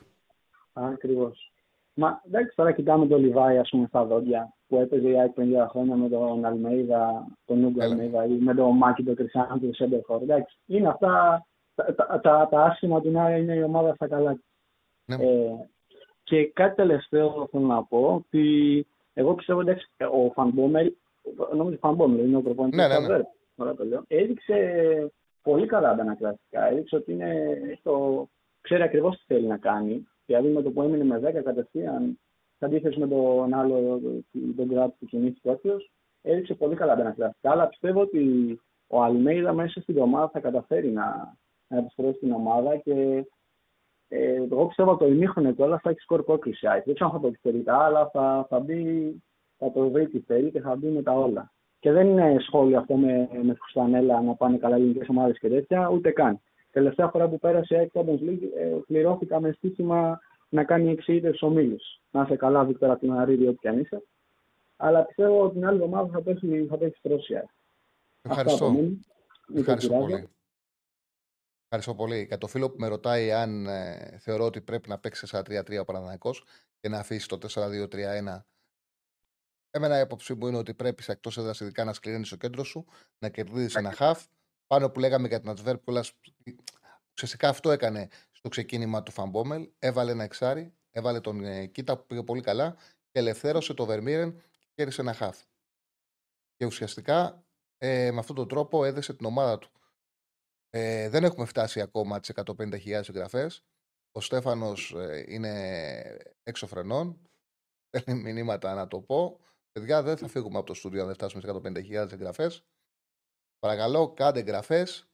Ακριβώς. Μα εντάξει, τώρα κοιτάμε τον Λιβάη, ας πούμε, στα δόντια που έπαιζε η ΑΕΚ 50 χρόνια με τον Αλμέιδα, τον Ούγκο Αλμέιδα ή με τον Μάκη, τον Κρισιάνο, τον Σέντερφορ. Εντάξει, είναι αυτά τα, τα, τα, τα άσχημα του να είναι η ομάδα στα καλά. Ναι. Ε, και κάτι τελευταίο θέλω να πω ότι εγώ πιστεύω ότι ο Φανμπόμελ, νομίζω ο Φανμπόμελ είναι ο προπονητής ναι, ναι, ναι. έδειξε πολύ καλά αντανακλαστικά. Έδειξε ότι είναι στο... ξέρει ακριβώς τι θέλει να κάνει. Δηλαδή με το που έμεινε με 10 κατευθείαν, σε αντίθεση με τον άλλο, τον κράτο που κινήθηκε όποιος, έδειξε πολύ καλά αντανακλαστικά. Αλλά πιστεύω ότι ο Αλμέιδα μέσα στην ομάδα θα καταφέρει να, να επιστρέψει στην ομάδα και ε, εγώ πιστεύω το ημίχρονο κιόλα θα έχει σκορ πρόκληση. Δεν ξέρω αν θα το επιθερεί, αλλά θα, θα, μπει, θα το βρει τι θέλει και θα μπει με τα όλα. Και δεν είναι σχόλιο αυτό με, με φουστανέλα να πάνε καλά ελληνικές ομάδες και τέτοια, ούτε καν. Τελευταία φορά που πέρασε η Champions League, ε, πληρώθηκα με στοίχημα να κάνει εξήγητε ομίλου. Να είσαι καλά, Βίκτορα Τιναρίδη, ό,τι και αν είσαι. Αλλά πιστεύω ότι την άλλη εβδομάδα θα πέσει, θα πέσει τρόσια. Ευχαριστώ. Ευχαριστώ πολύ. Ευχαριστώ πολύ. Για το φίλο που με ρωτάει αν ε, θεωρώ ότι πρέπει να παίξει 4-3-3 ο Παναναναϊκό και να αφήσει το 4-2-3-1. Εμένα η άποψή μου είναι ότι πρέπει σε εκτός έδρας ειδικά να σκληρύνεις το κέντρο σου, να κερδίζεις ένα χαφ. Πάνω που λέγαμε για την Ατβέρ, ουσιαστικά αυτό έκανε στο ξεκίνημα του Φαμπόμελ. Έβαλε ένα εξάρι, έβαλε τον ε, Κίτα που πήγε πολύ καλά και ελευθέρωσε το Βερμίρεν και κέρδισε ένα χαφ. Και ουσιαστικά ε, με αυτόν τον τρόπο έδεσε την ομάδα του. Ε, δεν έχουμε φτάσει ακόμα τις 150.000 εγγραφέ. Ο Στέφανος ε, είναι έξω φρενών. Παίρνει μηνύματα να το πω. Παιδιά, δεν θα φύγουμε από το στούντιο αν δεν φτάσουμε σε 150.000 εγγραφές. Παρακαλώ, κάντε εγγραφές,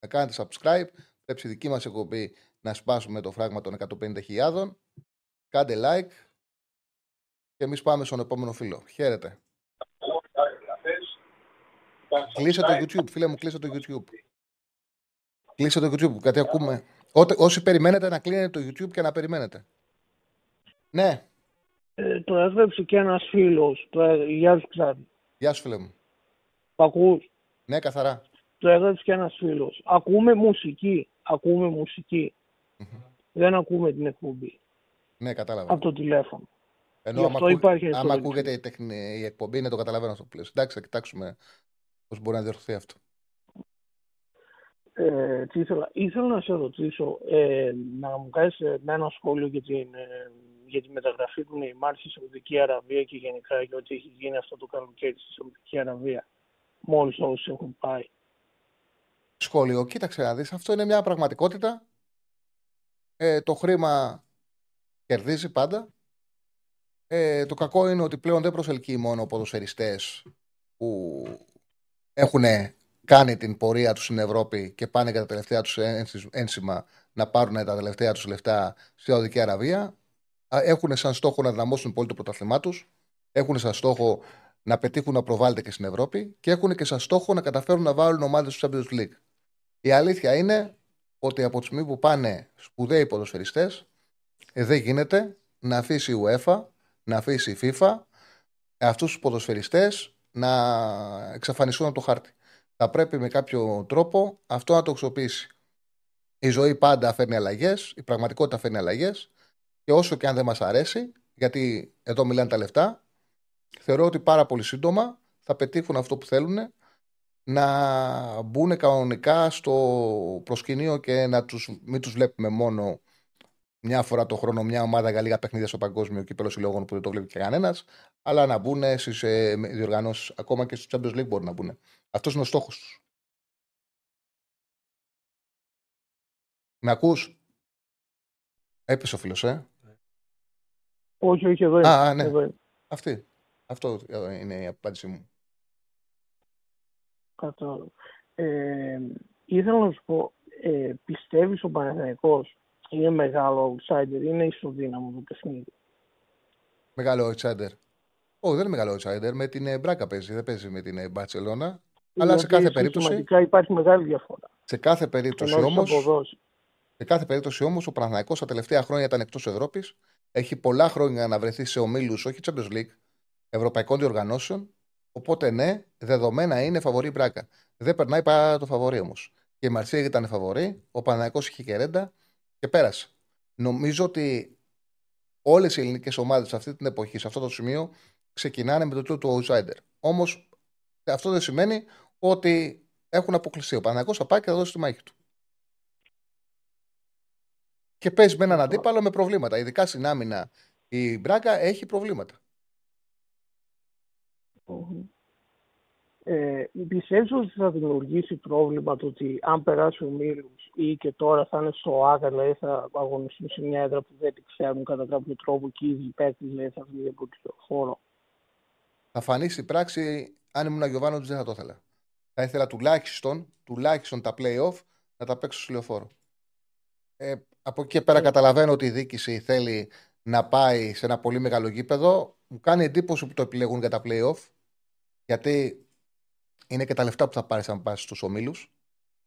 να κάνετε subscribe. Πρέπει η δική μας εκπομπή να σπάσουμε το φράγμα των 150.000. Κάντε like. Και εμείς πάμε στον επόμενο φίλο. Χαίρετε. Κλείσε το YouTube, φίλε μου, κλείσε το YouTube. Κλείσε το YouTube, γιατί ακούμε. όσοι περιμένετε να κλείνετε το YouTube και να περιμένετε. Ναι. Ε, το έγραψε και ένας φίλος. Γεια σου, Ξάδι. Γεια σου, φίλε μου. Πακού. Ναι, καθαρά. Το έγραψε και ένας φίλος. Ακούμε μουσική. Ακούμε μουσική. Mm-hmm. Δεν ακούμε την εκπομπή. Ναι, κατάλαβα. Από το τηλέφωνο. Ενώ άμα, ακού... άμα ακούγεται η, τεχνη... η εκπομπή, ναι, το καταλαβαίνω αυτό που λες. Εντάξει, θα κοιτάξουμε πώς μπορεί να διορθωθεί αυτό. Ε, τι ήθελα, ήθελα να σε ρωτήσω, ε, να μου κάνεις ε, ένα σχόλιο για, την, ε, για τη μεταγραφή του Νεϊμάρ στη Σαουδική Αραβία και γενικά για ό,τι έχει γίνει αυτό το καλοκαίρι στη Σαουδική Αραβία, μόλις όσοι έχουν πάει. Σχόλιο, κοίταξε να δεις, αυτό είναι μια πραγματικότητα. Ε, το χρήμα κερδίζει πάντα. Ε, το κακό είναι ότι πλέον δεν προσελκύει μόνο ποδοσφαιριστές που έχουν κάνει την πορεία τους στην Ευρώπη και πάνε για τα τελευταία τους ένσημα να πάρουν τα τελευταία τους λεφτά στη Σαουδική Αραβία. Έχουν σαν στόχο να δυναμώσουν πολύ το πρωτάθλημά τους. Έχουν σαν στόχο να πετύχουν να προβάλλεται και στην Ευρώπη και έχουν και σαν στόχο να καταφέρουν να βάλουν ομάδες του Champions League. Η αλήθεια είναι ότι από τη στιγμή που πάνε σπουδαίοι ποδοσφαιριστές, ε, δεν γίνεται να αφήσει η UEFA, να αφήσει η FIFA αυτούς τους ποδοσφαιριστές να εξαφανιστούν από το χάρτη θα πρέπει με κάποιο τρόπο αυτό να το αξιοποιήσει. Η ζωή πάντα φέρνει αλλαγές, η πραγματικότητα φέρνει αλλαγές και όσο και αν δεν μας αρέσει, γιατί εδώ μιλάνε τα λεφτά, θεωρώ ότι πάρα πολύ σύντομα θα πετύχουν αυτό που θέλουν να μπουν κανονικά στο προσκυνείο και να τους, μην τους βλέπουμε μόνο μια φορά το χρόνο μια ομάδα για λίγα παιχνίδια στο παγκόσμιο κύπελο συλλόγων που δεν το βλέπει και κανένας, αλλά να μπουν στις ε, διοργανώσεις, ακόμα και στο Champions League μπορεί να μπουν. Αυτός είναι ο στόχος του. Με ακούς; Έπεσε ο φίλος, ε. Όχι, όχι, εδώ είναι. Α, ναι. Εδώ Αυτή. Αυτό είναι η απάντησή μου. Κατάλαβα. Ε, ήθελα να σου πω, ε, πιστεύεις ο Παναθηναϊκός είναι μεγάλο outsider, είναι ισοδύναμο το παιχνίδι. Μεγάλο outsider. Όχι, δεν είναι μεγάλο outsider. Με την Μπράκα παίζει, δεν παίζει με την Μπαρσελόνα. Αλλά σε κάθε περίπτωση. υπάρχει μεγάλη διαφορά. Σε κάθε περίπτωση όμω. Σε κάθε περίπτωση όμως ο Παναθηναϊκός τα τελευταία χρόνια ήταν εκτός Ευρώπης. Έχει πολλά χρόνια να βρεθεί σε ομίλους, όχι Champions League, ευρωπαϊκών διοργανώσεων. Οπότε ναι, δεδομένα είναι φαβορή μπράκα. Δεν περνάει παρά το φαβορή όμως. Και η Μαρσία ήταν φαβορή, ο Παναθηναϊκός είχε και ρέντα και πέρασε. Νομίζω ότι όλες οι ελληνικές ομάδες σε αυτή την εποχή, σε αυτό το σημείο, ξεκινάνε με το τίτλο του outsider. Όμως αυτό δεν σημαίνει ότι έχουν αποκλειστεί. Ο Παναγιώ θα πάει και θα δώσει τη μάχη του. Και παίζει με έναν αντίπαλο με προβλήματα. Ειδικά στην άμυνα η Μπράγκα έχει προβλήματα. Ε, πιστεύεις ότι θα δημιουργήσει πρόβλημα το ότι αν περάσει ο Μίλους ή και τώρα θα είναι στο ΆΚΑ, δηλαδή θα αγωνιστούν σε μια έδρα που δεν τη ξέρουν κατά κάποιο τρόπο και οι ίδιοι παίκτες δηλαδή θα βγει από το χώρο. Θα φανείς στην πράξη, αν ήμουν Γιωβάνο δεν θα το ήθελα. Θα ήθελα τουλάχιστον, τουλάχιστον τα play-off να τα παίξει στο λεωφόρο. Ε, από εκεί και πέρα καταλαβαίνω ότι η διοίκηση θέλει να πάει σε ένα πολύ μεγάλο γήπεδο. Μου κάνει εντύπωση που το επιλέγουν για τα playoff. Γιατί είναι και τα λεφτά που θα πάρεις αν πας στους ομίλους.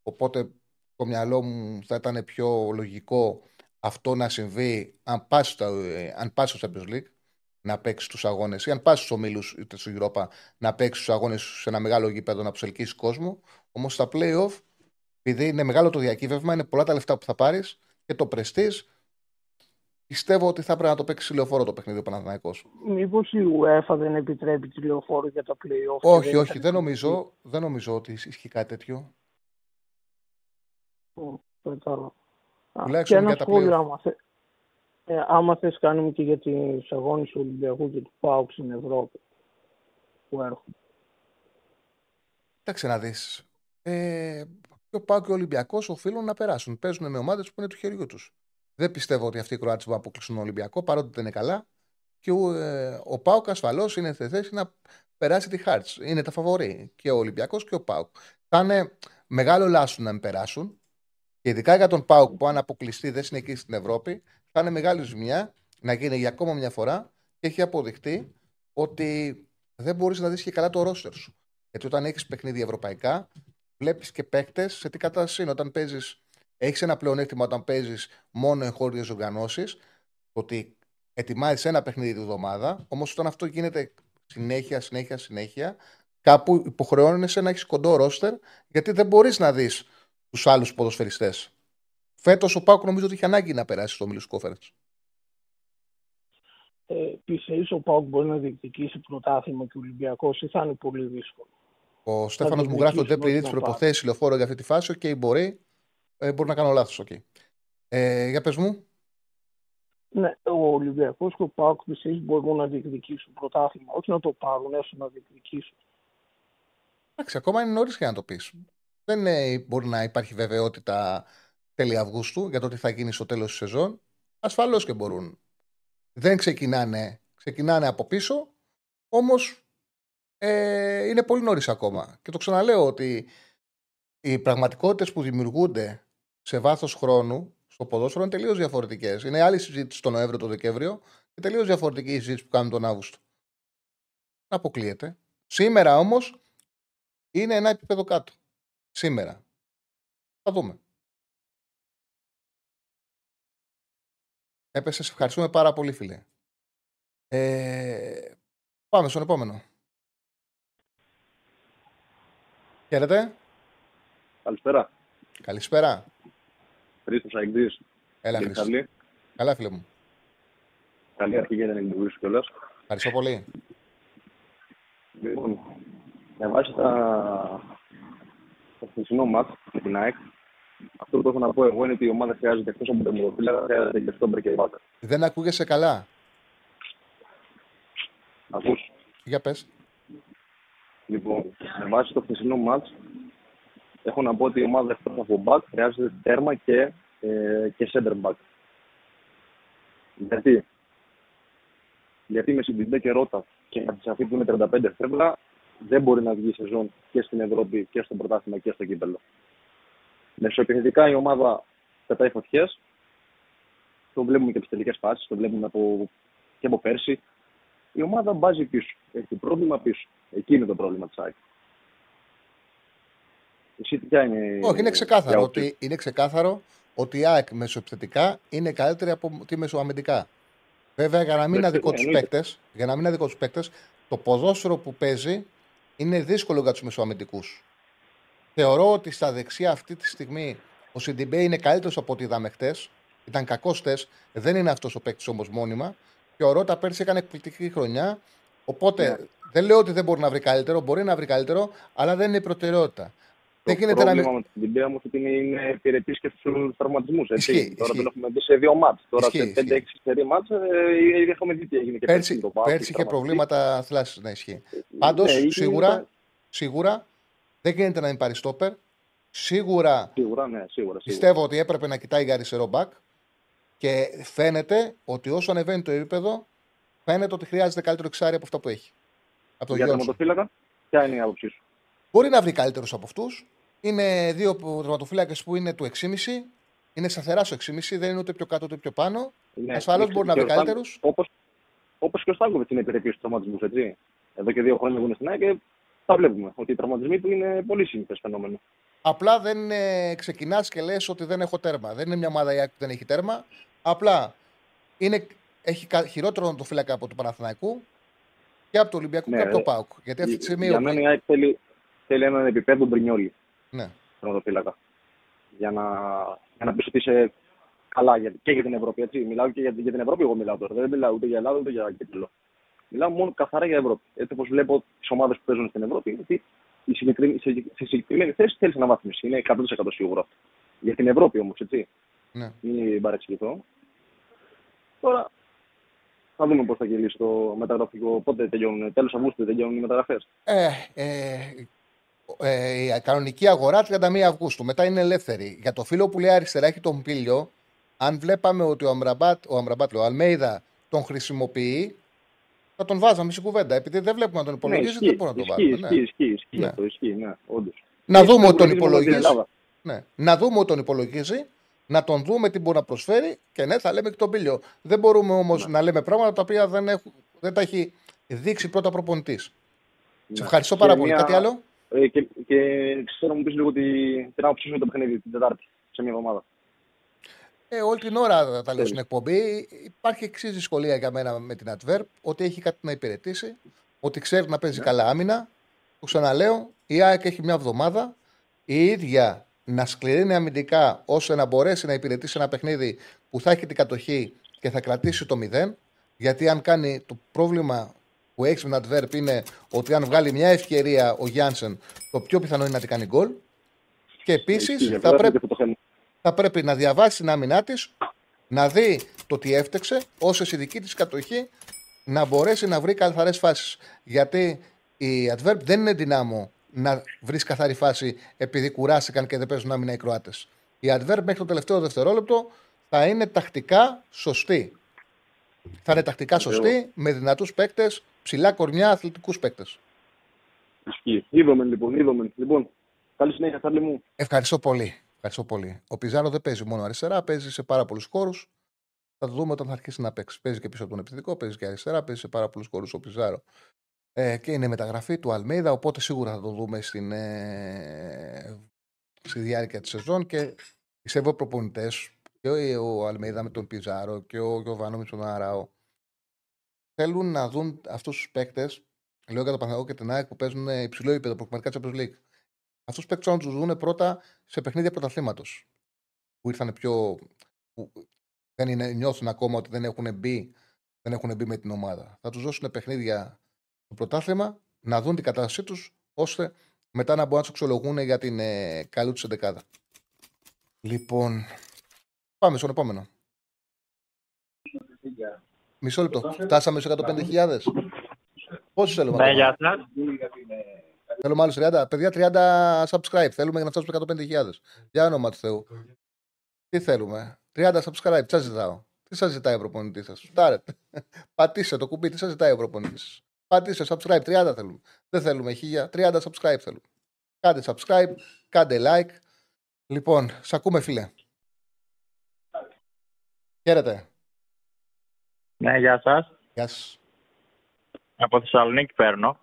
Οπότε το μυαλό μου θα ήταν πιο λογικό αυτό να συμβεί αν πας στο, αν πας στο Champions League να παίξεις τους αγώνες ή αν πας στους ομίλους είτε στο Europa να παίξεις τους αγώνες σε ένα μεγάλο γήπεδο να προσελκύσεις κόσμο. Όμως στα playoff, επειδή είναι μεγάλο το διακύβευμα, είναι πολλά τα λεφτά που θα πάρεις και το πρεστής, πιστεύω ότι θα πρέπει να το παίξεις λεωφόρο το παιχνίδι ο Παναθυναϊκό. Μήπως η UEFA δεν επιτρέπει τη λεωφόρο για τα playoff. Όχι, δεν όχι, δεν νομίζω, δεν νομίζω ότι ισχύει κάτι τέτοιο. Και ένα σχόλιο, άμα, θε, ε, άμα θες κάνουμε και για τις αγώνες του Ολυμπιακού και του ΠΑΟΚ στην Ευρώπη που έρχονται. Κοίταξε να δεις. Ε, και ο ΠΑΟΚ και ο Ολυμπιακός οφείλουν να περάσουν. Παίζουν με ομάδες που είναι του χεριού τους. Δεν πιστεύω ότι αυτοί οι Κροάτες μπορούν να αποκλείσουν τον Ολυμπιακό παρότι δεν είναι καλά. Και ο, ε, ο ΠΑΟΚ ασφαλώς είναι σε θέση να περάσει τη Χάρτ. Είναι τα φαβορή και ο Ολυμπιακός και ο ΠΑΟΚ. Θα είναι μεγάλο λάσο να μην περάσουν. Και ειδικά για τον ΠΑΟΚ που αν αποκλειστεί δεν συνεχίσει στην Ευρώπη, θα είναι μεγάλη ζημιά να γίνει για ακόμα μια φορά και έχει αποδειχτεί ότι δεν μπορείς να δεις και καλά το ρόστερ σου. Γιατί όταν έχεις παιχνίδια ευρωπαϊκά, βλέπεις και παίκτες σε τι κατάσταση είναι. Όταν παίζεις, έχεις ένα πλεονέκτημα όταν παίζεις μόνο εγχώριε οργανώσει, ότι ετοιμάζεις ένα παιχνίδι τη εβδομάδα. Όμως όταν αυτό γίνεται συνέχεια, συνέχεια, συνέχεια, κάπου υποχρεώνεσαι να έχεις κοντό ρόστερ, γιατί δεν μπορείς να δεις τους άλλους ποδοσφαιριστές. Φέτος ο ΠΑΟΚ νομίζω ότι είχε ανάγκη να περάσει στους ομίλους Κόνφερενς. Ε, Πιστεύεις ο ΠΑΟΚ μπορεί να διεκδικήσει πρωτάθλημα και ο Ολυμπιακός ή θα είναι πολύ δύσκολο; Ο Στέφανος μου γράφει ότι δεν πληρεί τις προϋποθέσεις η Λεωφόρος για αυτή τη φάση. Οκ, okay, μπορεί. Ε, μπορεί να κάνω λάθος. Okay. Ε, για πες μου. Ναι, ο Ολυμπιακός και ο Πάουκ πιστεύεις μπορούν να διεκδικήσουν πρωτάθλημα. Όχι να το πάρουν, έστω να διεκδικήσουν. Εντάξει, ακόμα είναι νωρίς για να το πεις. Δεν ε, μπορεί να υπάρχει βεβαιότητα τέλη Αυγούστου για το τι θα γίνει στο τέλος της σεζόν. Ασφαλώς και μπορούν. Δεν ξεκινάνε, ξεκινάνε από πίσω, όμως ε, είναι πολύ νωρίς ακόμα. Και το ξαναλέω ότι οι πραγματικότητες που δημιουργούνται σε βάθος χρόνου στο ποδόσφαιρο είναι τελείως διαφορετικές. Είναι άλλη συζήτηση τον Νοέμβριο, τον Δεκέμβριο και τελείως διαφορετική η συζήτηση που κάνουν τον Αύγουστο. Αποκλείεται. Σήμερα όμως είναι ένα επίπεδο κάτω. Σήμερα. Θα δούμε. Έπεσε. Σε ευχαριστούμε πάρα πολύ, φίλε. Ε, πάμε στον επόμενο. Χαίρετε. Καλησπέρα. Καλησπέρα. Χρήστος Αγγλής. Έλα, Χρήστος. Καλή. Καλά, φίλε μου. Καλή αρχή για την εκπομπή σου κιόλας. Ευχαριστώ πολύ. Λοιπόν, με βάση τα... το χθεσινό μάτς με την ΑΕΚ, αυτό που έχω να πω εγώ είναι ότι η ομάδα χρειάζεται εκτός από τον Μορφίλα, χρειάζεται και στον και Μπάκα. Δεν ακούγεσαι καλά; Ακούς. Για πες. Λοιπόν, με βάση το χθεσινό μάτς, έχω να πω ότι η ομάδα εκτός από μπακ χρειάζεται τέρμα και, ε, και center back. Γιατί, γιατί με συντηρητέ και ρότα και με τη που είναι 35 φεύγα, δεν μπορεί να βγει σεζόν και στην Ευρώπη και στο πρωτάθλημα και στο κύπελο. Μεσοεπιθετικά η ομάδα πετάει φωτιές. Το βλέπουμε και τις τελικές φάσεις, το βλέπουμε από, και από πέρσι. Η ομάδα μπάζει πίσω. Έχει πρόβλημα πίσω. Εκεί είναι το πρόβλημα τη ΑΕΚ. Εσύ ποια είναι. Όχι, είναι ξεκάθαρο, ότι, είναι ξεκάθαρο ότι η ΑΕΚ μεσοεπιθετικά είναι καλύτερη από τη μεσοαμυντικά. Βέβαια, για να μην είναι αδικό τους παίκτες, για να μην είναι αδικό τους παίκτες, το ποδόσφαιρο που παίζει είναι δύσκολο για του μεσοαμυντικού. Θεωρώ ότι στα δεξιά αυτή τη στιγμή ο Σιντιμπέ είναι καλύτερος από ό,τι είδαμε χτες. Ήταν κακός χτες, δεν είναι αυτός ο παίκτης όμως μόνιμα. Και ο Ρότα πέρσι έκανε εκπληκτική χρονιά. Οπότε ναι. δεν λέω ότι δεν μπορεί να βρει καλύτερο, μπορεί να βρει καλύτερο, αλλά δεν είναι η προτεραιότητα. Το δεν πρόβλημα να... με την Σιντιμπέ όμως ότι είναι υπηρετής και στους τραυματισμούς. Τώρα ισχύει. τον έχουμε δει σε δύο μάτς. Τώρα ισχύει, σε 5-6 στερή μάτς ε, έχουμε δει τι έγινε. Και πέρσι, πέρσι είχε προβλήματα θλάση. Ναι, ισχύει. Πάντως ναι, σίγουρα, σίγουρα δεν γίνεται να μην πάρει στόπερ. Σίγουρα, σίγουρα, ναι, σίγουρα, σίγουρα. πιστεύω ότι έπρεπε να κοιτάει για αριστερό μπακ και φαίνεται ότι όσο ανεβαίνει το επίπεδο, φαίνεται ότι χρειάζεται καλύτερο εξάρι από αυτά που έχει. Από το για τον μοτοφύλακα, ποια είναι η άποψή σου; Μπορεί να βρει καλύτερους από αυτούς. Είναι δύο τερματοφύλακες που είναι του 6,5. Είναι σταθερά στο 6,5, δεν είναι ούτε πιο κάτω ούτε πιο πάνω. Ναι, Ασφαλώς και- μπορεί να και βρει ο Στάνκο- καλύτερους. Όπως, όπως και ο Στάνκοβιτς είναι επιρρεπής στους τραυματισμούς, έτσι. Εδώ και δύο χρόνια που είναι στην ΑΕΚ και τα βλέπουμε. Ότι οι τραυματισμοί του είναι πολύ σύνηθες φαινόμενο. Απλά δεν ε, ξεκινάς και λες ότι δεν έχω τέρμα. Δεν είναι μια ομάδα η ΑΕΚ που δεν έχει τέρμα. Απλά είναι, έχει κα- χειρότερο το φύλακα από του Παναθηναϊκού και από του Ολυμπιακού Ναι, και από το ε, ΠΑΟΚ. Γιατί αυτή τη στιγμή. Για ο- μένα η ΑΕΚ θέλει, θέλει έναν επίπεδο μπρινιόλι Ναι. τερματοφύλακα. Για να, για να πεις ότι είσαι καλά για, και για την Ευρώπη. Έτσι. Μιλάω και για, για την Ευρώπη, εγώ μιλάω τώρα. Δεν μιλάω ούτε για Ελλάδα ούτε για κύπελο. Μιλάω μόνο καθαρά για Ευρώπη. Έτσι όπως βλέπω τις ομάδες που παίζουν στην Ευρώπη, είναι ότι η συγκεκριμένη, σε σε συγκεκριμένη θέση θέλεις αναβάθμιση. Είναι 100% σίγουρο αυτό. Για την Ευρώπη όμως, έτσι. Ναι. Μην παρεξηγηθώ. Τώρα θα δούμε πώς θα γυρίσει το μεταγραφικό. Πότε τελειώνουν, τέλος Αυγούστου τελειώνουν οι μεταγραφές. Ε, ε, ε, η κανονική αγορά 31 Αυγούστου. Μετά είναι ελεύθερη. Για το φίλο που λέει αριστερά έχει τον Πίλιο. Αν βλέπαμε ότι ο Αμραμπάτ, ο, Αμραμπάτ, ο Αλμέιδα τον χρησιμοποιεί, θα τον βάζαμε σε κουβέντα. Επειδή δεν βλέπουμε να τον υπολογίζεις, δεν μπορούμε να τον ισχύει, βάλουμε. ισχύει, ναι. ισχύει, ισχύει, Ναι. αυτό, ισχύει, ναι, όντως. Να Ισχύει, δούμε ότι τον υπολογίζει μόνο την υπολογίζει. Ελλάδα. Ναι. Να δούμε ότι τον υπολογίζει, να τον δούμε τι μπορεί να προσφέρει και ναι, θα λέμε και τον Πίλιο. Δεν μπορούμε όμως Ναι. να λέμε πράγματα τα οποία δεν, έχουν, δεν τα έχει δείξει πρώτα προπονητής. Σε Ναι. ευχαριστώ Και πάρα πολύ. μια- Κάτι άλλο; Ε, και, και ξέρω να μου πεις λίγο τη, την άποψή σου για το παιχνίδι την Τετάρτη, σε μια εβδομάδα. Ε, όλη την ώρα τα λέω Τέλεια. στην εκπομπή. Υπάρχει εξής δυσκολία για μένα με την Adverb, ότι έχει κάτι να υπηρετήσει, ότι ξέρει να παίζει Ναι. καλά άμυνα. Το ξαναλέω, η ΑΕΚ έχει μια εβδομάδα η ίδια να σκληρύνει αμυντικά ώστε να μπορέσει να υπηρετήσει ένα παιχνίδι που θα έχει την κατοχή και θα κρατήσει το 0. Γιατί αν κάνει το πρόβλημα που έχει με την Adverb είναι ότι αν βγάλει μια ευκαιρία ο Γιάνσεν, το πιο πιθανό είναι να την κάνει γκολ. Και επίσης Ισχύει, θα βέβαια, πρέπει και αυτό το θέμα. θα πρέπει να διαβάσει την άμυνά της, να δει το τι έφτεξε, ώστε στη δική της κατοχή να μπορέσει να βρει καθαρές φάσεις. Γιατί η Adverb δεν είναι δυνάμω να βρεις καθαρή φάση επειδή κουράστηκαν και δεν παίζουν άμυνα οι Κροάτες. Η Adverb μέχρι το τελευταίο δευτερόλεπτο θα είναι τακτικά σωστή. Θα είναι τακτικά σωστή, με δυνατούς παίκτες, ψηλά κορμιά, αθλητικούς παίκτες. Ισχύει. Είδαμε λοιπόν, είδαμε. Λοιπόν, καλή συνέχεια, Σάρλι μου. Ευχαριστώ πολύ. Ευχαριστώ πολύ. Ο Πιζάρο δεν παίζει μόνο αριστερά, παίζει σε πάρα πολλούς χώρους. Θα το δούμε όταν θα αρχίσει να παίξει. Παίζει και πίσω από τον επιθετικό, παίζει και αριστερά, παίζει σε πάρα πολλούς χώρους ο Πιζάρο. Ε, και είναι μεταγραφή του Αλμέιδα, οπότε σίγουρα θα το δούμε στην, ε, στη διάρκεια της σεζόν και πιστεύω προπονητές και ο, ο Αλμέιδα με τον Πιζάρο και ο Γιωβάνο με τον Αράο θέλουν να δουν αυτούς τους παίκτες, λέω για το Παναγό και την ΑΕΚ που παίζουν υψηλό επίπεδο προκριματικά Champions League. Αυτούς τους παίκτες να τους δουν πρώτα σε παιχνίδια πρωταθλήματος. Που ήρθαν πιο. Που δεν είναι, νιώθουν ακόμα ότι δεν έχουν μπει, δεν έχουν μπει με την ομάδα. Θα τους δώσουν παιχνίδια στο πρωτάθλημα, να δουν την κατάστασή τους, ώστε μετά να μπορούν να τους αξιολογούν για την ε, καλή τους εντεκάδα. Λοιπόν, πάμε στον επόμενο. Μισό λεπτό. Φτάσαμε σε 105.000. Πόσους θέλουμε Ναι, ακόμα; γεια σας. Θέλουμε άλλου 30. Παιδιά, 30 subscribe. Θέλουμε για να φτάσουμε 105.000. Για όνομα του Θεού. Τι θέλουμε; 30 subscribe. Τι σας ζητάω; Τι σας ζητάει ο προπονητής σας; Στάρετε. Πατήστε το κουμπί. Τι σας ζητάει ο προπονητής σας; Πατήστε subscribe. 30 θέλουμε. Δεν θέλουμε 1000. 30 subscribe θέλουμε. Κάντε subscribe. Κάντε like. Λοιπόν, σ' ακούμε, φίλε. Χαίρετε. Ναι, γεια σας. Γεια σας. Από Θεσσαλονίκη παίρνω.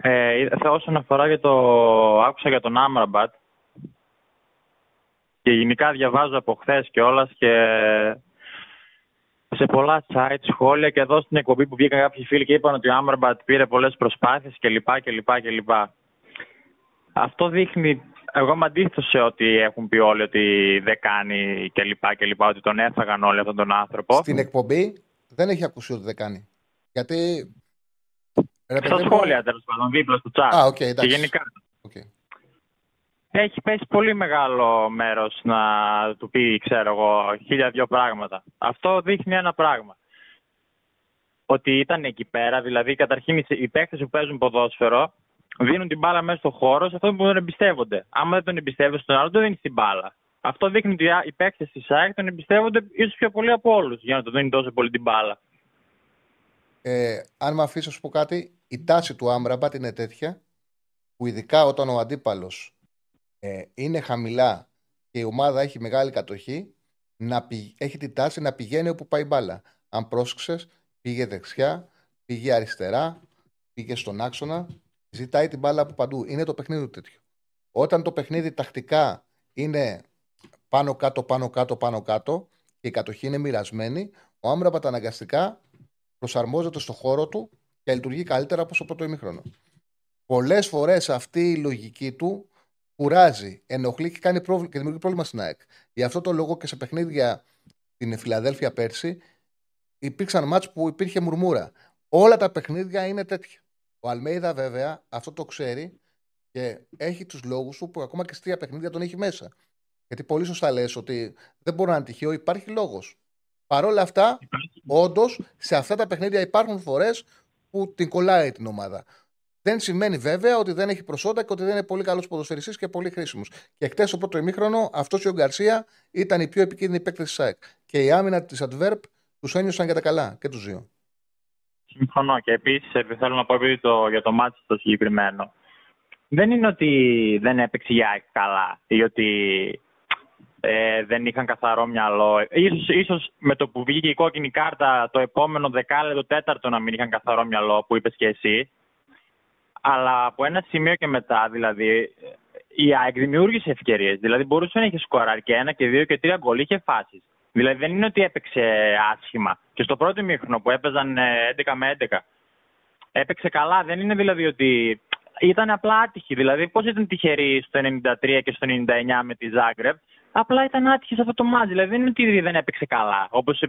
Ε, είδα- όσον αφορά για το... Άκουσα για τον Άμραμπατ και γενικά διαβάζω από χθες και όλα και σε πολλά site, σχόλια και εδώ στην εκπομπή που βγήκαν κάποιοι φίλοι και είπαν ότι ο Άμραμπατ πήρε πολλές προσπάθειες κλπ. κλπ, κλπ. Αυτό δείχνει, εγώ είμαι αντίθετος σε ότι έχουν πει όλοι ότι δεν κάνει κλπ. κλπ. Ότι τον έφαγαν όλοι αυτόν τον άνθρωπο. Στην εκπομπή δεν έχει ακούσει ότι δεν κάνει. Γιατί. Ρε, Στα παιδί μου- σχόλια τέλος πάντων, δίπλα στο chat. Α, οκ, και εντάξει. γενικά. Οκ. Έχει πέσει πολύ μεγάλο μέρος να του πει, ξέρω εγώ, χίλια δυο πράγματα. Αυτό δείχνει ένα πράγμα. Ότι ήταν εκεί πέρα, δηλαδή καταρχήν οι- οι παίχτε που παίζουν ποδόσφαιρο δίνουν την μπάλα μέσα στο χώρο σε αυτόν που τον εμπιστεύονται. Άμα δεν τον εμπιστεύεσαι στον άλλο, δεν δίνει την μπάλα. Αυτό δείχνει ότι οι παίχτε της ΑΕΚ τον εμπιστεύονται ίσως πιο πολύ από όλους για να του δίνει τόσο πολύ την μπάλα. Ε, αν με αφήσεις να σου πω κάτι, η τάση του Άμραμπατ είναι τέτοια που που ειδικά όταν ο αντίπαλος ε, είναι χαμηλά και η ομάδα έχει μεγάλη κατοχή, να πη, έχει την τάση να πηγαίνει όπου πάει η μπάλα. Αν πρόσεξες, πήγε δεξιά, πήγε αριστερά, πήγε στον άξονα, ζητάει την μπάλα από παντού. Είναι το παιχνίδι του τέτοιο. Όταν το παιχνίδι τακτικά είναι πάνω κάτω, πάνω κάτω, πάνω κάτω και η κατοχή είναι μοιρασμένη, ο Άμραμπατ αναγκαστικά προσαρμόζεται στο χώρο του και λειτουργεί καλύτερα από στο πρώτο ημίχρονο. Πολλές φορές αυτή η λογική του κουράζει, ενοχλεί και, κάνει πρόβλημα, και δημιουργεί πρόβλημα στην ΑΕΚ. Γι' αυτό το λόγο και σε παιχνίδια στην Φιλαδέλφια πέρσι υπήρξαν μάτς που υπήρχε μουρμούρα. Όλα τα παιχνίδια είναι τέτοια. Ο Αλμέιδα βέβαια αυτό το ξέρει και έχει τους λόγους του που ακόμα και στη παιχνίδια τον έχει μέσα. Γιατί πολύ σωστά λες ότι δεν μπορεί να είναι τυχαίο, υπάρχει λόγος. Παρ' όλα αυτά, όντως, σε αυτά τα παιχνίδια υπάρχουν φορές που την κολλάει την ομάδα. Δεν σημαίνει βέβαια ότι δεν έχει προσόντα και ότι δεν είναι πολύ καλός ποδοσφαιριστής και πολύ χρήσιμος. Και χτε το πρώτο ημίχρονο, αυτός ο Γκαρσία ήταν η πιο επικίνδυνη παίκτης της ΣΑΕΚ. Και η άμυνα της Adverb τους ένιωσαν για τα καλά και τους δύο. Συμφωνώ. Και επίσης θέλω να πω το, για το μάτι το συγκεκριμένο. Δεν είναι ότι δεν έπαιξε η ΑΕΚ καλά ή ότι ε, δεν είχαν καθαρό μυαλό. Ίσως, ίσως με το που βγήκε η κόκκινη κάρτα το επόμενο δεκάλεπτο τέταρτο να μην είχαν καθαρό μυαλό που είπες και εσύ. Αλλά από ένα σημείο και μετά, δηλαδή, η ΑΕΚ δημιούργησε ευκαιρίες. Δηλαδή, μπορούσε να έχει σκοράρει και ένα και δύο και τρία γκολ, είχε φάσεις. Δηλαδή, δεν είναι ότι έπαιξε άσχημα. Και στο πρώτο μήχρονο που έπαιζαν 11 ε, με 11, έπαιξε καλά. Δεν είναι δηλαδή ότι ήταν απλά άτυχη. Δηλαδή, πώς ήταν τυχερή στο 93 και στο 99 με τη Ζάγκρεπ, απλά ήταν άτυχη σε αυτό το μάτζ. Δηλαδή, δεν είναι ότι δεν έπαιξε καλά. Όπως...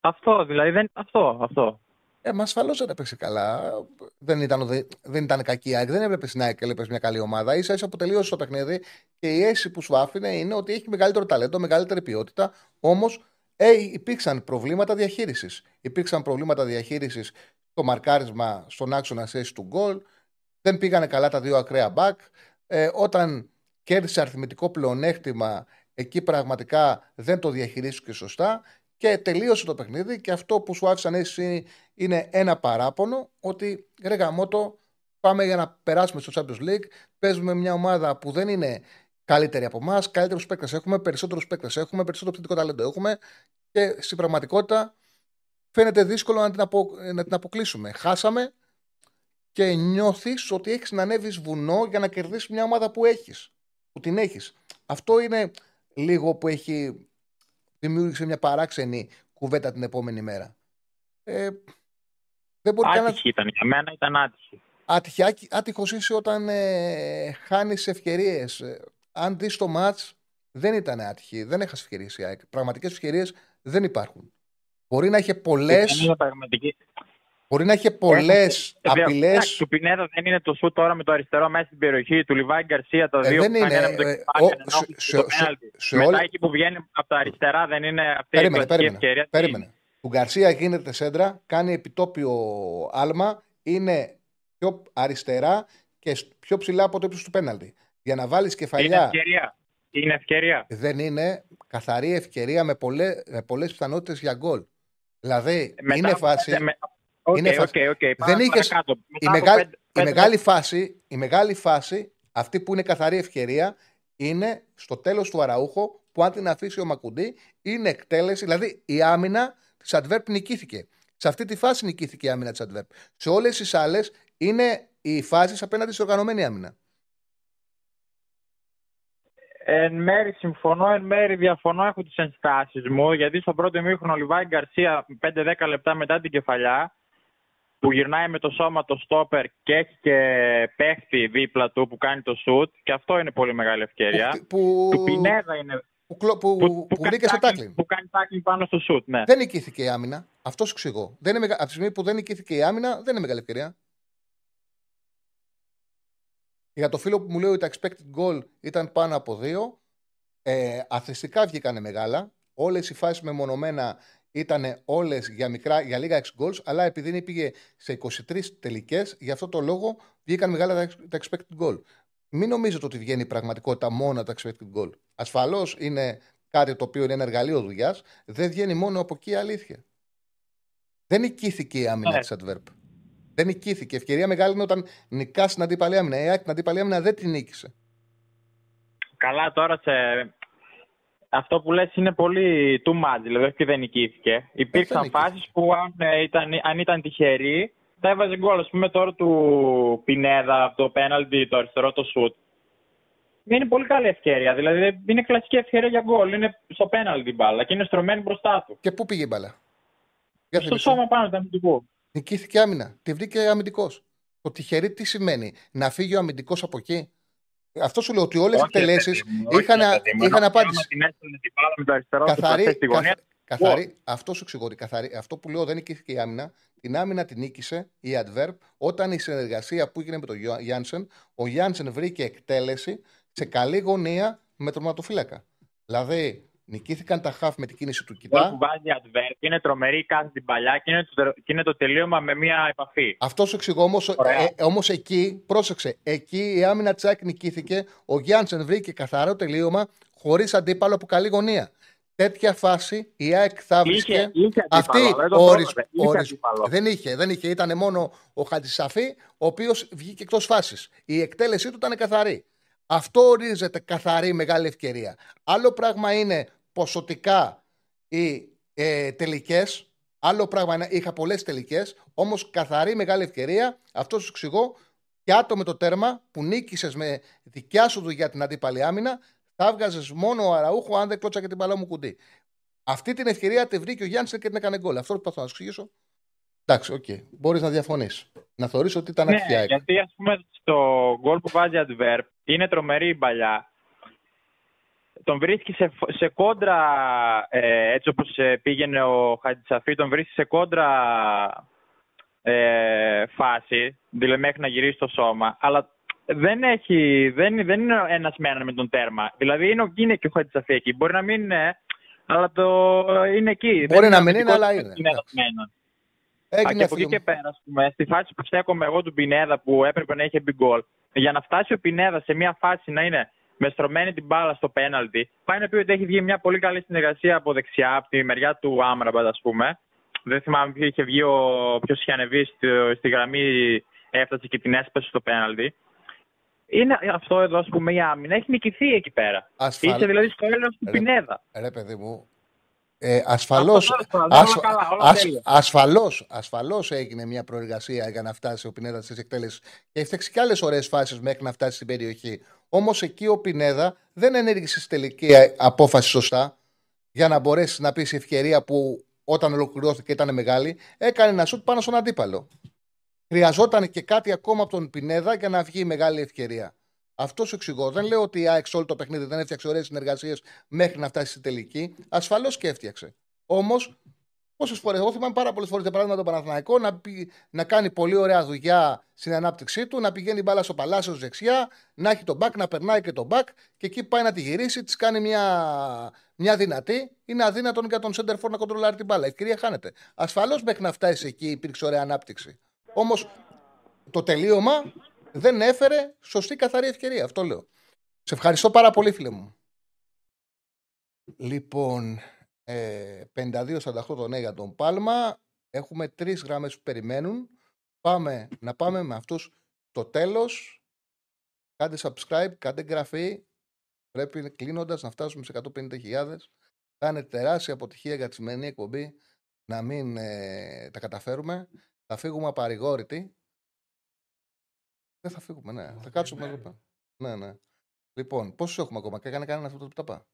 Αυτό, δηλαδή, δεν... αυτό, αυτό. Ε, μα ασφαλώς δεν έπαιξε καλά. Δεν ήταν, δεν ήταν κακή η Δεν έβλεπες στην ΑΕΚ και μια καλή ομάδα. σα ίσα που τελείωσε το παιχνίδι και η αίσθηση που σου άφηνε είναι ότι έχει μεγαλύτερο ταλέντο, μεγαλύτερη ποιότητα. Όμως ε, υπήρξαν προβλήματα διαχείρισης. Υπήρξαν προβλήματα διαχείρισης στο μαρκάρισμα στον άξονα θέση του γκολ. Δεν πήγανε καλά τα δύο ακραία μπακ. Ε, όταν κέρδισε αριθμητικό πλεονέκτημα, εκεί πραγματικά δεν το διαχειρίστηκε σωστά και τελείωσε το παιχνίδι και αυτό που σου άφησαν εσύ είναι ένα παράπονο ότι ρε γαμώτο, πάμε για να περάσουμε στο Champions League, παίζουμε μια ομάδα που δεν είναι καλύτερη από εμάς, καλύτερους παίκτες έχουμε, περισσότερους παίκτες έχουμε, περισσότερο θετικό ταλέντο έχουμε και στην πραγματικότητα φαίνεται δύσκολο να την, απο, να την αποκλείσουμε. Χάσαμε και νιώθεις ότι έχεις να ανέβεις βουνό για να κερδίσεις μια ομάδα που έχεις. Που την έχεις. Αυτό είναι λίγο που έχει δημιούργησε μια παράξενη κουβέντα την επόμενη μέρα. Ε, δεν μπορεί άτυχη ήταν, για μένα ήταν άτυχη. Άτυχη, άτυχος είσαι όταν ε, χάνεις ευκαιρίες. Ε, αν δεις το μάτς, δεν ήταν άτυχη, δεν έχασε ευκαιρίες η ΑΕΚ. Πραγματικές ευκαιρίες δεν υπάρχουν. Μπορεί να είχε πολλές... Μπορεί να είχε πολλές απειλές. Του Πινέδα δεν είναι το σου τώρα με το αριστερό μέσα στην περιοχή. Του Λιβάη Γκαρσία το ε, δύο δεν είναι. με το ε, σε, Μετά εκεί που βγαίνει από τα αριστερά δεν είναι αυτή περίμενε, η περίμενε, ευκαιρία. Περίμενε. Του Γκαρσία γίνεται σέντρα, κάνει επιτόπιο άλμα, είναι πιο αριστερά και πιο ψηλά από το ύψος του πέναλτι. Για να βάλεις κεφαλιά. Είναι ευκαιρία. Είναι ευκαιρία. Δεν είναι καθαρή ευκαιρία με πολλέ πιθανότητες για γκολ. Δηλαδή, μετά, είναι φάση. Με, Okay, είναι okay, okay. Δεν είχες... η, μεγάλη, η, μεγάλη φάση, η μεγάλη φάση, αυτή που είναι καθαρή ευκαιρία, είναι στο τέλος του Αραούχο που αν την αφήσει ο Μακουντή είναι εκτέλεση. Δηλαδή η άμυνα της Adverb νικήθηκε. Σε αυτή τη φάση νικήθηκε η άμυνα της Adverb. Σε όλες τις άλλες είναι οι φάσεις απέναντι στην οργανωμένη άμυνα. Εν μέρη συμφωνώ, εν μέρη διαφωνώ. Έχω τις ενστάσεις μου. Γιατί στο πρώτο μήχρονο ο Λιβάη Γκαρσία 5-10 λεπτά μετά την κεφαλιά που γυρνάει με το σώμα το στόπερ και έχει και παίχτη δίπλα του που κάνει το σουτ και αυτό είναι πολύ μεγάλη ευκαιρία. Που, του Πινέδα είναι. Που, που, που, που, που κάνει τάκλιν. Που κάνει τάκλιν πάνω στο σουτ, ναι. Δεν νικήθηκε η άμυνα. Αυτός σου εξηγώ. Δεν είναι, από τη στιγμή που δεν νικήθηκε η άμυνα, δεν είναι μεγάλη ευκαιρία. Για το φίλο που μου λέει ότι τα expected goal ήταν πάνω από δύο, ε, αθρηστικά βγήκανε μεγάλα. Όλες οι φάσεις μεμονωμένα ήταν όλες για, μικρά, για λίγα ex goals, αλλά επειδή πήγε σε 23 τελικές, γι' αυτό το λόγο βγήκαν μεγάλα τα expected goal. Μην νομίζετε ότι βγαίνει η πραγματικότητα μόνο τα expected goal. Ασφαλώς είναι κάτι το οποίο είναι ένα εργαλείο δουλειάς, δεν βγαίνει μόνο από εκεί η αλήθεια. Δεν νικήθηκε η άμυνα ναι. της Adverb. Δεν νικήθηκε. Ευκαιρία μεγάλη είναι όταν νικάς στην αντίπαλη άμυνα. Η ΑΕΚ την αντίπαλη άμυνα δεν την νίκησε. Καλά, τώρα σε... αυτό που λες είναι πολύ too much, δηλαδή όχι και δεν νικήθηκε. Υπήρξαν νικήθηκε. φάσεις που αν, ε, ήταν, αν ήταν τυχεροί θα έβαζε γκολ. Ας πούμε τώρα του Πινέδα, από το πέναλτι, το αριστερό το σουτ. Είναι πολύ καλή ευκαιρία. Δηλαδή είναι κλασική ευκαιρία για γκολ. Είναι στο πέναλτι η μπάλα και είναι στρωμένη μπροστά του. Και πού πήγε η μπάλα; Για Στο θυμίσου. σώμα πάνω του αμυντικού. Νικήθηκε άμυνα. Τη βρήκε αμυντικός. Το τυχερή τι σημαίνει, να φύγει ο αμυντικός από εκεί; Αυτό σου λέω ότι όλες οι Όχι, ρε εκτελέσεις παιδί μου, όχι, είχαν, ρε παιδί μου. είχαν Άμα απάντηση. την έστελνε την μπάλα με το αριστερό τους Καθαρή, παστέ στη γωνία. καθ- καθαρή, αυτό σου εξηγώ ότι καθαρή, αυτό που λέω δεν νικήθηκε η άμυνα. Την άμυνα την νίκησε η Adverb όταν η συνεργασία που έγινε με τον Γιώ- Γιάνσεν, ο Γιάνσεν βρήκε εκτέλεση σε καλή γωνία με τον ματοφύλακα. Δηλαδή, νικήθηκαν τα χαφ με την κίνηση του Γκολ κοιτά. που βάζει η Adverb είναι τρομερή, κάνει την παλιά και είναι το, και είναι το τελείωμα με μία επαφή. Αυτός σου εξηγώ όμως. Ωραία. Ε, όμως εκεί, πρόσεξε, εκεί η άμυνα Τσάκ νικήθηκε. Ο Γιάνσεν βρήκε καθαρό τελείωμα χωρίς αντίπαλο από καλή γωνία. Τέτοια φάση η ΑΕΚ θα βρίσκε. Είχε, είχε αντίπαλο, Αυτή δεν το ορις- πρόλαβε. Είχε ορις- αντίπαλο. δεν είχε, δεν είχε. Ήταν μόνο ο Χατζησαφή, ο οποίος βγήκε εκτός φάσης. Η εκτέλεσή του ήταν καθαρή. Αυτό ορίζεται καθαρή μεγάλη ευκαιρία. Άλλο πράγμα είναι ποσοτικά οι ε, τελικές. Άλλο πράγμα είναι, είχα πολλές τελικές. Όμως καθαρή μεγάλη ευκαιρία. Αυτό σου εξηγώ. Και άτομο με το τέρμα που νίκησες με δικιά σου δουλειά την αντίπαλη άμυνα, θα έβγαζε μόνο ο Αραούχο αν δεν κλώτσα την μπάλα ο Μουκουντί. Αυτή την ευκαιρία τη βρήκε ο Γιάννης και την έκανε γκολ. Αυτό προσπαθώ να σου εξηγήσω. Εντάξει, οκ. Μπορείς να διαφωνείς. Να θεωρήσει ότι ήταν Ναι, ατυχία. έκανα. γιατί ας πούμε στο γκολ που βάζει η Αντβέρπ είναι τρομερή η μπαλιά. Τον βρίσκει σε, σε κόντρα, ε, έτσι όπως ε, πήγαινε ο Χατζησαφή, τον βρίσκει σε κόντρα ε, φάση, δηλαδή μέχρι να γυρίσει το σώμα, αλλά δεν, έχει, δεν, δεν είναι ένας με έναν με τον τέρμα. Δηλαδή είναι, ο- είναι και ο Χατζησαφή εκεί. Μπορεί να μην είναι, αλλά το είναι εκεί. Μπορεί Δεν να μην είναι, αμυντικός, αλλά δεν είναι. Ένας με έναν. Α, Έγινε και από φίλο εκεί μου. και πέρα, ας πούμε, στη φάση που στέκομαι εγώ του Πινέδα που έπρεπε να είχε μπει γκολ, για να φτάσει ο Πινέδα σε μια φάση να είναι με στρωμένη την μπάλα στο πέναλτι, πάει να πει ότι έχει βγει μια πολύ καλή συνεργασία από δεξιά, από τη μεριά του Άμραμπατ, ας πούμε. Δεν θυμάμαι ποιο είχε βγει, ο- ποιος είχε ανεβεί στη, στη γραμμή, έφτασε και την έσπασε στο πέναλτι. Είναι αυτό εδώ, ας πούμε, η άμυνα έχει νικηθεί εκεί πέρα. Ασφαλ- Είσαι δηλαδή στο έλεος του Ρε- Πινέδα. Ρε παιδί μου, ε, ασφαλώς, Αυτό τώρα, όλα ασ- καλά, όλα ασ- τέλεια. ασφαλώς, ασφαλώς έγινε μια προεργασία για να φτάσει ο Πινέδα στις εκτέλεσεις και έφτιαξε και άλλες ωραίες φάσεις μέχρι να φτάσει στην περιοχή. Όμως εκεί ο Πινέδα δεν ενέργησε στη τελική απόφαση σωστά για να μπορέσει να πει σε ευκαιρία που όταν ολοκληρώθηκε ήταν μεγάλη, έκανε ένα σουτ πάνω στον αντίπαλο. Χρειαζόταν και κάτι ακόμα από τον Πινέδα για να βγει η μεγάλη ευκαιρία. Αυτός σου εξηγώ. Δεν λέω ότι η ΑΕΚ σε όλο το παιχνίδι δεν έφτιαξε ωραίες συνεργασίες μέχρι να φτάσει στη τελική. Ασφαλώς και έφτιαξε. Όμως, πόσες φορές, εγώ θυμάμαι πάρα πολλές φορές για παράδειγμα τον Παναθηναϊκό να, πει- να κάνει πολύ ωραία δουλειά στην ανάπτυξή του, να πηγαίνει μπάλα στο παλάσιος δεξιά, να έχει τον μπακ, να περνάει και τον μπακ και εκεί πάει να τη γυρίσει, της κάνει μια, μια δυνατή. Είναι αδύνατον για τον Σέντερφορ να κοντρολάρει την μπάλα. Η ευκαιρία χάνεται. Ασφαλώς μέχρι να φτάσει εκεί υπήρξε ωραία ανάπτυξη. Όμως το τελείωμα δεν έφερε σωστή καθαρή ευκαιρία. Αυτό λέω. Σε ευχαριστώ πάρα πολύ, φίλε μου. Λοιπόν, ε, 52-48 το ναι για τον Πάλμα. Έχουμε τρεις γραμμές που περιμένουν. Πάμε να πάμε με αυτούς το τέλος. Κάντε subscribe, κάντε εγγραφή. Πρέπει κλείνοντας να φτάσουμε σε 150.000. Θα είναι τεράστια αποτυχία για τη σημερινή εκπομπή να μην ε, τα καταφέρουμε. Θα φύγουμε απαρηγόρητοι. Δεν θα φύγουμε, ναι. Θα κάτσουμε εδώ πέρα. Ναι, ναι. Λοιπόν, πόσους έχουμε ακόμα, και έκανε κανένα αυτό το ταπά.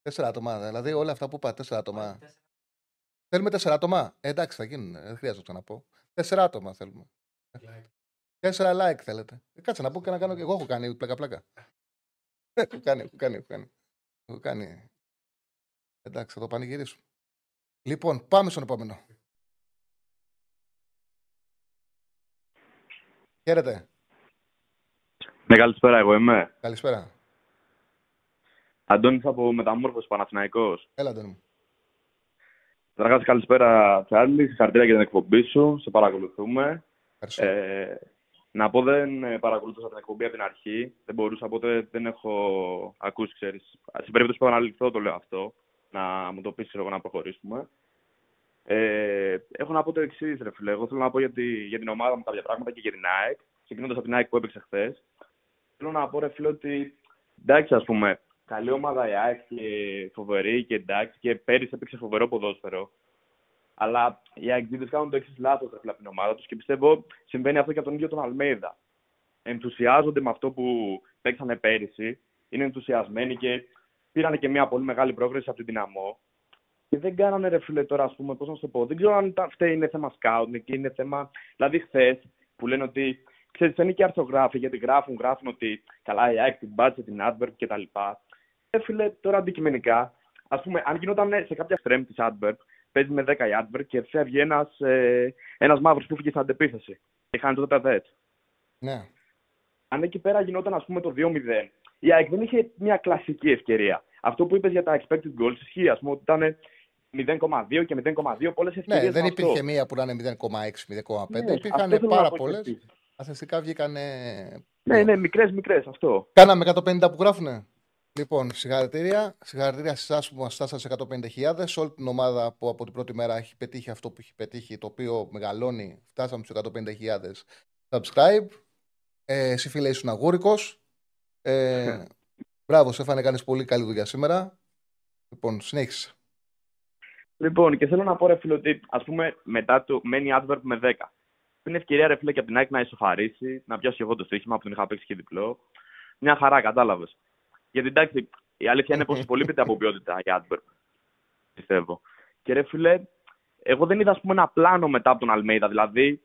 Τέσσερα άτομα, δηλαδή όλα αυτά που είπα, τέσσερα άτομα. Θέλουμε τέσσερα άτομα. Ε, εντάξει, θα γίνουν, δεν χρειάζεται να πω. Τέσσερα άτομα θέλουμε. Τέσσερα like θέλετε. Ε, κάτσε να πω και να κάνω και εγώ έχω κάνει πλάκα-πλάκα. έχω κάνει, έχω κάνει, έχω κάνει. Έχω κάνει. Εντάξει, θα το πανηγυρίσουμε. Λοιπόν, πάμε στον επόμενο. Χαίρετε. Ναι, καλησπέρα, εγώ είμαι. Καλησπέρα. Αντώνης από Μεταμόρφωση Παναθηναϊκός. Έλα, Αντώνη μου. Καταρχάς, καλησπέρα, Τσάρλι. Συγχαρητήρια για την εκπομπή σου. Σε παρακολουθούμε. Ευχαριστώ. Ε, να πω δεν ε, παρακολουθούσα την εκπομπή από την αρχή. Δεν μπορούσα, οπότε δεν έχω ακούσει, ξέρεις. Στην περίπτωση που επαναληφθώ το λέω αυτό. Να μου το πεις, εγώ να προχωρήσουμε. Ε, έχω να πω το εξής, ρε φίλε. Εγώ θέλω να πω για, τη, για την ομάδα μου κάποια πράγματα και για την ΑΕΚ. Ξεκινώντας από την ΑΕΚ που έπαιξε χθες. Θέλω να πω, ρε φίλε, ότι εντάξει, ας πούμε, καλή ομάδα η ΑΕΚ και φοβερή και εντάξει, και πέρυσι έπαιξε φοβερό ποδόσφαιρο. Αλλά οι ΑΕΚ κάνουν το εξής λάθος από την ομάδα τους και πιστεύω συμβαίνει αυτό και από τον ίδιο τον Αλμέιδα. Ενθουσιάζονται με αυτό που παίξανε πέρυσι, είναι ενθουσιασμένοι και πήραν και μια πολύ μεγάλη πρόκριση από την δυναμό. Και δεν κάνανε ρε φίλε τώρα, ας πούμε, πώς να σου το πω. Δεν ξέρω αν φταίει είναι θέμα σκάουτ και είναι θέμα. Δηλαδή, χθες που λένε ότι. Ξέρεις, είναι και αρθογράφοι γιατί γράφουν, γράφουν ότι καλά η ΑΕΚ την μπάτσε, την Adverb κτλ. Ε, φίλε, τώρα αντικειμενικά, ας πούμε, αν γινόταν σε κάποια στρέμ της Adverb, παίζει με 10 η Adverb και φεύγει ένας ε, ένας μαύρος που φύγει στην αντεπίθεση και χάνει το τετατέτ. Ναι. Αν εκεί πέρα γινόταν, ας πούμε, το 2-0, η ΑΕΚ δεν είχε μια κλασική ευκαιρία. Αυτό που είπες για τα expected goals ισχύει, ας πούμε, ότι ήταν 0,2 και 0,2 πολλές ευκαιρίες. Ναι, δεν υπήρχε αυτό. μία που να είναι 0,6-0,5. Ναι, Υπήρχαν πάρα πολλές. Αθεστικά βγήκαν. Ναι, ναι, μικρές, μικρές αυτό. Κάναμε 150 που γράφουνε. Λοιπόν, συγχαρητήρια. Συγχαρητήρια σε εσάς που μας φτάσατε σε 150.000. Σε όλη την ομάδα που από την πρώτη μέρα έχει πετύχει αυτό που έχει πετύχει, το οποίο μεγαλώνει. Φτάσαμε στους 150.000 subscribe. Ε, εσύ φίλε ήσουν αγούρικο. Ε, μπράβο, Σέφανε, κάνεις πολύ καλή δουλειά σήμερα. Λοιπόν, συνέχισε. Λοιπόν, και θέλω να πω ρε φίλε ότι ας πούμε μετά το μένει adverb με 10. Είναι ευκαιρία ρε φίλε και από την ΑΕΚ να ισοφαρίσει, να πιάσει εγώ το στοίχημα που τον είχα παίξει και διπλό. Μια χαρά, κατάλαβες. Γιατί εντάξει, η αλήθεια είναι πως υπολείπεται από ποιότητα η adverb. Πιστεύω. Και ρε φίλε, εγώ δεν είδα ας πούμε, ένα πλάνο μετά από τον Αλμέιδα. Δηλαδή,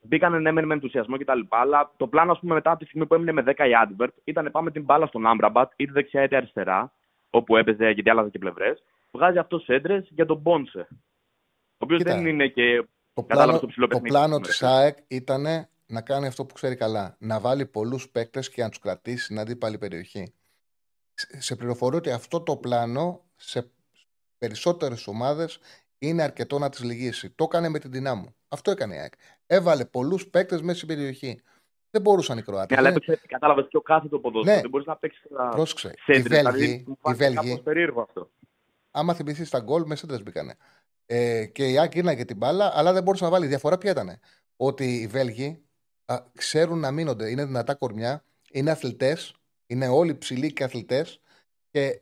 μπήκανε ναι, με ενθουσιασμό κτλ. Αλλά το πλάνο, ας πούμε, μετά από τη στιγμή που έμεινε με 10 η Adverb ήταν πάμε την μπάλα στον Άμπραμπατ, είτε δεξιά είτε αριστερά, όπου έπαιζε γιατί άλλαζε και πλευρές. Βγάζει αυτός έντρες για τον Μπόνσε. Ο οποίος δεν είναι και. Το πλάνο, το το πλάνο της ΑΕΚ ήταν να κάνει αυτό που ξέρει καλά. Να βάλει πολλούς παίκτες και να τους κρατήσει στην αντίπαλη περιοχή. Σε πληροφορώ ότι αυτό το πλάνο σε περισσότερες ομάδες είναι αρκετό να τις λυγίσει. Το έκανε με την δυνάμου. Αυτό έκανε η ΑΕΚ. Έβαλε πολλούς παίκτες μέσα στην περιοχή. Δεν μπορούσαν οι Κροάτες. Ναι, αλλά έπαιξε, κατάλαβες πιο κάθετο ποδόσφαιρο. Ναι. Δεν μπορείς να παίξεις. Πρόσεξε. Οι Βέλγοι. Δηλαδή, οι περίεργο αυτό. Άμα θυμηθείς τα γκολ, με σέντρε μπήκανε. Ε, και η ΑΕΚ ήρναγε την μπάλα, αλλά δεν μπορούσε να βάλει. Η διαφορά ποια ήταν. Ότι οι Βέλγοι α, ξέρουν να μείνονται. Είναι δυνατά κορμιά, είναι αθλητές, είναι όλοι ψηλοί και αθλητές και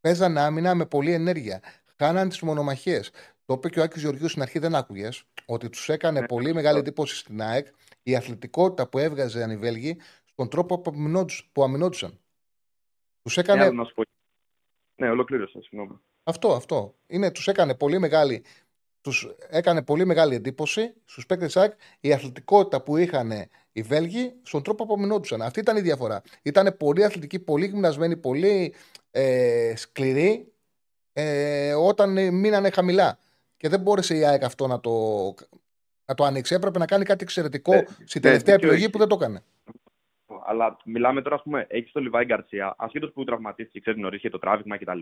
παίζαν άμυνα με πολλή ενέργεια. Χάναν τις μονομαχίες. Το είπε και ο Άκης Γεωργίου στην αρχή, δεν άκουγες, ότι τους έκανε ναι, πολύ μεγάλη εντύπωση στην ΑΕΚ η αθλητικότητα που έβγαζαν οι Βέλγοι στον τρόπο που αμυνόντουσαν. Τους έκανε. Ναι, ναι, ολοκλήρωσα, συγγνώμη. Αυτό, αυτό. Είναι, τους έκανε πολύ μεγάλη, τους έκανε πολύ μεγάλη εντύπωση στους παίκτες ΑΕΚ η αθλητικότητα που είχαν οι Βέλγοι στον τρόπο που αμυνόντουσαν. Αυτή ήταν η διαφορά. Ήταν πολύ αθλητικοί, πολύ γυμνασμένοι, πολύ ε, σκληροί ε, όταν μείνανε χαμηλά. Και δεν μπόρεσε η ΑΕΚ αυτό να το, να το ανοίξει. Έπρεπε να κάνει κάτι εξαιρετικό ε, στην τελευταία επιλογή που δεν το έκανε. Αλλά μιλάμε τώρα, ας πούμε, έχεις το Λιβάη Γκαρσία, ασχέτως που τραυματίστηκε, ξέρεις νωρίς και το τράβηγμα κτλ.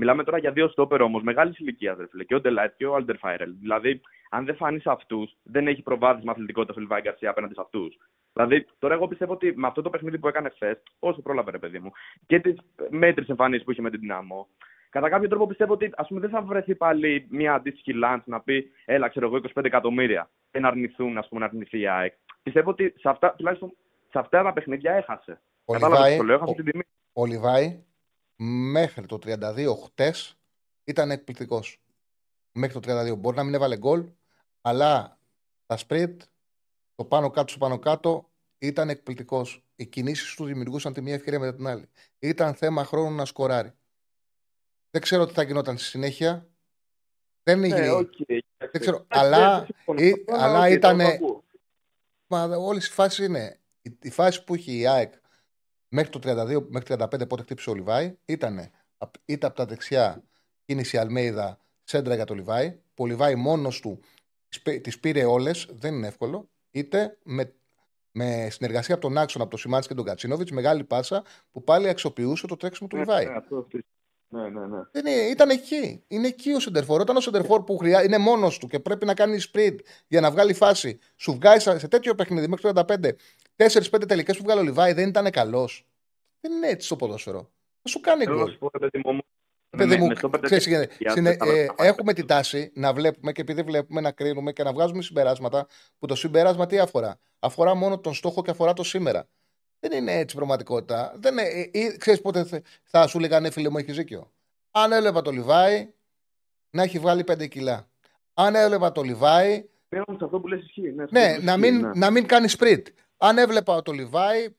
Μιλάμε τώρα για δύο στόπερ όμως μεγάλης ηλικίας, δε Και ο Ντελάιτ και ο Αλτερ Φάιρελ. Δηλαδή, αν δεν φανεί αυτούς, δεν έχει προβάδισμα αθλητικότητα ο Λιβάη Γκαρσία απέναντι σε αυτούς. Δηλαδή, τώρα εγώ πιστεύω ότι με αυτό το παιχνίδι που έκανε χθες, όσο πρόλαβε ρε παιδί μου, και τις μέτρε εμφανίσεις που είχε με την δυναμό, κατά κάποιο τρόπο πιστεύω ότι ας πούμε, δεν θα βρεθεί πάλι μια αντίστοιχη λάντς να πει, έλα, ξέρω εγώ, 25 εκατομμύρια και να αρνηθούν, ας πούμε, να αρνηθεί η ΑΕΚ. Πιστεύω ότι σε αυτά, τουλάχιστον σε αυτά τα παιχνίδια έχασε. Ο Λιβάη, το λέω, έχασε ο, την τιμή. Ο Λιβάη μέχρι το 32 χτες ήταν εκπληκτικός. Μέχρι το 32. Μπορεί να μην έβαλε γκολ, αλλά τα σπριτ, το πάνω κάτω, στο πάνω κάτω ήταν εκπληκτικός. Οι κινήσεις του δημιουργούσαν τη μία ευκαιρία μετά την άλλη. Ήταν θέμα χρόνου να σκοράρει. Δεν ξέρω τι θα γινόταν στη συνέχεια. Δεν είναι ναι, okay. Δεν ξέρω. αλλά, ή, αλλά okay, ήταν. Μα όλες οι φάσεις είναι. Η, η φάση που είχε η ΑΕΚ μέχρι το 32, μέχρι 35 πότε χτύπησε ο Λιβάη ήταν είτε από τα δεξιά κίνηση Αλμέιδα σέντρα για το Λιβάη. Που ο Λιβάη μόνος του τις πήρε όλες, δεν είναι εύκολο. Είτε με, με συνεργασία από τον Άξον, από τον Σιμάνσκι και τον Κατσίνοβιτς, μεγάλη πάσα που πάλι αξιοποιούσε το τρέξιμο του ναι, Λιβάη. Ναι, ναι, ναι, ναι. Είναι, ήταν εκεί. Είναι εκεί ο Σεντερφόρ. Όταν ο Σεντερφόρ που χρειά, είναι μόνος του και πρέπει να κάνει sprint για να βγάλει φάση, σου βγάζει σε τέτοιο παιχνίδι μέχρι το 35 4-5 τελικές που βγάλει ο Λιβάη δεν ήταν καλός. Δεν είναι έτσι το ποδόσφαιρο. Θα σου κάνει γκολ. Παιδί με- μου, με στο πέντε ξέρεις, τέσσερα, ε, συνε- τέσσερα, ε, τέσσερα. έχουμε την τάση να βλέπουμε και επειδή βλέπουμε να κρίνουμε και να βγάζουμε συμπεράσματα που το συμπέρασμα τι αφορά; Αφορά μόνο τον στόχο και αφορά το σήμερα. Δεν είναι έτσι η πραγματικότητα. Δεν είναι, ε, ε, ξέρεις πότε θε- θα σου λέγανε φίλε μου έχεις ζήκιο. Αν έβλεπα το Λιβάη να έχει βγάλει 5 κιλά. Αν έβλεπα το Λιβάη Ναι, όμως αυτό που λες ισχύει. Ναι, αυτό ναι, που λες να ισχύει, μην, ναι. να μην κάνει sprint. Αν έβλεπα το Λιβάη,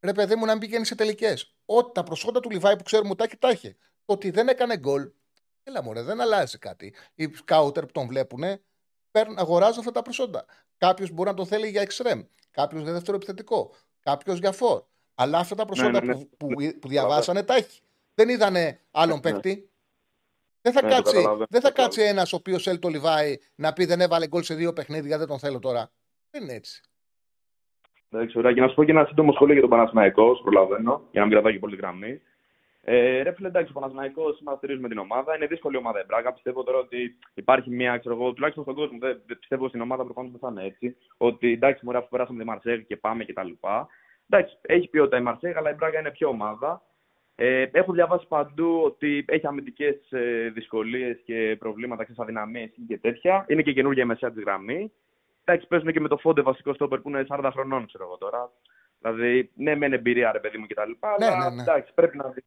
ρε παιδί μου, να μην πηγαίνει σε τελικές. Ό,τι τα προσόντα του Λιβάη που ξέρουμε τα έχει, τα έχει. Το ότι δεν έκανε γκολ, έλα μωρέ, δεν αλλάζει κάτι. Οι σκάουτερ που τον βλέπουν, αγοράζουν αυτά τα προσόντα. Κάποιος μπορεί να τον θέλει για εξτρέμ, κάποιος για δεύτερο επιθετικό, κάποιος για φόρ. Αλλά αυτά τα προσόντα ναι, ναι. Που, που, που διαβάσανε τα έχει. Δεν είδανε άλλον Ναι. παίκτη. Δεν θα Ναι, το κάτσει, καταλαβαίνω, δεν θα το κάτσει ένας ο οποίος θέλει το Λιβάη να πει δεν έβαλε γκολ σε δύο παιχνίδια, δεν τον θέλω τώρα. Δεν είναι έτσι. Εντάξει, ωραία. Και να σου πω και ένα σύντομο σχόλιο για τον Παναθηναϊκός, σου προλαβαίνω, για να μην κρατάω και πολύ γραμμή. Ε, ρε φίλε, εντάξει, ο Παναθηναϊκός σήμερα στηρίζουμε την ομάδα. Είναι δύσκολη ομάδα η Μπράγκα. Πιστεύω τώρα ότι υπάρχει μια, ξέρω εγώ, τουλάχιστον στον κόσμο. Δεν, δεν πιστεύω στην ομάδα προφανώς δεν θα είναι έτσι. Ότι εντάξει, μωρέ, αφού περάσαμε τη Μαρσέγ και πάμε κτλ. Εντάξει, έχει ποιότητα η Μαρσέγ, αλλά η Μπράγκα είναι πιο ομάδα. Ε, έχω διαβάσει παντού ότι έχει αμυντικές ε, δυσκολίες και προβλήματα, ξέρεις αδυναμίες και τέτοια. Είναι και καινούργια η μεσαία της γραμμή. Εντάξει, παίζουν και με το φόντε βασικό στόπερ που είναι 40 χρονών, ξέρω εγώ τώρα. Δηλαδή, ναι, μεν εμπειρία ρε παιδί μου κτλ. Ναι, αλλά ναι, ναι. εντάξει, πρέπει να δει.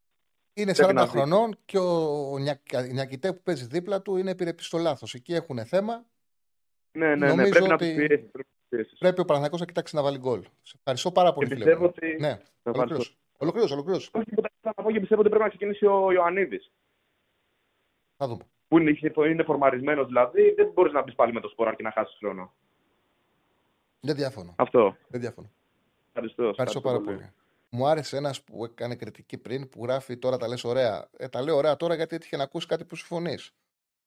Είναι Πρέπει 40 να δει. χρονών και ο Νιακ- Νιακητές που παίζει δίπλα του είναι επιρρεπή στο λάθος. Εκεί έχουν θέμα. Ναι, ναι, ναι, Νομίζω πρέπει να ότι του πιέσει. Πρέπει να τους πιέσεις. Πρέπει ο Παναγιώτο να κοιτάξει να βάλει γκολ. Σε ευχαριστώ πάρα πολύ, Και φίλε. πιστεύω μου. ότι- Ναι, Ευχαριστώ. ολοκλήρωσε. Ολοκλήρωσε, ολοκλήρωσε. Όχι, τίποτα, θα πω και πιστεύω ότι πρέπει να ξεκινήσει ο Ιωαννίδης. Θα δούμε. Που είναι, είναι φορμαρισμένος δηλαδή, δεν μπορείς να μπεις πάλι με το σπορ και να χάσεις χρόνο. Δεν διαφωνώ. Αυτό. Δεν διαφωνώ. Ευχαριστώ. Ευχαριστώ πάρα πολύ. Μου άρεσε ένας που έκανε κριτική πριν που γράφει τώρα τα λες ωραία. Ε, τα λέω ωραία τώρα γιατί έτυχε να ακούσεις κάτι που συμφωνείς.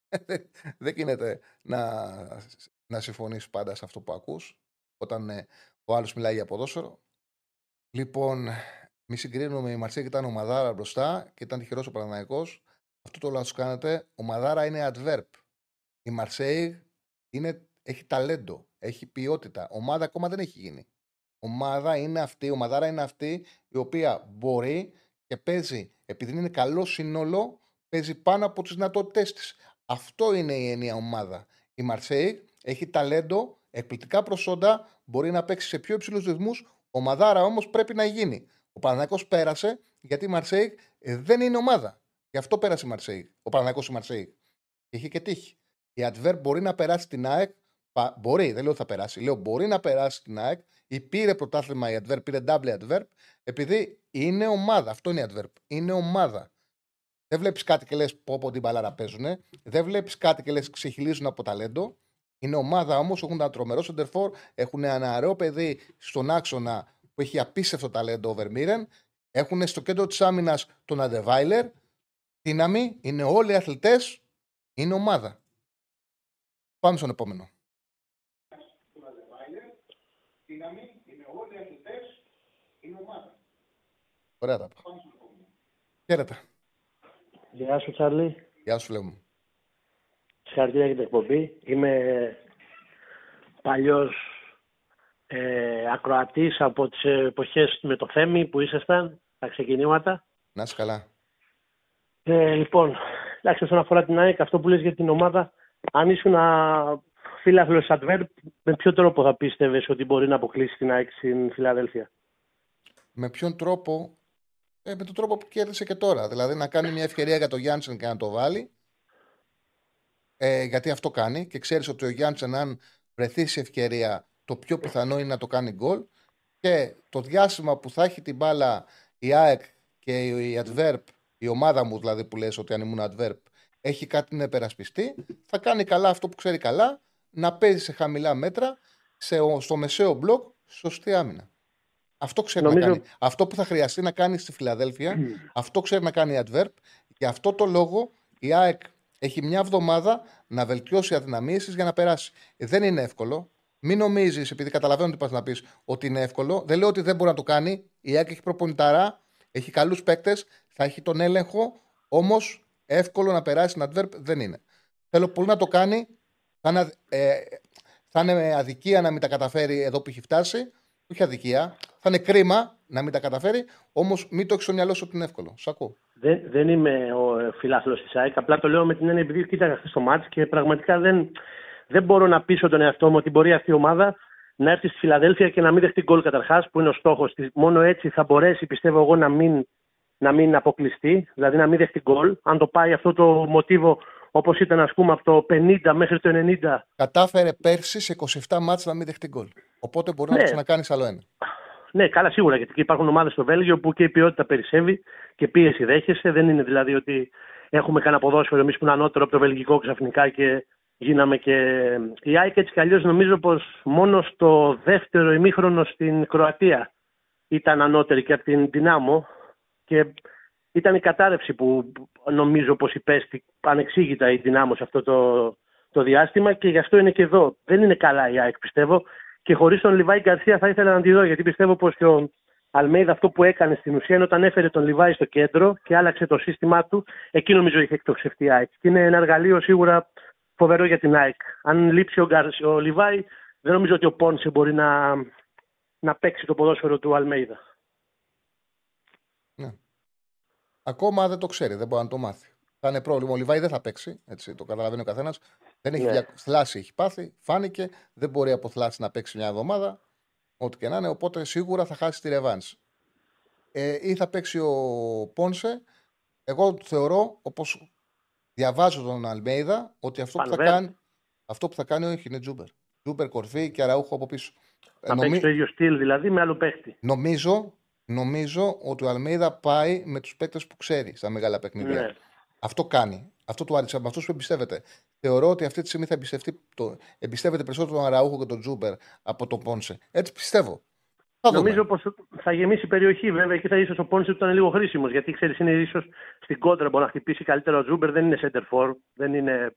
Δεν γίνεται να, να συμφωνείς πάντα σε αυτό που ακούς όταν ε, ο άλλος μιλάει για ποδόσφαιρο. Λοιπόν, μη συγκρίνουμε. Η Μαρσέκ ήταν ο Μαδάρα μπροστά και ήταν τυχερός ο Παναναναϊκό. Αυτό το λάθος κάνετε. Ο Μαδάρα είναι adverb. Η Μαρσέη είναι, έχει ταλέντο, έχει ποιότητα. Ομάδα ακόμα δεν έχει γίνει. Ομάδα είναι αυτή, η ομαδάρα είναι αυτή η οποία μπορεί και παίζει, επειδή είναι καλό σύνολο, παίζει πάνω από τις δυνατότητές της. Αυτό είναι η έννοια ομάδα. Η Μαρσέη έχει ταλέντο, εκπληκτικά προσόντα, μπορεί να παίξει σε πιο υψηλούς ρυθμούς. Ομαδάρα όμως πρέπει να γίνει. Ο Παναναναϊκός πέρασε γιατί η Μαρσέη ε, δεν είναι ομάδα. Γι' αυτό πέρασε η Μαρσέη. Ο Παναναναϊκός η Μαρσέη. Και είχε και τύχη. Η Adverb μπορεί να περάσει την ΑΕΚ. Πα- Μπορεί, δεν λέω ότι θα περάσει. Λέω μπορεί να περάσει την ΑΕΚ ή πήρε πρωτάθλημα η Adverb, πήρε double Adverb, επειδή είναι ομάδα. Αυτό είναι η Adverb. Είναι ομάδα. Δεν βλέπεις κάτι και λες πω πω την μπαλάρα παίζουν. Δεν βλέπεις κάτι και λες ξεχυλίζουν από ταλέντο. Είναι ομάδα όμως, έχουν ένα τρομερό σεντερφόρ, έχουν ένα ωραίο παιδί στον άξονα που έχει απίστευτο ταλέντο ο Βερμίρεν. Έχουν στο κέντρο της άμυνας τον Αντεβάιλερ. Δύναμη, είναι όλοι αθλητές, είναι ομάδα. Πάμε στον επόμενο. Ωραία τα είπα. Χαίρετε. Γεια σου, Τσάρλι. Γεια σου, φίλε μου. Συγχαρητήρια για την εκπομπή. Είμαι παλιός ε, ακροατής από τις εποχές με το Θέμη που ήσασταν, τα ξεκινήματα. Να είσαι καλά. Ε, λοιπόν, εντάξει, όσον αφορά την ΑΕΚ, αυτό που λες για την ομάδα, αν ήσουν φίλαθλος Adverb, με ποιο τρόπο θα πίστευες ότι μπορεί να αποκλείσει την ΑΕΚ στην Φιλαδέλφια; Με ποιον τρόπο, ε, με τον τρόπο που κέρδισε και τώρα. Δηλαδή να κάνει μια ευκαιρία για τον Γιάννσεν και να το βάλει. Ε, γιατί αυτό κάνει και ξέρεις ότι ο Γιάννσεν, αν βρεθεί σε ευκαιρία, το πιο πιθανό είναι να το κάνει γκολ. Και το διάστημα που θα έχει την μπάλα η ΑΕΚ και η Adverb, η ομάδα μου δηλαδή που λες ότι αν ήμουν Adverb, έχει κάτι να επερασπιστεί, θα κάνει καλά αυτό που ξέρει καλά, να παίζει σε χαμηλά μέτρα, σε, στο μεσαίο μπλοκ, σωστή άμυνα. Αυτό ξέρει Νομίζω- να κάνει. Αυτό που θα χρειαστεί να κάνει στη Φιλαδέλφια, αυτό ξέρει να κάνει η Adverb. Γι' αυτό το λόγο η ΑΕΚ έχει μια εβδομάδα να βελτιώσει αδυναμίες της για να περάσει. Ε, δεν είναι εύκολο. Μην νομίζεις, επειδή καταλαβαίνω τι πας να πεις, ότι είναι εύκολο. Δεν λέω ότι δεν μπορεί να το κάνει. Η ΑΕΚ έχει προπονηταρά, έχει καλούς παίκτες, θα έχει τον έλεγχο. Όμως εύκολο να περάσει την Adverb δεν είναι. Θέλω πολύ να το κάνει. Θα είναι, ε, θα είναι αδικία να μην τα καταφέρει εδώ που έχει φτάσει. Όχι αδικία. Θα είναι κρίμα να μην τα καταφέρει. Όμως μην το έχεις στο μυαλό σου ότι είναι εύκολο. Σ' ακούω. Δεν, δεν είμαι ο φιλάθλος της ΑΕΚ. Απλά το λέω με την έννοια επειδή κοίταγα χθες το μάτς και πραγματικά δεν, δεν μπορώ να πείσω τον εαυτό μου ότι μπορεί αυτή η ομάδα να έρθει στη Φιλαδέλφια και να μην δεχτεί γκολ καταρχάς, που είναι ο στόχος της. Μόνο έτσι θα μπορέσει, πιστεύω εγώ, να μην, να μην αποκλειστεί, δηλαδή να μην δεχτεί γκολ. Αν το πάει αυτό το μοτίβο όπως ήταν, ας πούμε, από το 50 μέχρι το 90. Κατάφερε πέρσι σε 27 μάτς να μην δεχτεί γκολ. Οπότε μπορεί Ναι. να το ξανακάνεις άλλο ένα. Ναι, καλά, σίγουρα. Γιατί και υπάρχουν ομάδες στο Βέλγιο που και η ποιότητα περισσεύει και πίεση δέχεσαι. Δεν είναι δηλαδή ότι έχουμε κανένα ποδόσφαιρο εμείς που είναι ανώτερο από το βελγικό ξαφνικά και γίναμε και. Η ΑΕΚ έτσι κι αλλιώς νομίζω πως μόνο στο δεύτερο ημίχρονο στην Κροατία ήταν ανώτερη και από την Δυνάμω και ήταν η κατάρρευση που νομίζω πως υπέστη ανεξήγητα η Δυνάμω σε αυτό το, το διάστημα και γι' αυτό είναι και εδώ. Δεν είναι καλά η ΑΕΚ πιστεύω και χωρίς τον Λιβάη Γκαρσία θα ήθελα να τη δω γιατί πιστεύω πως και ο Αλμέιδα αυτό που έκανε στην ουσία είναι όταν έφερε τον Λιβάη στο κέντρο και άλλαξε το σύστημά του, εκεί νομίζω είχε εκτοξευτεί η ΑΕΚ. Και είναι ένα εργαλείο σίγουρα φοβερό για την ΑΕΚ. Αν λείψει ο, Γκαρσ, ο Λιβάη, δεν νομίζω ότι ο Πόνσε μπορεί να, να παίξει το ποδόσφαιρο του Αλμέιδα. Ακόμα δεν το ξέρει, δεν μπορεί να το μάθει. Θα είναι πρόβλημα. Ο Λιβάι δεν θα παίξει, έτσι, το καταλαβαίνει ο καθένας. Δεν έχει Ναι. δια... θλάση, έχει πάθει, φάνηκε. Δεν μπορεί από θλάση να παίξει μια εβδομάδα. Ό,τι και να είναι. Οπότε σίγουρα θα χάσει τη ρεβάνς. Ε, ή θα παίξει ο Πόνσε. Εγώ θεωρώ, όπως διαβάζω τον Αλμέιδα, ότι αυτό που, θα Βαν Βέερτ. κάνει, αυτό που θα κάνει όχι είναι Τζούμπερ. Τζούμπερ κορφή και αραούχο από πίσω. Ε, Να νομι- παίξει το ίδιο στυλ δηλαδή με άλλο παίχτη. Νομίζω, νομίζω ότι ο Αλμέιδα πάει με τους παίκτες που ξέρει στα μεγάλα παιχνίδια. Ναι. Αυτό κάνει. Αυτό του άρεσε. Με αυτούς που εμπιστεύεται. Θεωρώ ότι αυτή τη στιγμή θα εμπιστευτεί το, εμπιστεύεται περισσότερο τον Αραούχο και τον Τζούμπερ από τον Πόνσε. Έτσι πιστεύω. Θα δούμε. Νομίζω πως θα γεμίσει η περιοχή βέβαια και θα ίσως ο Πόνσε του ήταν λίγο χρήσιμος. Γιατί ξέρεις, είναι ίσως στην κόντρα μπορεί να χτυπήσει καλύτερα ο Τζούμπερ. Δεν είναι σέντερ φορ. Δεν είναι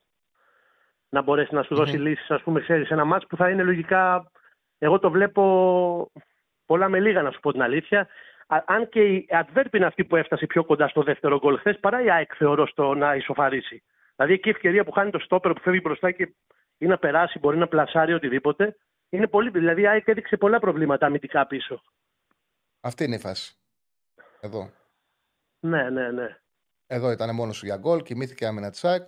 να μπορέσει να σου δώσει λύσεις, ας πούμε, ξέρεις, ένα μάτς που θα είναι λογικά. Εγώ το βλέπω πολλά με λίγα, να σου πω την αλήθεια. Α- αν και η Adverb είναι αυτή που έφτασε πιο κοντά στο δεύτερο γκολ χθες, παρά η ΑΕΚ θεωρώ στο να ισοφαρίσει. Δηλαδή εκεί η ευκαιρία που χάνει το στόπερ που φεύγει μπροστά και ή να περάσει, μπορεί να πλασάρει οτιδήποτε. Είναι πολύ. Δηλαδή η ΑΕΚ έδειξε πολλά προβλήματα αμυντικά πίσω. Αυτή είναι η φάση. Εδώ. Ναι, ναι, ναι. Εδώ ήταν μόνος για γκολ. Κοιμήθηκε άμυνα τσάκ.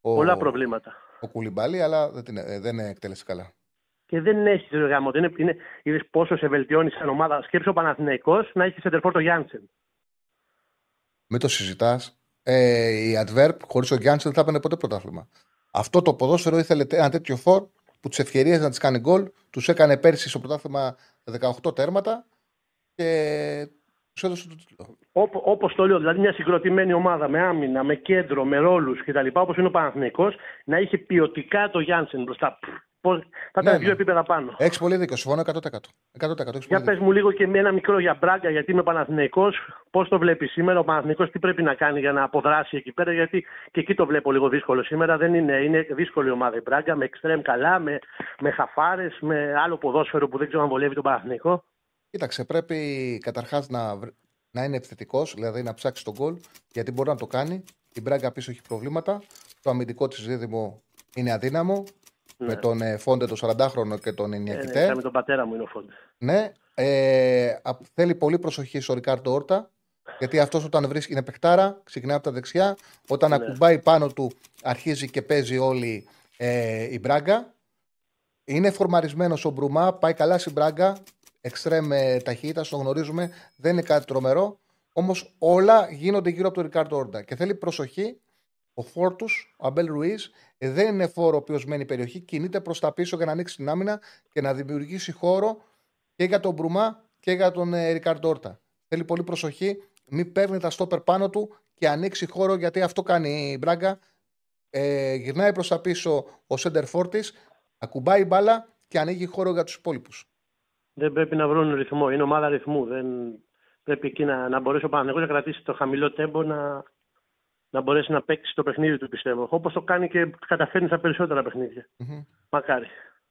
Ο, Πολλά προβλήματα. Ο Κουλιμπαλί, αλλά δεν, την- ε, δεν εκτέλεσε καλά. Και δεν έχει το γάμο. Δεν είναι, είναι, είδες πόσο σε βελτιώνει σαν ομάδα. Σκέψε ο Παναθηναϊκός να έχει σεντερφόρ το Γιάνσεν. Μην το συζητάς. Ε, η Adverb χωρίς ο Γιάννη δεν θα έπαιρνε ποτέ πρωτάθλημα. Αυτό το ποδόσφαιρο ήθελε τε- ένα τέτοιο φορ που τις ευκαιρίες να τις κάνει γκολ. Τους έκανε πέρσι στο πρωτάθλημα 18 τέρματα και τους έδωσε το τίτλο. Όπως το λέω, δηλαδή μια συγκροτημένη ομάδα με άμυνα, με κέντρο, με ρόλους κτλ. Όπως είναι ο Παναθηναϊκός να είχε ποιοτικά το Γιάνσεν μπροστά. Πώς, θα ήταν Ναι, δύο ναι. επίπεδα πάνω. Έχεις πολύ δίκιο. Συμφωνώ 100%. 100% έχεις Για πολύ πες μου λίγο και με ένα μικρό για Μπράγκα, γιατί είμαι Παναθηναϊκός. Πώς το βλέπεις σήμερα, ο Παναθηναϊκός τι πρέπει να κάνει για να αποδράσει εκεί πέρα, γιατί και εκεί το βλέπω λίγο δύσκολο σήμερα. Δεν είναι, είναι δύσκολη ομάδα η Μπράγκα, με εξτρέμ καλά, με, με χαφάρες, με άλλο ποδόσφαιρο που δεν ξέρω αν βολεύει τον Παναθηναϊκό. Κοίταξε, πρέπει καταρχάς να, βρ- να είναι επιθετικός, δηλαδή να ψάξει τον γκολ, γιατί μπορεί να το κάνει. Η Μπράγκα πίσω έχει προβλήματα. Το αμυντικό της δίδυμο είναι αδύναμο. Ναι. Με τον ε, Φόντε το 40χρονο και τον Ε, ναι, Ινιακητέ. είχαμε τον πατέρα μου είναι ο Φόντε. Ναι, ε, α- θέλει πολύ προσοχή στο Ρικάρντο Όρτα. Γιατί αυτός όταν βρίσκει είναι παιχτάρα, ξεκινάει από τα δεξιά. Όταν Ναι. ακουμπάει πάνω του, αρχίζει και παίζει όλη ε, η Μπράγκα. Είναι φορμαρισμένος ο Μπρουμά, πάει καλά στην Μπράγκα. Εξτρέμ ε, ταχύτητα, το γνωρίζουμε. Δεν είναι κάτι τρομερό. Όμως όλα γίνονται γύρω από τον Ρικάρντο Όρτα. Και θέλει προσοχή. Ο φόρτους, ο Αμπέλ Ρουίζ, ε, δεν είναι φόρο ο οποίος μένει περιοχή. Κινείται προς τα πίσω για να ανοίξει την άμυνα και να δημιουργήσει χώρο και για τον Μπρουμά και για τον ε, Ρικάρντο Όρτα. Θέλει πολύ προσοχή. Μην παίρνει τα στόπερ πάνω του και ανοίξει χώρο γιατί αυτό κάνει η Μπράγκα. Ε, γυρνάει προς τα πίσω ο Σέντερ Φόρτης, ακουμπάει μπάλα και ανοίγει χώρο για τους υπόλοιπους. Δεν πρέπει να βρουν ρυθμό. Είναι ομάδα ρυθμού. Δεν... Πρέπει εκεί να, να μπορέσει ο Παναθηναϊκός να κρατήσει το χαμηλό τέμπο να, να μπορέσει να παίξει το παιχνίδι του, πιστεύω. Όπως το κάνει και καταφέρνει στα περισσότερα παιχνίδια. Μακάρι.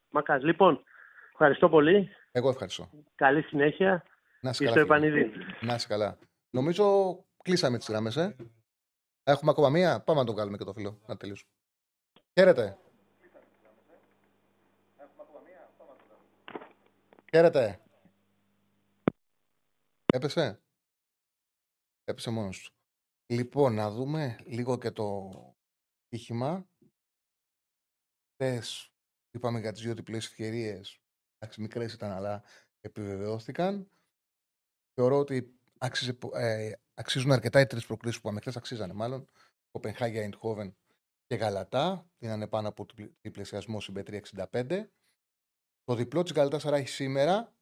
Μακάρι. Λοιπόν, ευχαριστώ πολύ. Εγώ ευχαριστώ. Καλή συνέχεια. Να είσαι Και καλά. στο φίλε. επανειδή. Να είσαι καλά. Νομίζω κλείσαμε τις γραμμές, ε. Έχουμε ακόμα μία. Πάμε να τον κάνουμε και το φίλο. Να τελειώσουμε. Χαίρετε. Χαίρετε. Έπεσε. Έπεσε μόνος του. Λοιπόν, να δούμε λίγο και το στοίχημα. Χθες είπαμε για τις δύο διπλές ευκαιρίες. Εντάξει, μικρές ήταν, αλλά επιβεβαιώθηκαν. Θεωρώ ότι άξιζε, ε, αξίζουν αρκετά οι τρεις προκρίσει που είπαμε χθες. Αξίζανε μάλλον. Κοπενχάγια, Ιντχόβεν και Γαλατά. Δίνανε πάνω από τριπλασιασμό στην B365. Το διπλό της Γαλατάς Σαράχη σήμερα,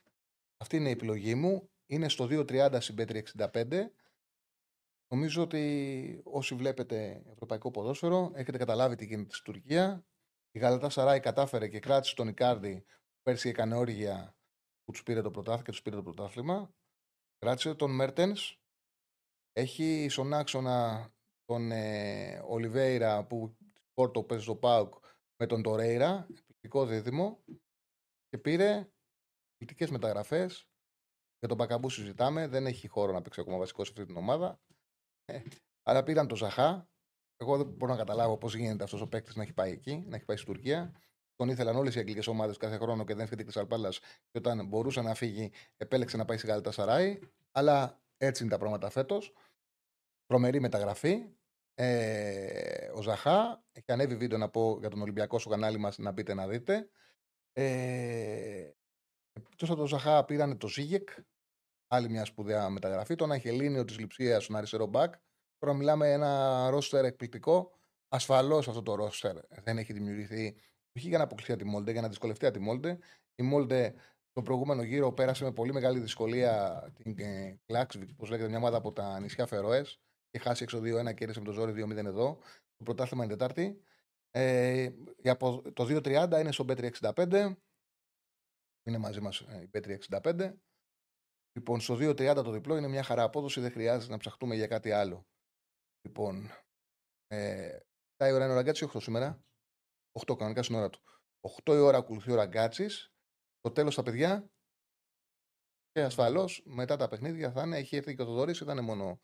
αυτή είναι η επιλογή μου, είναι στο 2.30 στην B365. Νομίζω ότι όσοι βλέπετε ευρωπαϊκό ποδόσφαιρο έχετε καταλάβει τι γίνεται στην Τουρκία. Η Γαλατά Σαράι κατάφερε και κράτησε τον Ικάρδη που πέρσι έκανε όργια που τους πήρε το πρωτάθλημα και τους πήρε το πρωτάθλημα. Κράτησε τον Μέρτενς. Έχει στον άξονα τον ε, Ολιβέηρα που Πόρτο παίζει στο Πάουκ με τον Τορέιρα. Εκπληκτικό δίδυμο. Και πήρε εκπληκτικέ μεταγραφές. Για τον Μπακαμπού συζητάμε. Δεν έχει χώρο να παίξει ακόμα βασικός σε αυτή την ομάδα. Ε, άρα πήραν τον Ζαχά. Εγώ δεν μπορώ να καταλάβω πώς γίνεται αυτός ο παίκτης να έχει πάει εκεί, να έχει πάει στην Τουρκία. Τον ήθελαν όλες οι αγγλικές ομάδες κάθε χρόνο και δεν έφυγε την Κρυσαλπάλα. Και όταν μπορούσε να φύγει, επέλεξε να πάει στη Γαλατά Σαράι. Αλλά έτσι είναι τα πράγματα φέτος. Τρομερή μεταγραφή. Ε, ο Ζαχά έχει ανέβει βίντεο να πω για τον Ολυμπιακό στο κανάλι μας να μπείτε να δείτε. Ε, Εκτό από τον Ζαχά πήραν το Ζίγεκ, άλλη μια σπουδαία μεταγραφή. Τον Αχελίνιο της Λιψία, στον αριστερό μπακ. Τώρα μιλάμε ένα ρόστερ εκπληκτικό. Ασφαλώς αυτό το ρόστερ δεν έχει δημιουργηθεί όχι για να αποκλειστεί τη Μόλντε, για να δυσκολευτεί τη Μόλντε. Η Μόλντε το προηγούμενο γύρο πέρασε με πολύ μεγάλη δυσκολία την ε, Κλάξβικ, όπω λέγεται, μια ομάδα από τα νησιά Φεροέ. Και χάσει έξω 2-1 και με το ζόρι 2-0 εδώ. Το πρωτάθλημα είναι Τετάρτη. Ε, το 2-30 είναι στο B365. Είναι μαζί μας ε, η B365. Λοιπόν, στο 2-30 το διπλό είναι μια χαρά απόδοση, δεν χρειάζεται να ψαχτούμε για κάτι άλλο. Λοιπόν, ε, η ώρα είναι ο Ραγκάτσι 8 σήμερα. 8 κανονικά στην ώρα του. 8 η ώρα ακολουθεί ο Ραγκάτσι. Το τέλος τα παιδιά. Και ασφαλώς μετά τα παιχνίδια θα είναι. Έχει έρθει και ο Θοδωρής, ήταν μόνο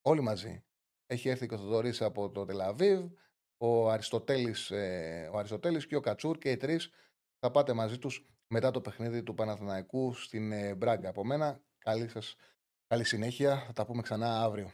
όλοι μαζί. Έχει έρθει και ο Θοδωρής από το Τελ Αβίβ, ο Αριστοτέλης, ε, ο Αριστοτέλης και ο Κατσούρ και οι τρεις θα πάτε μαζί τους μετά το παιχνίδι του Παναθηναϊκού στην ε, Μπράγκα. Από μένα, καλή σας καλή συνέχεια. Θα τα πούμε ξανά αύριο.